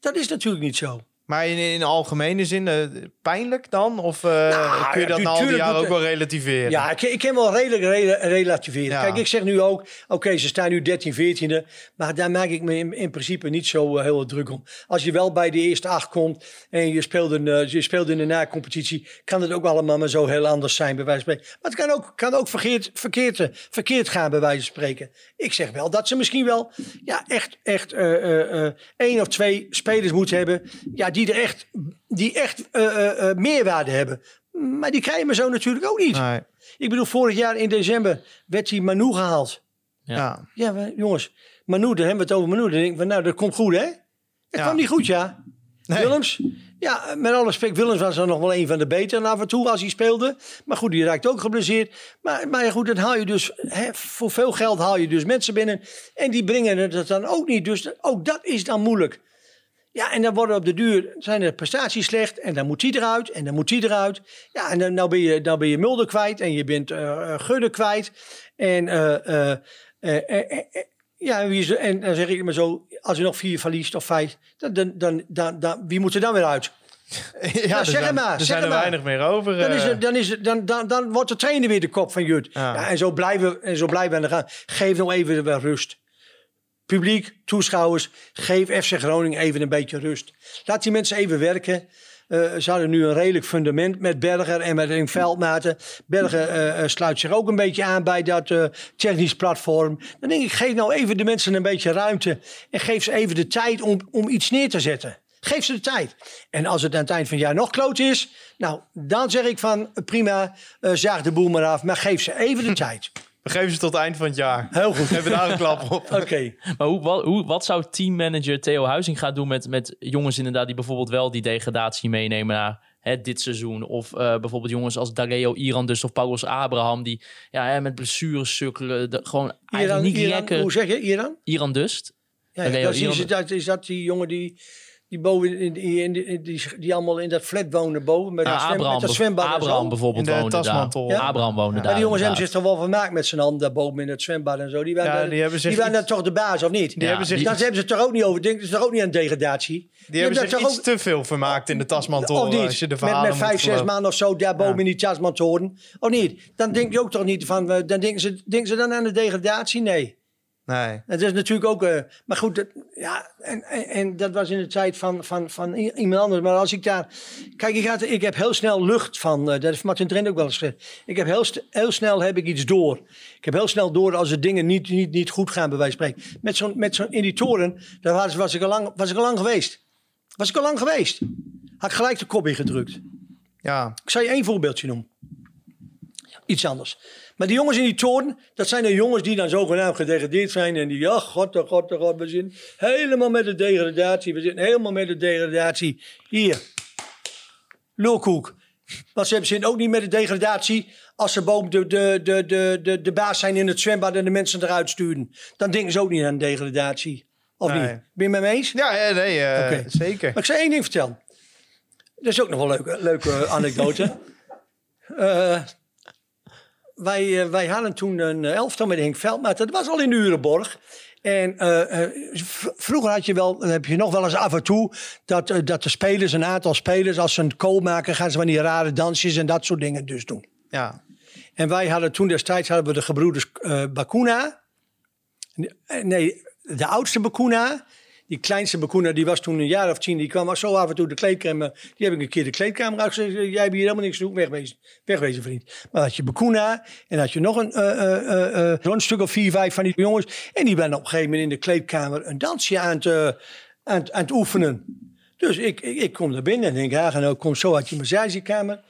Dat is natuurlijk niet zo. Maar in, in algemene zin, eh, pijnlijk dan? Of eh, Nou, kun je ja, dat na al die jaren ook wel relativeren? Ja, ik, ik kan wel redelijk rela- relativeren. Ja. Kijk, ik zeg nu ook, oké, ze staan nu 13, 14e. Maar daar maak ik me in, in principe niet zo eh, heel druk om. Als je wel bij de eerste acht komt en je speelt, een, eh, je speelt in de na-competitie, kan het ook allemaal maar zo heel anders zijn, bij wijze van spreken. Maar het kan ook, kan ook verkeerd, verkeerd, eh, verkeerd gaan, bij wijze van spreken. Ik zeg wel dat ze misschien wel ja, echt, echt eh, eh, eh, één of twee spelers moeten hebben ja, die er echt, die echt eh, eh, meerwaarde hebben. Maar die krijgen we zo natuurlijk ook niet. Nee. Ik bedoel, vorig jaar in december werd die Manu gehaald. Ja. Ja, maar jongens, Manu, dan hebben we het over Manu. Dan denk ik van, nou, dat komt goed, hè? Het Ja. kwam niet goed, ja. Nee. Willems, ja, met alle respect, Willems was dan nog wel een van de betere af en toe als hij speelde. Maar goed, die raakt ook geblesseerd. Maar, maar goed, dan haal je dus, hè, voor veel geld haal je dus mensen binnen. En die brengen het dan ook niet. Dus ook dat is dan moeilijk. Ja, en dan worden op de duur zijn de prestaties slecht. En dan moet die eruit. En dan moet die eruit. Ja, en dan nou ben, je, nou ben je Mulder kwijt. En je bent Gudde kwijt. En, eh, ja, en wie is en dan zeg ik maar zo. Als je nog vier verliest of vijf. Dan, dan, dan, dan, dan- wie moet er dan weer uit? ja, zeg zijn, het maar, Er zeg zijn er maar. weinig meer over. Dan, is het, dan, is het, dan, dan, dan wordt de trainer weer de kop van Jut. Ja. Ja. en, zo blijven, en zo blijven we aan de gang. Geef nog even weer rust. Publiek, toeschouwers, geef FC Groningen even een beetje rust. Laat die mensen even werken. Eh, ze hadden nu een redelijk fundament met Berger en met een veldmaten. Berger eh, eh, sluit zich ook een beetje aan bij dat technisch platform. Dan denk ik, geef nou even de mensen een beetje ruimte. En geef ze even de tijd om, om iets neer te zetten. Geef ze de tijd. En als het aan het eind van het jaar nog kloot is, nou, dan zeg ik van prima, zaag de boel maar af. Maar geef ze even de tijd. We geven ze tot het eind van het jaar. Heel goed. Geef daar een klap op. Oké. Maar hoe, wat, hoe, wat zou teammanager Theo Huizing gaan doen met, met jongens inderdaad die bijvoorbeeld wel die degradatie meenemen naar hè, dit seizoen? Of eh, bijvoorbeeld jongens als Dareo Iran dus of Paulus Abraham die ja, hè, met blessures sukkelen. De, gewoon eigenlijk niet Iran, lekker. hoe zeg je Iran? Iran Dust. Ja, is, dat, is dat die jongen die, die boven in, in, in- die, die allemaal in dat flat wonen boven met, Ja, dat, zwem, Abraham, met dat zwembad Abraham bijvoorbeeld woonde Tasmantel. daar. Ja. Abraham woonde daar. Maar die jongens hebben zich toch wel vermaakt met z'n handen daarboven in het zwembad en zo. Die waren, Ja, daar- die hebben zich die waren iets- daar toch de baas, of niet? Die hebben zich iets- hebben ze toch ook niet over. Denken ze toch ook niet aan degradatie? Die hebben zich toch iets te veel vermaakt in de tasmantel. Of niet? Als je de met met vijf, zes maanden of zo daarboven Ja. in die Tasmantoren. Of niet? Dan denk je ook toch niet van... eh, Dan denken ze, denken ze dan aan de degradatie? Nee. Nee. Het is natuurlijk ook... eh, maar goed, dat, ja, en, en, en dat was in de tijd van, van, van iemand anders. Maar als ik daar... Kijk, ik, had, ik heb heel snel lucht van... eh, dat heeft Martin Trent ook wel eens gezegd. Ik heb heel, heel snel heb ik iets door. Ik heb heel snel door als de dingen niet, niet, niet goed gaan, bij wijze van spreken. Met zo'n, met zo'n, in die toren, daar was, was, ik al lang, was ik al lang geweest. Was ik al lang geweest. Had ik gelijk de kop ingedrukt. Ja. Ik zal je één voorbeeldje noemen. Iets anders. Maar die jongens in die toren, dat zijn de jongens die dan zogenaamd gedegradeerd zijn. En die, ja, god, oh god, oh god, we zitten helemaal met de degradatie. We zitten helemaal met de degradatie. Hier. Lulkoek. Want ze zitten ook niet met de degradatie als ze boven de, de, de, de, de, de baas zijn in het zwembad en de mensen eruit sturen. Dan denken ze ook niet aan degradatie. Of Nee. niet? Ben je met me eens? Ja, nee, Oké. zeker. Maar ik zal één ding vertellen. Dat is ook nog wel een leuke, leuke anekdote. Eh, wij, eh, wij hadden toen een elftal met Henk Veldmaat. Dat was al in Urenborg. En eh, eh, vroeger had je wel, heb je nog wel eens af en toe dat, eh, dat de spelers, een aantal spelers, als ze een kool maken, gaan ze van die rare dansjes en dat soort dingen dus doen. Ja. En wij hadden toen destijds hadden we de gebroeders eh Bakuna. Eh, Nee, de oudste Bakuna. Die kleinste Bakuna, die was toen een jaar of tien. Die kwam zo af en toe de kleedkamer. Die heb ik een keer de kleedkamer uitgezet. Jij hebt hier helemaal niks te doen. Wegwezen, wegwezen vriend. Maar had je Bakuna. En had je nog een, zo'n stuk of vier, vijf van die jongens. En die waren op een gegeven moment in de kleedkamer een dansje aan het, aan, aan het oefenen. Dus ik, ik, kom naar binnen en denk, ja, nou, kom zo uit je massagekamer.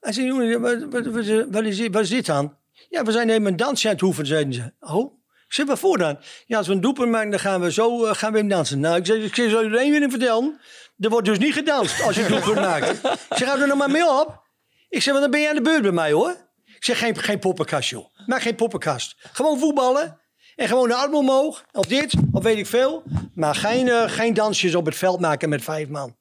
Hij zei, jongen, wat, wat, wat, wat is dit dan? Ja, we zijn even een dansje aan het oefenen, zeiden ze. Oh, ik zeg, waarvoor dan? Ja, als we een doelpunt maken, dan gaan we zo eh, gaan we hem dansen. Nou, ik zeg, ik zeg, zal je er één weer vertellen? Er wordt dus niet gedanst als je een doelpunt maakt. Ik zeg, hou er nog maar mee op. Ik zeg, want dan ben je aan de beurt bij mij, hoor. Ik zeg, geen, geen poppenkast, joh. Maak geen poppenkast. Gewoon voetballen. En gewoon de arm omhoog. Of dit, of weet ik veel. Maar geen, eh, geen dansjes op het veld maken met vijf man.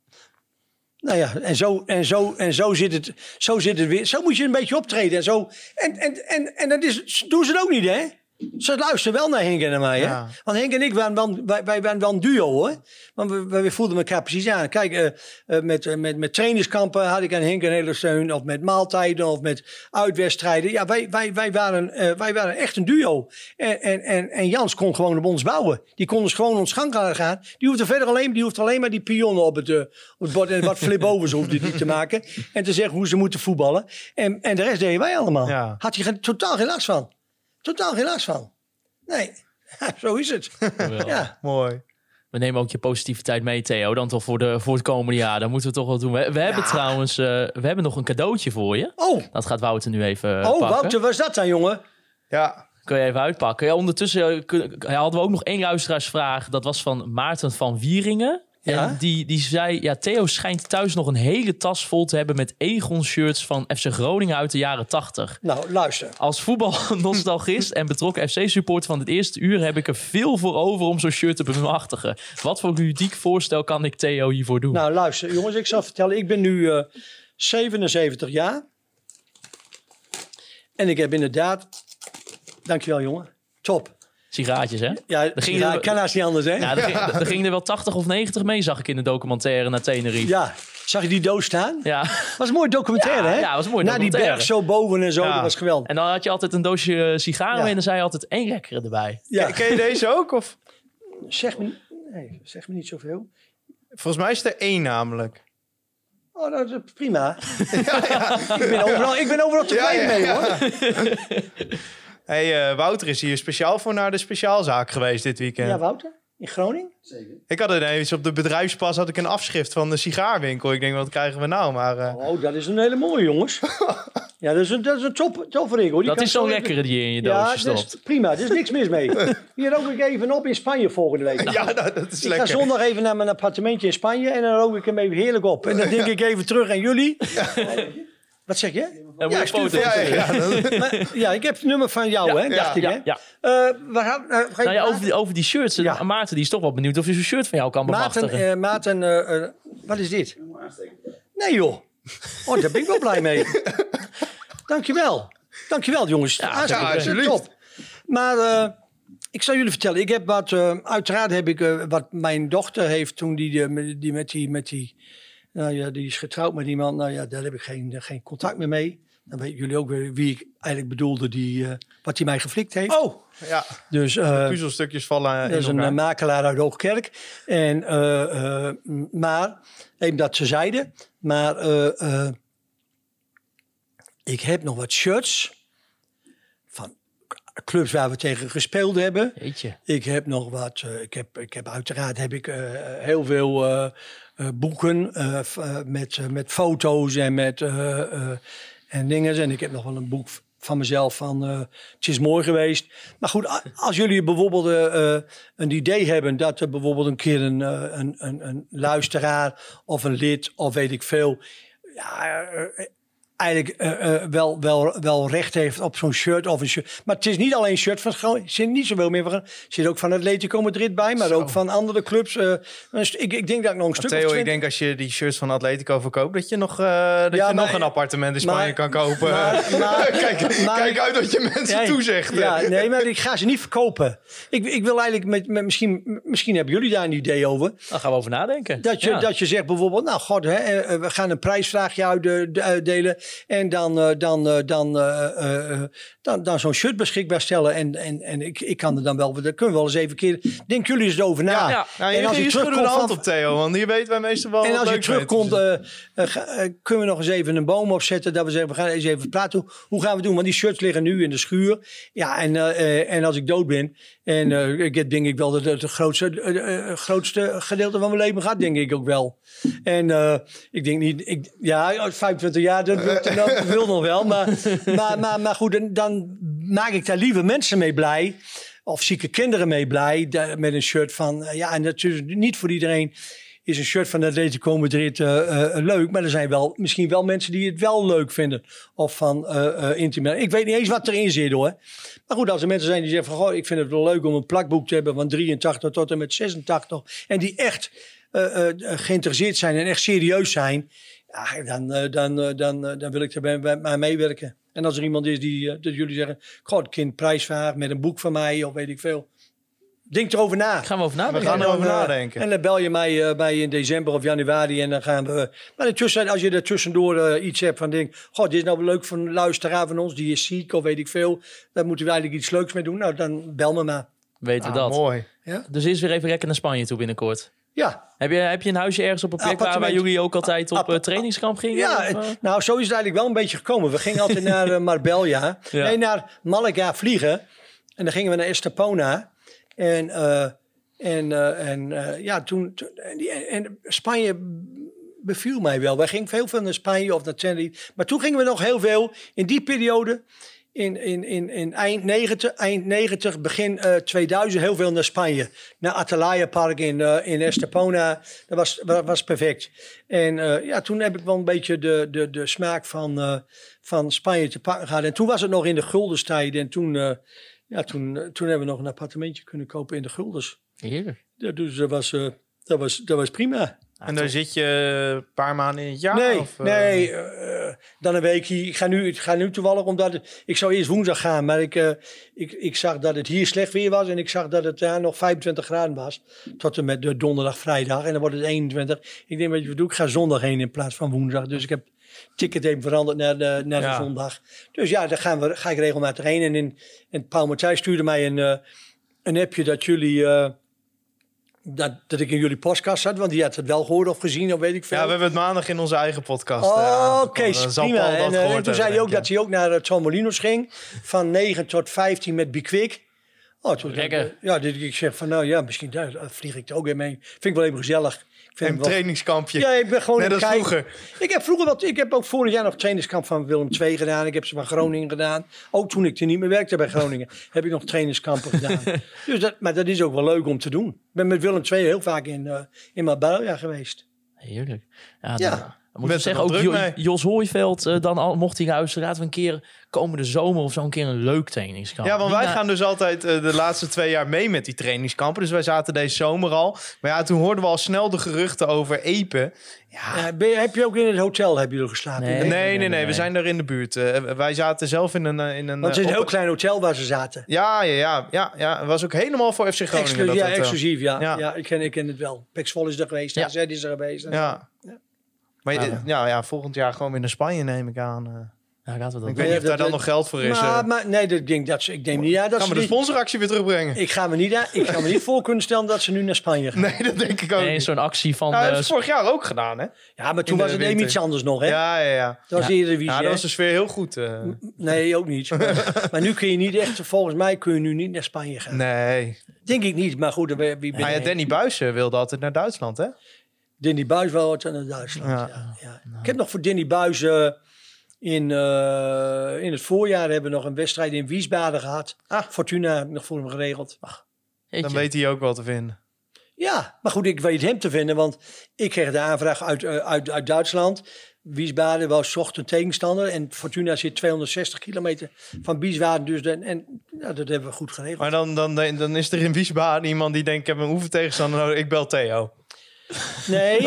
Nou ja, en zo, en zo, en zo, zit, het, zo zit het weer. Zo moet je een beetje optreden en zo. En, en, en, en dat is, doen ze het ook niet, hè? Ze luisteren wel naar Henk en naar mij, hè? Want Henk en ik waren wel, wij, wij waren wel een duo, hoor. Want we, we, we voelden elkaar precies aan. Kijk, eh, eh, met, eh, met, met trainingskampen had ik aan Henk een hele steun. Of met maaltijden, of met uitwedstrijden. Ja, wij, wij, wij, waren, eh, wij waren echt een duo. En, en, en, en Jans kon gewoon op ons bouwen. Die kon dus gewoon ons gang laten gaan. Die hoefde verder alleen, die hoeft alleen maar die pionnen op het, op het bord. En wat flip-overs hoefde die te maken. En te zeggen hoe ze moeten voetballen. En, en de rest deden wij allemaal. Ja. Had je totaal geen last van. Totaal geen last van. Nee, zo is het. Ja. Mooi. We nemen ook je positiviteit mee, Theo. Dan toch voor, de, voor het komende jaar. Dat moeten we toch wel doen. We, we hebben trouwens eh, we hebben nog een cadeautje voor je. Oh, Dat gaat Wouter nu even eh, oh pakken. Wouter, wat is dat dan, jongen? Ja, Kun je even uitpakken. Ja, ondertussen eh, kun- hadden we ook nog één luisteraarsvraag. Dat was van Maarten van Wieringen. Ja? En die, die zei, ja, Theo schijnt thuis nog een hele tas vol te hebben met Egon-shirts van FC Groningen uit de jaren 80. Nou, luister. Als voetbalnostalgist en betrokken FC-supporter van het eerste uur heb ik er veel voor over om zo'n shirt te bemachtigen. Wat voor ludiek voorstel kan ik Theo hiervoor doen? Nou, luister, jongens, ik zal vertellen. Ik ben nu eh, 77 jaar. En ik heb inderdaad... Dankjewel, jongen. Top. Sigaatjes, hè? Ja, ging ja, er- kan haast niet anders, hè? Ja, er, ging, er gingen er wel 80 of 90 mee, zag ik in de documentaire naar Tenerife. Ja. Zag je die doos staan? Ja. was een mooi documentaire, Ja, hè? ja, was mooi Na die berg zo boven en zo, Ja. dat was geweldig. En dan had je altijd een doosje sigaren Ja. en dan zei je altijd één lekkere erbij. Ja. ken je deze ook? Of? Zeg me, nee, zeg me niet zoveel. Volgens mij is er één namelijk. Oh, dat is prima. Ik, ben overal, ik ben overal tevreden Ja, ja, mee, hoor. hey, eh, Wouter is hier speciaal voor naar de speciaalzaak geweest dit weekend. Ja, Wouter? In Groningen? Ik had ineens op de bedrijfspas had ik een afschrift van de sigaarwinkel. Ik denk, wat krijgen we nou? Maar eh, Oh, dat is een hele mooie, jongens. ja, dat is een, dat is een top, topper, hoor. Die Dat is zo'n zo- lekkere die je in je Ja, doosje dat stopt. is prima. Er is niks mis mee. Hier rook ik even op in Spanje volgende week. ja, nou, dat is Ik ga lekker. zondag even naar mijn appartementje in Spanje en dan rook ik hem even heerlijk op. En dan denk ik even terug aan jullie. Wat zeg je? Ja, ja, ja, dat- Maar, ja, ik heb het nummer van jou, hè, dacht ik. ja, hè? ja. Eh, waar gaan, eh, ga ik Nou ja, over die, over die shirts. eh, Ja. Maarten die is toch wel benieuwd of je zo'n shirt van jou kan Maarten, bemachtigen. eh, Maarten wat is dit? Nee joh. Oh, daar ben ik wel blij mee. Dankjewel. Dankjewel jongens. Ja, ja, alsjeblieft. top. Maar eh, ik zal jullie vertellen. Ik heb wat, eh, uiteraard heb ik eh, wat mijn dochter heeft toen die, die met die, met die, nou ja, die is getrouwd met iemand. Nou ja, daar heb ik geen, geen contact meer mee. Dan weten jullie ook weer wie ik eigenlijk bedoelde, die, eh, wat hij mij geflikt heeft. Oh, ja. Dus, eh, Puzzelstukjes vallen dat in is een eh, makelaar uit Hoogkerk. En, eh, eh, maar, even dat ze zeiden. Maar eh, eh, ik heb nog wat shirts van clubs waar we tegen gespeeld hebben. Jeetje. Ik heb nog wat. eh, ik, heb, ik heb uiteraard heb ik eh, heel veel eh, eh, boeken eh, eh, met, eh, met foto's en met eh, eh, en dingen. En ik heb nog wel een boek van mezelf van eh, het is mooi geweest. Maar goed, als jullie bijvoorbeeld eh, eh, een idee hebben dat er bijvoorbeeld een keer een, eh, een, een, een luisteraar of een lid of weet ik veel. Ja, eh, eigenlijk eh, eh, wel, wel, wel recht heeft op zo'n shirt of een shirt. Maar het is niet alleen een shirt van gewoon, er zit niet zoveel meer van. Er zit ook van Atletico Madrid bij, maar ook van andere clubs. eh, st- ik, ik denk dat ik nog een stuk Theo, of ik 20 denk als je die shirts van Atletico verkoopt, dat je nog, eh, dat Ja, je maar- nog een appartement in maar- Spanje kan kopen. maar- maar- kijk, maar- kijk uit wat je mensen Nee, toezegt. Ja, nee, maar ik ga ze niet verkopen. Ik, ik wil eigenlijk met, met misschien, misschien hebben jullie daar een idee over. Daar gaan we over nadenken. Dat je, Ja. dat je zegt bijvoorbeeld, nou god, hè, we gaan een prijsvraagje uit, de- uitdelen. En dan, eh, dan, eh, dan, eh, dan, dan zo'n shirt beschikbaar stellen. En, en, en ik, ik kan er dan wel, daar kunnen we wel eens even keer, denk jullie eens over na. Ja, ja. Nou, en als je terugkomt hand op Theo, want hier weten wij meestal wel en als je terugkomt, kunnen we nog eens even een boom opzetten. Dat we zeggen, we gaan eens even praten. Hoe, hoe gaan we doen? Want die shirts liggen nu in de schuur. Ja, en, en als ik dood ben. En eh, ik heb denk ik wel het, het grootste, grootste gedeelte van mijn leven gehad, denk ik ook wel. En eh, ik denk niet, ik, ja, 25 jaar, dat, dat wil nog wel. Maar, maar, maar, maar goed, dan, maak ik daar liever mensen mee blij. Of zieke kinderen mee blij. Met een shirt van, eh, ja, en is niet voor iedereen is een shirt van Atletico Madrid eh, eh, leuk. Maar er zijn wel misschien wel mensen die het wel leuk vinden. Of van Milan. Ik weet niet eens wat erin zit hoor. Maar goed, als er mensen zijn die zeggen van... Goh, ik vind het wel leuk om een plakboek te hebben van 83 tot en met 86. En die echt geïnteresseerd zijn en echt serieus zijn. Ja, dan, eh, dan, eh, dan, eh, dan wil ik er bij, bij, bij meewerken. En als er iemand is die, dat jullie zeggen, god, kind prijsvraag met een boek van mij of weet ik veel. Denk erover na. Gaan we over We nadenken. gaan En erover dan, nadenken. En dan bel je mij eh, bij in december of januari en dan gaan we... Maar intussen, als je er tussendoor iets hebt van denk... God, dit is nou leuk voor een luisteraar van ons, die is ziek of weet ik veel. Daar moeten we eigenlijk iets leuks mee doen. Nou, dan bel me maar. Weten we Ah, dat. mooi. Dus eerst weer even lekker naar Spanje toe binnenkort. Ja, Heb je, heb je een huisje ergens op een plek waar, jullie ook altijd op eh, trainingskamp gingen? Ja, Of, eh? nou zo is het eigenlijk wel een beetje gekomen. We gingen altijd naar eh, Marbella, Ja. nee, naar Malaga vliegen. En dan gingen we naar Estepona. En, en, en ja, toen, toen- en, die- en Spanje beviel mij wel. Wij gingen veel veel naar Spanje of naar Tenerife. Maar toen gingen we nog heel veel in die periode. In, in, in, in eind, 90, eind 90, begin eh 2000 heel veel naar Spanje. Naar Atalaya Park in, eh, in Estepona. Dat was, wa- was perfect. En eh, ja, toen heb ik wel een beetje de, de, de smaak van, van Spanje te pakken gehad. En toen was het nog in de Guldenstijd. En toen, ja, toen, toen hebben we nog een appartementje kunnen kopen in de Guldens. Heerlijk. Ja, dus dat was, dat, was, dat was prima. En daar zit je een paar maanden in het jaar? nee, of, eh? nee eh, dan een weekje. Ik ga nu, ik ga nu toevallig, omdat het- ik zou eerst woensdag gaan, maar ik, eh, ik, ik zag dat het hier slecht weer was en ik zag dat het daar nog 25 graden was. Tot en met de donderdag, vrijdag en dan wordt het 21. Ik denk, weet je wat ik doe? Ik ga zondag heen in plaats van woensdag. Dus ik heb het ticket even veranderd naar de, naar Ja. de zondag. Dus ja, daar gaan we, ga ik regelmatig heen. En, in, en Paul Matthijs stuurde mij een, een appje dat jullie... eh, dat, dat ik in jullie podcast zat, want die had het wel gehoord of gezien, of weet ik veel. Ja, we hebben het maandag in onze eigen podcast. eh, Oh, oké, Dan zal prima. En, eh, en toen zei hij ook dat hij ook naar uh, Molinos ging. Van 9 tot 15 met Bikwik. Oh, toen Lekker. ik, ja, ik zeg van nou ja, misschien daar eh, vlieg ik er ook weer mee. Vind ik wel even gezellig. Een trainingskampje. ja, ik ben gewoon Net als kijken. vroeger. Ik heb vroeger wat. Ik heb ook vorig jaar nog trainingskamp van Willem II gedaan. Ik heb ze van Groningen gedaan. Ook toen ik er niet meer werkte bij Groningen, heb ik nog trainingskampen gedaan. Dus dat, maar dat is ook wel leuk om te doen. Ik ben met Willem II heel vaak in, eh in Marbella geweest. Heerlijk. Ja, Ja. Moet ik zeggen, ook druk Jo- mee. Jos Hooiveld, eh, dan al, mocht hij luisteren, laten we een keer komende zomer of zo een keer een leuk trainingskamp. Ja, want wij gaan dus altijd eh, de laatste twee jaar mee met die trainingskampen. Dus wij zaten deze zomer al. Maar ja, toen hoorden we al snel de geruchten over Epen. Ja, Ja, ben je- heb je ook in het hotel heb je er geslapen? Nee. nee, nee, nee, nee. We zijn daar in de buurt. Eh, wij zaten zelf in een... in een Want het is een heel klein hotel waar ze zaten. Ja, ja, ja, ja, ja. Het was ook helemaal voor FC Groningen. Exclu- dat ja, exclusief, ja. Ja. ja. ik, ken, ik ken het wel. Pexvol is er geweest, Ja. AZ is er geweest. Ja. Maar je- Ah, ja. ja, ja, volgend jaar gewoon weer naar Spanje neem ik aan. eh. Ja, we dat ik weet niet of dat- daar dan dat- nog geld voor is. Maar, eh. maar nee, dat denk, dat ze, ik neem niet aan dat Gaan ze we de sponsoractie weer terugbrengen? ik ga me niet, ik ga me niet voor kunnen stellen dat ze nu naar Spanje gaan. Nee, dat denk ik ook Nee, niet. zo'n actie van... Nou, dat eh, hebben ze vorig jaar ook gedaan, hè? Ja, maar toen was het even iets anders nog, hè? Ja, ja, ja. Dat was Ja. de Eredivisie, Ja, dat was de sfeer heel goed. eh. Nee, ook niet. Maar, maar nu kun je niet echt, volgens mij kun je nu niet naar Spanje gaan. Nee. Denk ik niet, maar goed, wie ben ja, ik? Danny Buijsen wilde altijd naar Duitsland, hè? Danny Buis wel wat naar Duitsland. Ja. Ja. Ja, Ik heb nog voor Danny Buis eh, in, eh, in het voorjaar hebben we nog een wedstrijd in Wiesbaden gehad. Ah. Fortuna heb ik nog voor hem geregeld. jeetje. Dan weet hij ook wel te vinden. Ja, maar goed, ik weet hem te vinden, want ik kreeg de aanvraag uit, eh, uit, uit Duitsland. Wiesbaden was zocht een tegenstander en Fortuna zit 260 kilometer van Wiesbaden. Dus dan, en ja, dat hebben we goed geregeld. Maar dan, dan, dan is er in Wiesbaden iemand die denkt... ik heb een oefentegenstander nodig, ik bel Theo. Nee,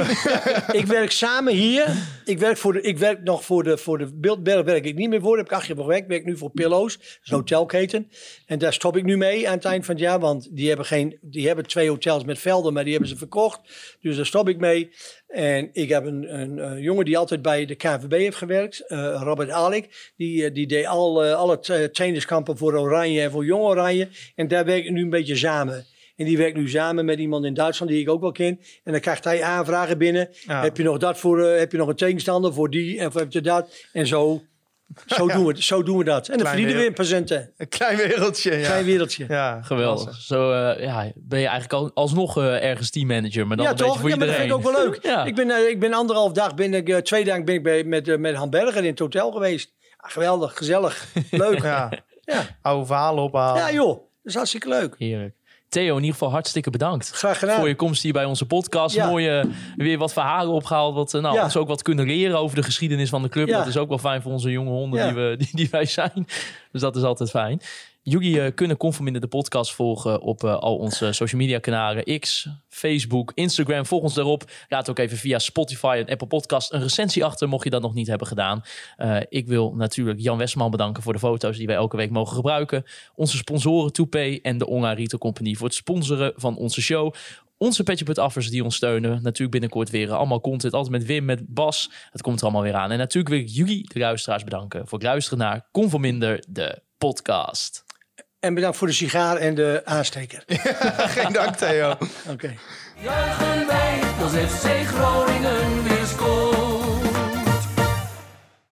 ik werk samen hier. Ik werk, voor ik werk nog voor de, voor de Beeldberg werk ik niet meer voor. Daar heb ik acht jaar gewerkt. Ik werk nu voor Pillows, dat is een hotelketen. En daar stop ik nu mee aan het eind van het jaar. Want die hebben, geen, die hebben twee hotels met velden, maar die hebben ze verkocht. Dus daar stop ik mee. En ik heb een, een, jongen die altijd bij de KNVB heeft gewerkt. eh, Robert Alik. Die, eh, die deed al, eh, alle tra- trainerskampen voor Oranje en voor Jong Oranje. En daar werk ik nu een beetje samen. En die werkt nu samen met iemand in Duitsland die ik ook wel ken. En dan krijgt hij aanvragen binnen. Ja. Heb je nog dat voor, eh, heb je nog een tegenstander voor die en heb je dat? En zo, zo, doen, we, zo doen we dat. En dan verdienen we in patiënten. Een klein wereldje, ja. Klein wereldje. Ja, Geweldig. klasse. Zo eh, ja, ben je eigenlijk al, alsnog eh, ergens teammanager, maar dan ja, een beetje toch? voor Ja, maar dat vind ik ook wel leuk. Ja. Ik, ben, eh, ik ben anderhalf dag, ben ik, twee dagen ben ik bij, met, met Han Berger in het hotel geweest. Ah, geweldig, gezellig, leuk. ja. Ja, Ja. oude verhalen ophalen. joh, dat is hartstikke leuk. Heerlijk. Theo, in ieder geval hartstikke bedankt. Graag gedaan. Voor je komst hier bij onze podcast. Ja. Mooi eh, weer wat verhalen opgehaald. Wat, eh, nou, Ja. ons ook wat kunnen leren over de geschiedenis van de club. Ja. Dat is ook wel fijn voor onze jonge honden die, we, die, die wij zijn. Dus dat is altijd fijn. Jullie eh, kunnen Conforminder de podcast volgen op eh, al onze social media kanalen. X, Facebook, Instagram. Volg ons daarop. Laat ook even via Spotify en Apple Podcast een recensie achter, mocht je dat nog niet hebben gedaan. Eh, ik wil natuurlijk Jan Westman bedanken voor de foto's die wij elke week mogen gebruiken. Onze sponsoren Toupee en de Online Retail Company voor het sponsoren van onze show. Onze Petje Affers die ons steunen. Natuurlijk binnenkort weer allemaal content. Altijd met Wim, met Bas. Het komt er allemaal weer aan. En natuurlijk wil ik jullie, de luisteraars, bedanken voor het luisteren naar Conforminder, de podcast. En bedankt voor de sigaar en de aansteker. Geen dank, Theo. Oké. Juichen wij als FC Groningen